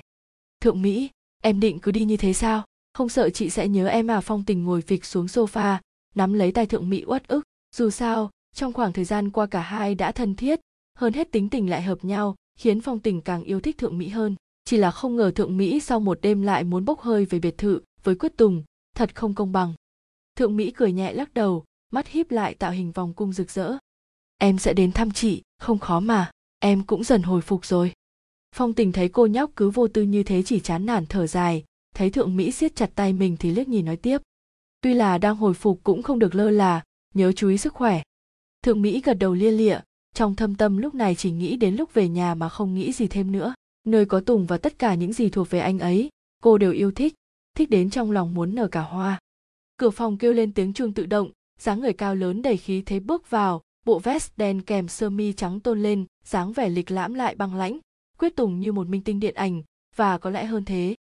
Thượng mỹ, em định cứ đi như thế sao? Không sợ chị sẽ nhớ em à? Phong tình ngồi phịch xuống sofa, nắm lấy tay thượng mỹ uất ức. Dù sao, trong khoảng thời gian qua cả hai đã thân thiết, hơn hết tính tình lại hợp nhau, khiến phong tình càng yêu thích thượng mỹ hơn chỉ là không ngờ thượng mỹ sau một đêm lại muốn bốc hơi về biệt thự với quyết tùng, thật không công bằng. Thượng mỹ cười nhẹ lắc đầu, mắt híp lại tạo hình vòng cung rực rỡ. Em sẽ đến thăm chị, không khó mà, em cũng dần hồi phục rồi. Phong tình thấy cô nhóc cứ vô tư như thế chỉ chán nản thở dài, thấy thượng mỹ siết chặt tay mình thì liếc nhìn nói tiếp. Tuy là đang hồi phục cũng không được lơ là, nhớ chú ý sức khỏe. Thượng mỹ gật đầu lia lịa, trong thâm tâm lúc này chỉ nghĩ đến lúc về nhà mà không nghĩ gì thêm nữa nơi có tùng và tất cả những gì thuộc về anh ấy, cô đều yêu thích thích đến trong lòng muốn nở cả hoa. Cửa phòng kêu lên tiếng chuông tự động, dáng người cao lớn đầy khí thế bước vào, bộ vest đen kèm sơ mi trắng tôn lên, dáng vẻ lịch lãm lại băng lãnh, quyết tùng như một minh tinh điện ảnh, và có lẽ hơn thế.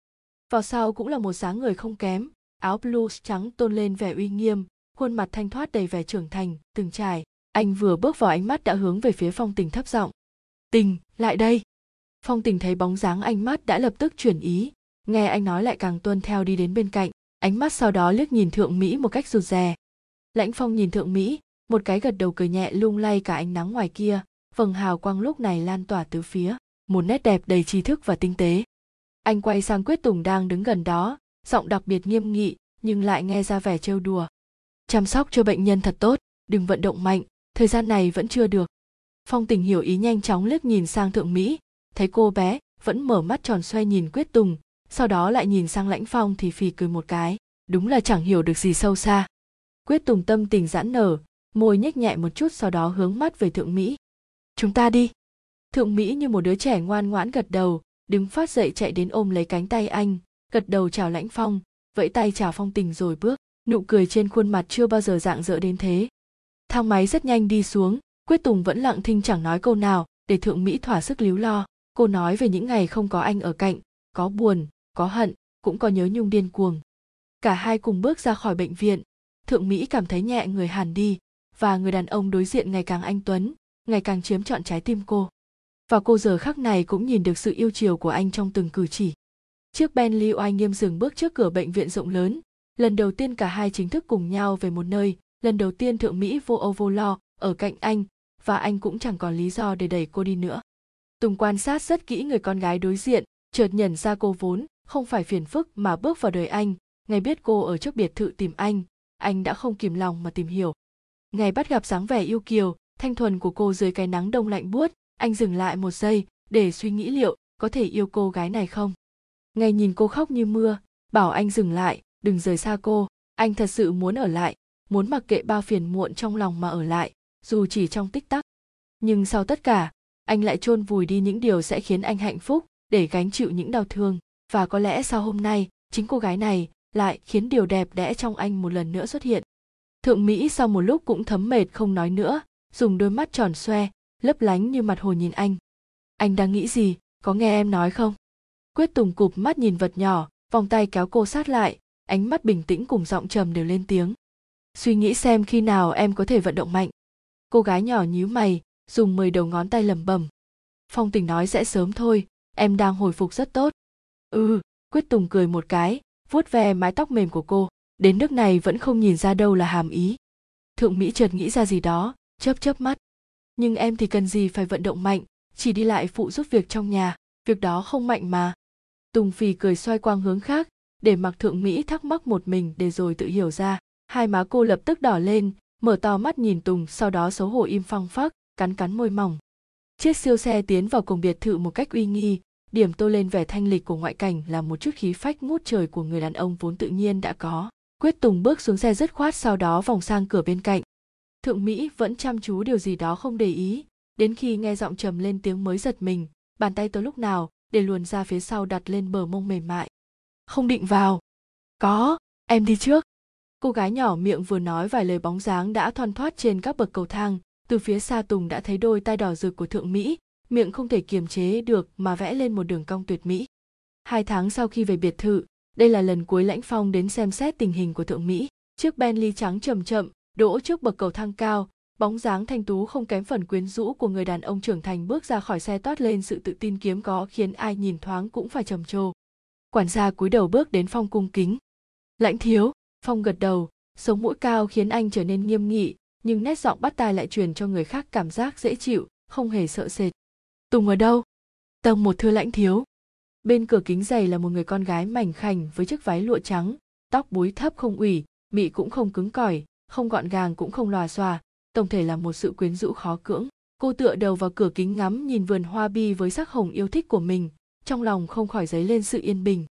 Vào sau cũng là một dáng người không kém, áo blues trắng tôn lên vẻ uy nghiêm, khuôn mặt thanh thoát đầy vẻ trưởng thành, từng trải. Anh vừa bước vào ánh mắt đã hướng về phía phong tình thấp giọng. Tình, lại đây! Phong tình thấy bóng dáng anh mắt đã lập tức chuyển ý. Nghe anh nói lại càng tuân theo đi đến bên cạnh, ánh mắt sau đó liếc nhìn thượng mỹ một cách rụt rè. Lãnh phong nhìn thượng mỹ, một cái gật đầu cười nhẹ lung lay cả ánh nắng ngoài kia. Vầng hào quang lúc này lan tỏa tứ phía, một nét đẹp đầy trí thức và tinh tế. Anh quay sang quyết tùng đang đứng gần đó, giọng đặc biệt nghiêm nghị, nhưng lại nghe ra vẻ trêu đùa. Chăm sóc cho bệnh nhân thật tốt, đừng vận động mạnh, thời gian này vẫn chưa được. Phong tình hiểu ý nhanh chóng liếc nhìn sang thượng mỹ thấy cô bé, vẫn mở mắt tròn xoay nhìn quyết tùng, sau đó lại nhìn sang lãnh phong thì phì cười một cái. Đúng là chẳng hiểu được gì sâu xa. Quyết tùng tâm tình giãn nở, môi nhếch nhẹ một chút sau đó hướng mắt về thượng mỹ. Chúng ta đi. Thượng mỹ như một đứa trẻ ngoan ngoãn gật đầu, đứng phát dậy chạy đến ôm lấy cánh tay anh, gật đầu chào lãnh phong, vẫy tay chào phong tình rồi bước, nụ cười trên khuôn mặt chưa bao giờ dạng dỡ đến thế. Thang máy rất nhanh đi xuống, quyết tùng vẫn lặng thinh chẳng nói câu nào, để thượng mỹ thỏa sức líu lo cô nói về những ngày không có anh ở cạnh, có buồn, có hận, cũng có nhớ nhung điên cuồng. Cả hai cùng bước ra khỏi bệnh viện. Thượng mỹ cảm thấy nhẹ người hẳn đi, và người đàn ông đối diện ngày càng anh tuấn, ngày càng chiếm trọn trái tim cô. Và cô giờ khắc này cũng nhìn được sự yêu chiều của anh trong từng cử chỉ. Chiếc bentley oai nghiêm dừng bước trước cửa bệnh viện rộng lớn, lần đầu tiên cả hai chính thức cùng nhau về một nơi, lần đầu tiên thượng mỹ vô âu vô lo, ở cạnh anh, và anh cũng chẳng còn lý do để đẩy cô đi nữa tùng quan sát rất kỹ người con gái đối diện, chợt nhận ra cô vốn không phải phiền phức mà bước vào đời anh. Ngày biết cô ở trước biệt thự tìm anh anh đã không kìm lòng mà tìm hiểu. Ngày bắt gặp dáng vẻ yêu kiều, thanh thuần của cô dưới cái nắng đông lạnh buốt, anh dừng lại một giây để suy nghĩ liệu có thể yêu cô gái này không. Ngày nhìn cô khóc như mưa, bảo anh dừng lại, đừng rời xa cô, anh thật sự muốn ở lại, muốn mặc kệ bao phiền muộn trong lòng mà ở lại, dù chỉ trong tích tắc. Nhưng sau tất cả anh lại chôn vùi đi những điều sẽ khiến anh hạnh phúc, để gánh chịu những đau thương. Và có lẽ sau hôm nay, chính cô gái này lại khiến điều đẹp đẽ trong anh một lần nữa xuất hiện. Thượng mỹ sau một lúc cũng thấm mệt không nói nữa, dùng đôi mắt tròn xoe, lấp lánh như mặt hồ nhìn anh. Anh đang nghĩ gì? Có nghe em nói không? Quyết tùng cụp mắt nhìn vật nhỏ, vòng tay kéo cô sát lại, ánh mắt bình tĩnh cùng giọng trầm đều lên tiếng. Suy nghĩ xem khi nào em có thể vận động mạnh. Cô gái nhỏ nhíu mày dùng mười đầu ngón tay lẩm bẩm. Phong tình nói sẽ sớm thôi, em đang hồi phục rất tốt. Ừ quyết tùng cười một cái, vuốt ve mái tóc mềm của cô, đến nước này vẫn không nhìn ra đâu là hàm ý. Thượng mỹ chợt nghĩ ra gì đó, chớp chớp mắt. Nhưng em thì cần gì phải vận động mạnh, chỉ đi lại phụ giúp việc trong nhà, việc đó không mạnh mà. Tùng phì cười xoay quang hướng khác, để mặc thượng mỹ thắc mắc một mình để rồi tự hiểu ra. Hai má cô lập tức đỏ lên, mở to mắt nhìn tùng, sau đó xấu hổ im phăng phắc cắn cắn môi mỏng. Chiếc siêu xe tiến vào cổng biệt thự một cách uy nghi, điểm tô lên vẻ thanh lịch của ngoại cảnh là một chút khí phách ngút trời của người đàn ông vốn tự nhiên đã có. Quyết tùng bước xuống xe dứt khoát sau đó vòng sang cửa bên cạnh. Thượng mỹ vẫn chăm chú điều gì đó không để ý, đến khi nghe giọng trầm lên tiếng mới giật mình, bàn tay tới lúc nào, để luồn ra phía sau đặt lên bờ mông mềm mại. Không định vào. Có, em đi trước. Cô gái nhỏ miệng vừa nói vài lời bóng dáng đã thoăn thoát trên các bậc cầu thang từ phía xa tùng đã thấy đôi tai đỏ rực của thượng mỹ, miệng không thể kiềm chế được mà vẽ lên một đường cong tuyệt mỹ. Hai tháng sau khi về biệt thự, đây là lần cuối lãnh phong đến xem xét tình hình của thượng mỹ. Chiếc bentley trắng chậm chậm, đỗ trước bậc cầu thang cao, bóng dáng thanh tú không kém phần quyến rũ của người đàn ông trưởng thành bước ra khỏi xe toát lên sự tự tin kiếm có khiến ai nhìn thoáng cũng phải trầm trồ. Quản gia cúi đầu bước đến phong cung kính. Lãnh thiếu, phong gật đầu, sống mũi cao khiến anh trở nên nghiêm nghị nhưng nét giọng bắt tai lại truyền cho người khác cảm giác dễ chịu, không hề sợ sệt. Tùng ở đâu? Tầng một thưa lãnh thiếu. Bên cửa kính dày là một người con gái mảnh khảnh với chiếc váy lụa trắng, tóc búi thấp không ủy, mị cũng không cứng cỏi, không gọn gàng cũng không lòa xòa, tổng thể là một sự quyến rũ khó cưỡng. Cô tựa đầu vào cửa kính ngắm nhìn vườn hoa bi với sắc hồng yêu thích của mình, trong lòng không khỏi dấy lên sự yên bình.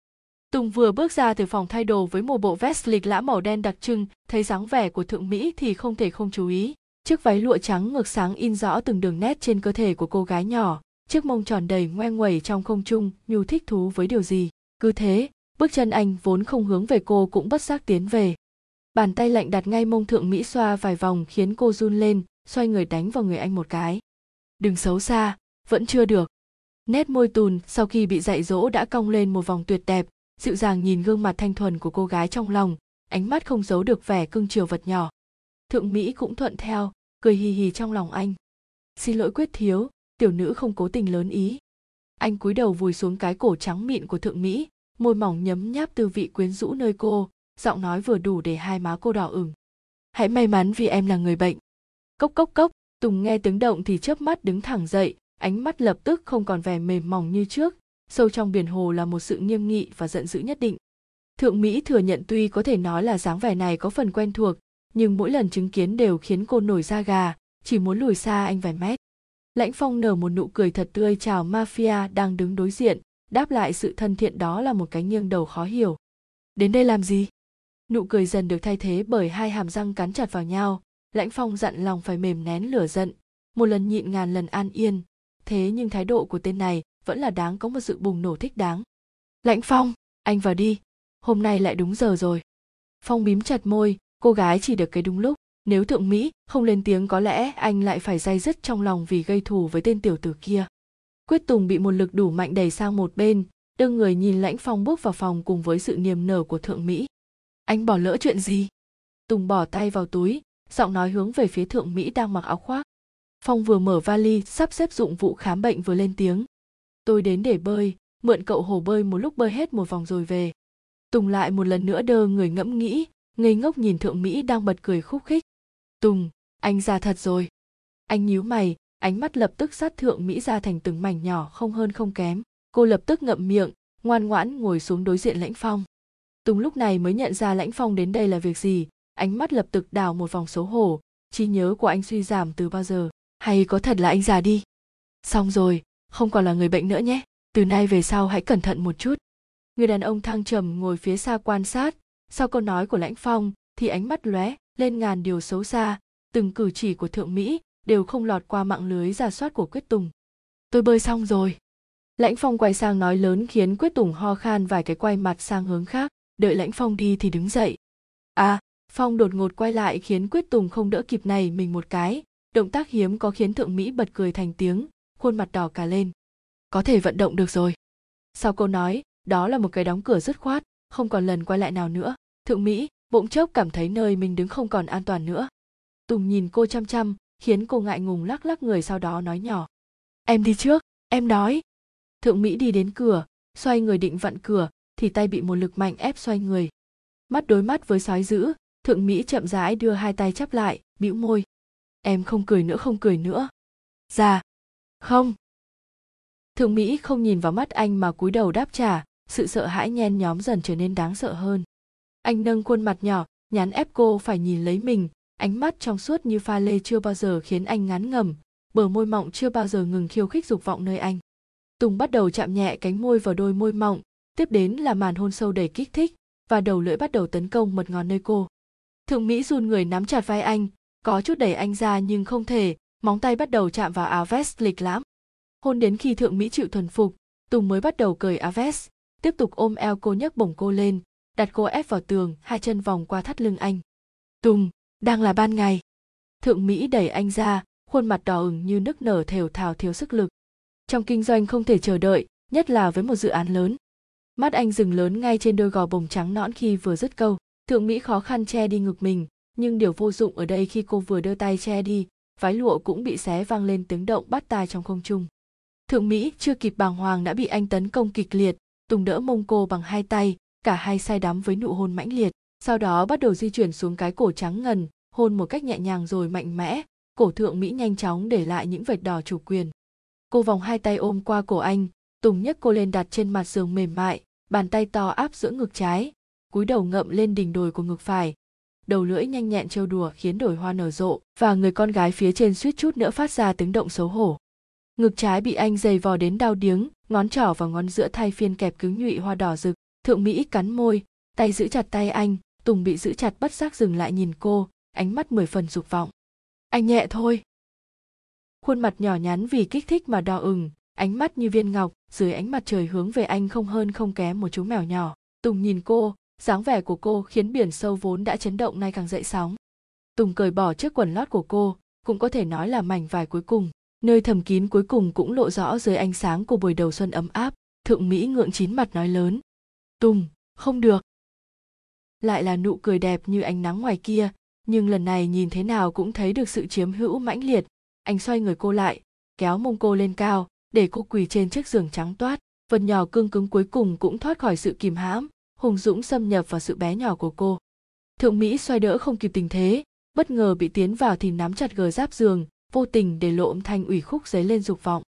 Tùng vừa bước ra từ phòng thay đồ với một bộ vest lịch lãm màu đen đặc trưng, thấy dáng vẻ của thượng Mỹ thì không thể không chú ý. Chiếc váy lụa trắng ngược sáng in rõ từng đường nét trên cơ thể của cô gái nhỏ, chiếc mông tròn đầy ngoe nguẩy trong không trung, nhu thích thú với điều gì. Cứ thế, bước chân anh vốn không hướng về cô cũng bất giác tiến về. Bàn tay lạnh đặt ngay mông thượng Mỹ xoa vài vòng khiến cô run lên, xoay người đánh vào người anh một cái. Đừng xấu xa, vẫn chưa được. Nét môi tùn sau khi bị dạy dỗ đã cong lên một vòng tuyệt đẹp, dịu dàng nhìn gương mặt thanh thuần của cô gái trong lòng, ánh mắt không giấu được vẻ cưng chiều vật nhỏ. Thượng mỹ cũng thuận theo, cười hì hì trong lòng anh. Xin lỗi quyết thiếu, tiểu nữ không cố tình lớn ý. Anh cúi đầu vùi xuống cái cổ trắng mịn của thượng mỹ, môi mỏng nhấm nháp tư vị quyến rũ nơi cô, giọng nói vừa đủ để hai má cô đỏ ửng. Hãy may mắn vì em là người bệnh. Cốc cốc cốc, tùng nghe tiếng động thì chớp mắt đứng thẳng dậy, ánh mắt lập tức không còn vẻ mềm mỏng như trước sâu trong biển hồ là một sự nghiêm nghị và giận dữ nhất định. Thượng mỹ thừa nhận tuy có thể nói là dáng vẻ này có phần quen thuộc, nhưng mỗi lần chứng kiến đều khiến cô nổi da gà, chỉ muốn lùi xa anh vài mét. Lãnh phong nở một nụ cười thật tươi chào mafia đang đứng đối diện, đáp lại sự thân thiện đó là một cái nghiêng đầu khó hiểu. Đến đây làm gì? Nụ cười dần được thay thế bởi hai hàm răng cắn chặt vào nhau, lãnh phong dặn lòng phải mềm nén lửa giận, một lần nhịn ngàn lần an yên. Thế nhưng thái độ của tên này vẫn là đáng có một sự bùng nổ thích đáng. Lãnh phong, anh vào đi. Hôm nay lại đúng giờ rồi. Phong bím chặt môi, cô gái chỉ được cái đúng lúc. Nếu thượng mỹ không lên tiếng có lẽ anh lại phải day dứt trong lòng vì gây thù với tên tiểu tử kia. Quyết tùng bị một lực đủ mạnh đẩy sang một bên, đương người nhìn lãnh phong bước vào phòng cùng với sự niềm nở của thượng mỹ. Anh bỏ lỡ chuyện gì? Tùng bỏ tay vào túi, giọng nói hướng về phía thượng mỹ đang mặc áo khoác. Phong vừa mở vali, sắp xếp dụng vụ khám bệnh vừa lên tiếng tôi đến để bơi, mượn cậu hồ bơi một lúc bơi hết một vòng rồi về. Tùng lại một lần nữa đơ người ngẫm nghĩ, ngây ngốc nhìn thượng mỹ đang bật cười khúc khích. Tùng, anh già thật rồi. Anh nhíu mày, ánh mắt lập tức sát thượng mỹ ra thành từng mảnh nhỏ không hơn không kém. Cô lập tức ngậm miệng, ngoan ngoãn ngồi xuống đối diện lãnh phong. Tùng lúc này mới nhận ra lãnh phong đến đây là việc gì, ánh mắt lập tức đào một vòng xấu hổ. Trí nhớ của anh suy giảm từ bao giờ? Hay có thật là anh già đi? Xong rồi không còn là người bệnh nữa nhé. Từ nay về sau hãy cẩn thận một chút. Người đàn ông thăng trầm ngồi phía xa quan sát. Sau câu nói của lãnh phong, thì ánh mắt lóe lên ngàn điều xấu xa. Từng cử chỉ của thượng mỹ đều không lọt qua mạng lưới giả soát của quyết tùng. Tôi bơi xong rồi. Lãnh phong quay sang nói lớn khiến quyết tùng ho khan vài cái quay mặt sang hướng khác. Đợi lãnh phong đi thì đứng dậy. À phong đột ngột quay lại khiến quyết tùng không đỡ kịp này mình một cái. Động tác hiếm có khiến thượng mỹ bật cười thành tiếng khuôn mặt đỏ cả lên. Có thể vận động được rồi. Sau câu nói, đó là một cái đóng cửa dứt khoát, không còn lần quay lại nào nữa. Thượng mỹ, bỗng chốc cảm thấy nơi mình đứng không còn an toàn nữa. Tùng nhìn cô chăm chăm, khiến cô ngại ngùng lắc lắc người sau đó nói nhỏ. Em đi trước, em nói. Thượng mỹ đi đến cửa, xoay người định vặn cửa, thì tay bị một lực mạnh ép xoay người. Mắt đối mắt với sói dữ, thượng mỹ chậm rãi đưa hai tay chắp lại, bĩu môi. Em không cười nữa, không cười nữa. Dạ không. Thượng mỹ không nhìn vào mắt anh mà cúi đầu đáp trả, sự sợ hãi nhen nhóm dần trở nên đáng sợ hơn. Anh nâng khuôn mặt nhỏ, nhắn ép cô phải nhìn lấy mình, ánh mắt trong suốt như pha lê chưa bao giờ khiến anh ngán ngẩm, bờ môi mọng chưa bao giờ ngừng khiêu khích dục vọng nơi anh. Tùng bắt đầu chạm nhẹ cánh môi vào đôi môi mọng, tiếp đến là màn hôn sâu đầy kích thích, và đầu lưỡi bắt đầu tấn công mật ngọt nơi cô. Thượng mỹ run người nắm chặt vai anh, có chút đẩy anh ra nhưng không thể móng tay bắt đầu chạm vào áo vest lịch lãm. Hôn đến khi thượng mỹ chịu thuần phục, tùng mới bắt đầu cởi áo vest tiếp tục ôm eo cô nhấc bổng cô lên, đặt cô ép vào tường, hai chân vòng qua thắt lưng anh. Tùng, đang là ban ngày. Thượng mỹ đẩy anh ra, khuôn mặt đỏ ửng như nức nở thều thào thiếu sức lực. Trong kinh doanh không thể chờ đợi, nhất là với một dự án lớn. Mắt anh dừng lớn ngay trên đôi gò bồng trắng nõn khi vừa dứt câu. Thượng mỹ khó khăn che đi ngực mình, nhưng điều vô dụng ở đây khi cô vừa đưa tay che đi váy lụa cũng bị xé vang lên tiếng động bắt tai trong không trung. Thượng mỹ chưa kịp bàng hoàng đã bị anh tấn công kịch liệt, tùng đỡ mông cô bằng hai tay, cả hai say đắm với nụ hôn mãnh liệt, sau đó bắt đầu di chuyển xuống cái cổ trắng ngần, hôn một cách nhẹ nhàng rồi mạnh mẽ, cổ thượng mỹ nhanh chóng để lại những vệt đỏ chủ quyền. Cô vòng hai tay ôm qua cổ anh, tùng nhấc cô lên đặt trên mặt giường mềm mại, bàn tay to áp giữa ngực trái, cúi đầu ngậm lên đỉnh đồi của ngực phải đầu lưỡi nhanh nhẹn trêu đùa khiến đồi hoa nở rộ và người con gái phía trên suýt chút nữa phát ra tiếng động xấu hổ. Ngực trái bị anh giày vò đến đau điếng, ngón trỏ và ngón giữa thay phiên kẹp cứng nhụy hoa đỏ rực. Thượng mỹ cắn môi, tay giữ chặt tay anh, tùng bị giữ chặt bất giác dừng lại nhìn cô, ánh mắt mười phần dục vọng. Anh nhẹ thôi. Khuôn mặt nhỏ nhắn vì kích thích mà đỏ ửng, ánh mắt như viên ngọc, dưới ánh mặt trời hướng về anh không hơn không kém một chú mèo nhỏ. Tùng nhìn cô dáng vẻ của cô khiến biển sâu vốn đã chấn động nay càng dậy sóng. Tùng cởi bỏ chiếc quần lót của cô, cũng có thể nói là mảnh vải cuối cùng. Nơi thầm kín cuối cùng cũng lộ rõ dưới ánh sáng của buổi đầu xuân ấm áp, thượng mỹ ngượng chín mặt nói lớn. Tùng, không được. Lại là nụ cười đẹp như ánh nắng ngoài kia, nhưng lần này nhìn thế nào cũng thấy được sự chiếm hữu mãnh liệt. Anh xoay người cô lại, kéo mông cô lên cao, để cô quỳ trên chiếc giường trắng toát. Vật nhỏ cương cứng cuối cùng cũng thoát khỏi sự kìm hãm hùng dũng xâm nhập vào sự bé nhỏ của cô. Thượng mỹ xoay đỡ không kịp tình thế, bất ngờ bị tiến vào thì nắm chặt gờ giáp giường, vô tình để lộ âm thanh ủy khúc dấy lên dục vọng.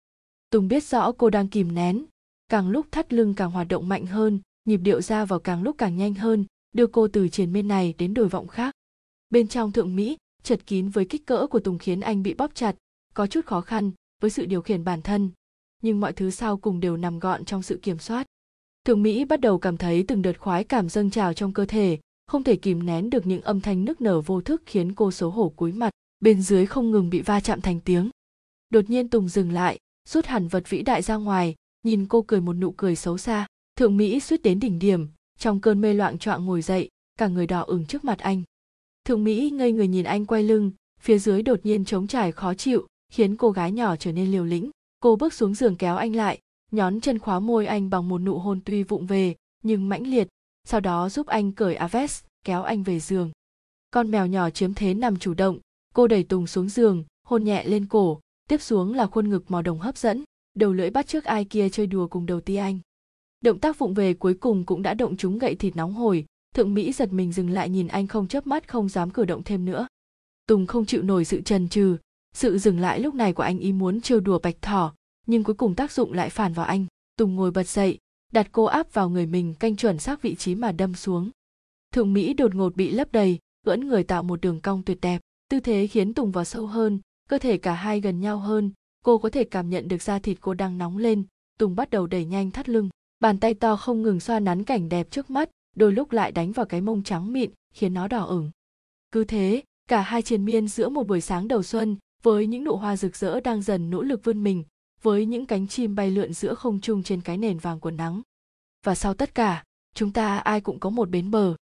Tùng biết rõ cô đang kìm nén. Càng lúc thắt lưng càng hoạt động mạnh hơn, nhịp điệu ra vào càng lúc càng nhanh hơn, đưa cô từ triền bên này đến đồi vọng khác. Bên trong thượng mỹ, chật kín với kích cỡ của tùng khiến anh bị bóp chặt, có chút khó khăn với sự điều khiển bản thân. Nhưng mọi thứ sau cùng đều nằm gọn trong sự kiểm soát thượng mỹ bắt đầu cảm thấy từng đợt khoái cảm dâng trào trong cơ thể, không thể kìm nén được những âm thanh nức nở vô thức khiến cô xấu hổ cúi mặt, bên dưới không ngừng bị va chạm thành tiếng. Đột nhiên tùng dừng lại, rút hẳn vật vĩ đại ra ngoài, nhìn cô cười một nụ cười xấu xa. Thượng mỹ suýt đến đỉnh điểm, trong cơn mê loạn choạng ngồi dậy, cả người đỏ ửng trước mặt anh. Thượng mỹ ngây người nhìn anh quay lưng, phía dưới đột nhiên trống trải khó chịu, khiến cô gái nhỏ trở nên liều lĩnh. Cô bước xuống giường kéo anh lại nhón chân khóa môi anh bằng một nụ hôn tuy vụng về, nhưng mãnh liệt, sau đó giúp anh cởi aves kéo anh về giường. Con mèo nhỏ chiếm thế nằm chủ động, cô đẩy tùng xuống giường, hôn nhẹ lên cổ, tiếp xuống là khuôn ngực màu đồng hấp dẫn, đầu lưỡi bắt trước ai kia chơi đùa cùng đầu ti anh. Động tác vụng về cuối cùng cũng đã động chúng gậy thịt nóng hổi, thượng mỹ giật mình dừng lại nhìn anh không chớp mắt, không dám cử động thêm nữa. Tùng không chịu nổi sự trần trừ sự dừng lại lúc này của anh ý muốn trêu đùa bạch thỏ nhưng cuối cùng tác dụng lại phản vào anh. Tùng ngồi bật dậy, đặt cô áp vào người mình canh chuẩn xác vị trí mà đâm xuống. Thượng mỹ đột ngột bị lấp đầy, ưỡn người tạo một đường cong tuyệt đẹp. Tư thế khiến tùng vào sâu hơn, cơ thể cả hai gần nhau hơn. Cô có thể cảm nhận được da thịt cô đang nóng lên. Tùng bắt đầu đẩy nhanh thắt lưng. Bàn tay to không ngừng xoa nắn cảnh đẹp trước mắt, đôi lúc lại đánh vào cái mông trắng mịn, khiến nó đỏ ửng. Cứ thế, cả hai triền miên giữa một buổi sáng đầu xuân, với những nụ hoa rực rỡ đang dần nỗ lực vươn mình với những cánh chim bay lượn giữa không trung trên cái nền vàng của nắng. Và sau tất cả, chúng ta ai cũng có một bến bờ.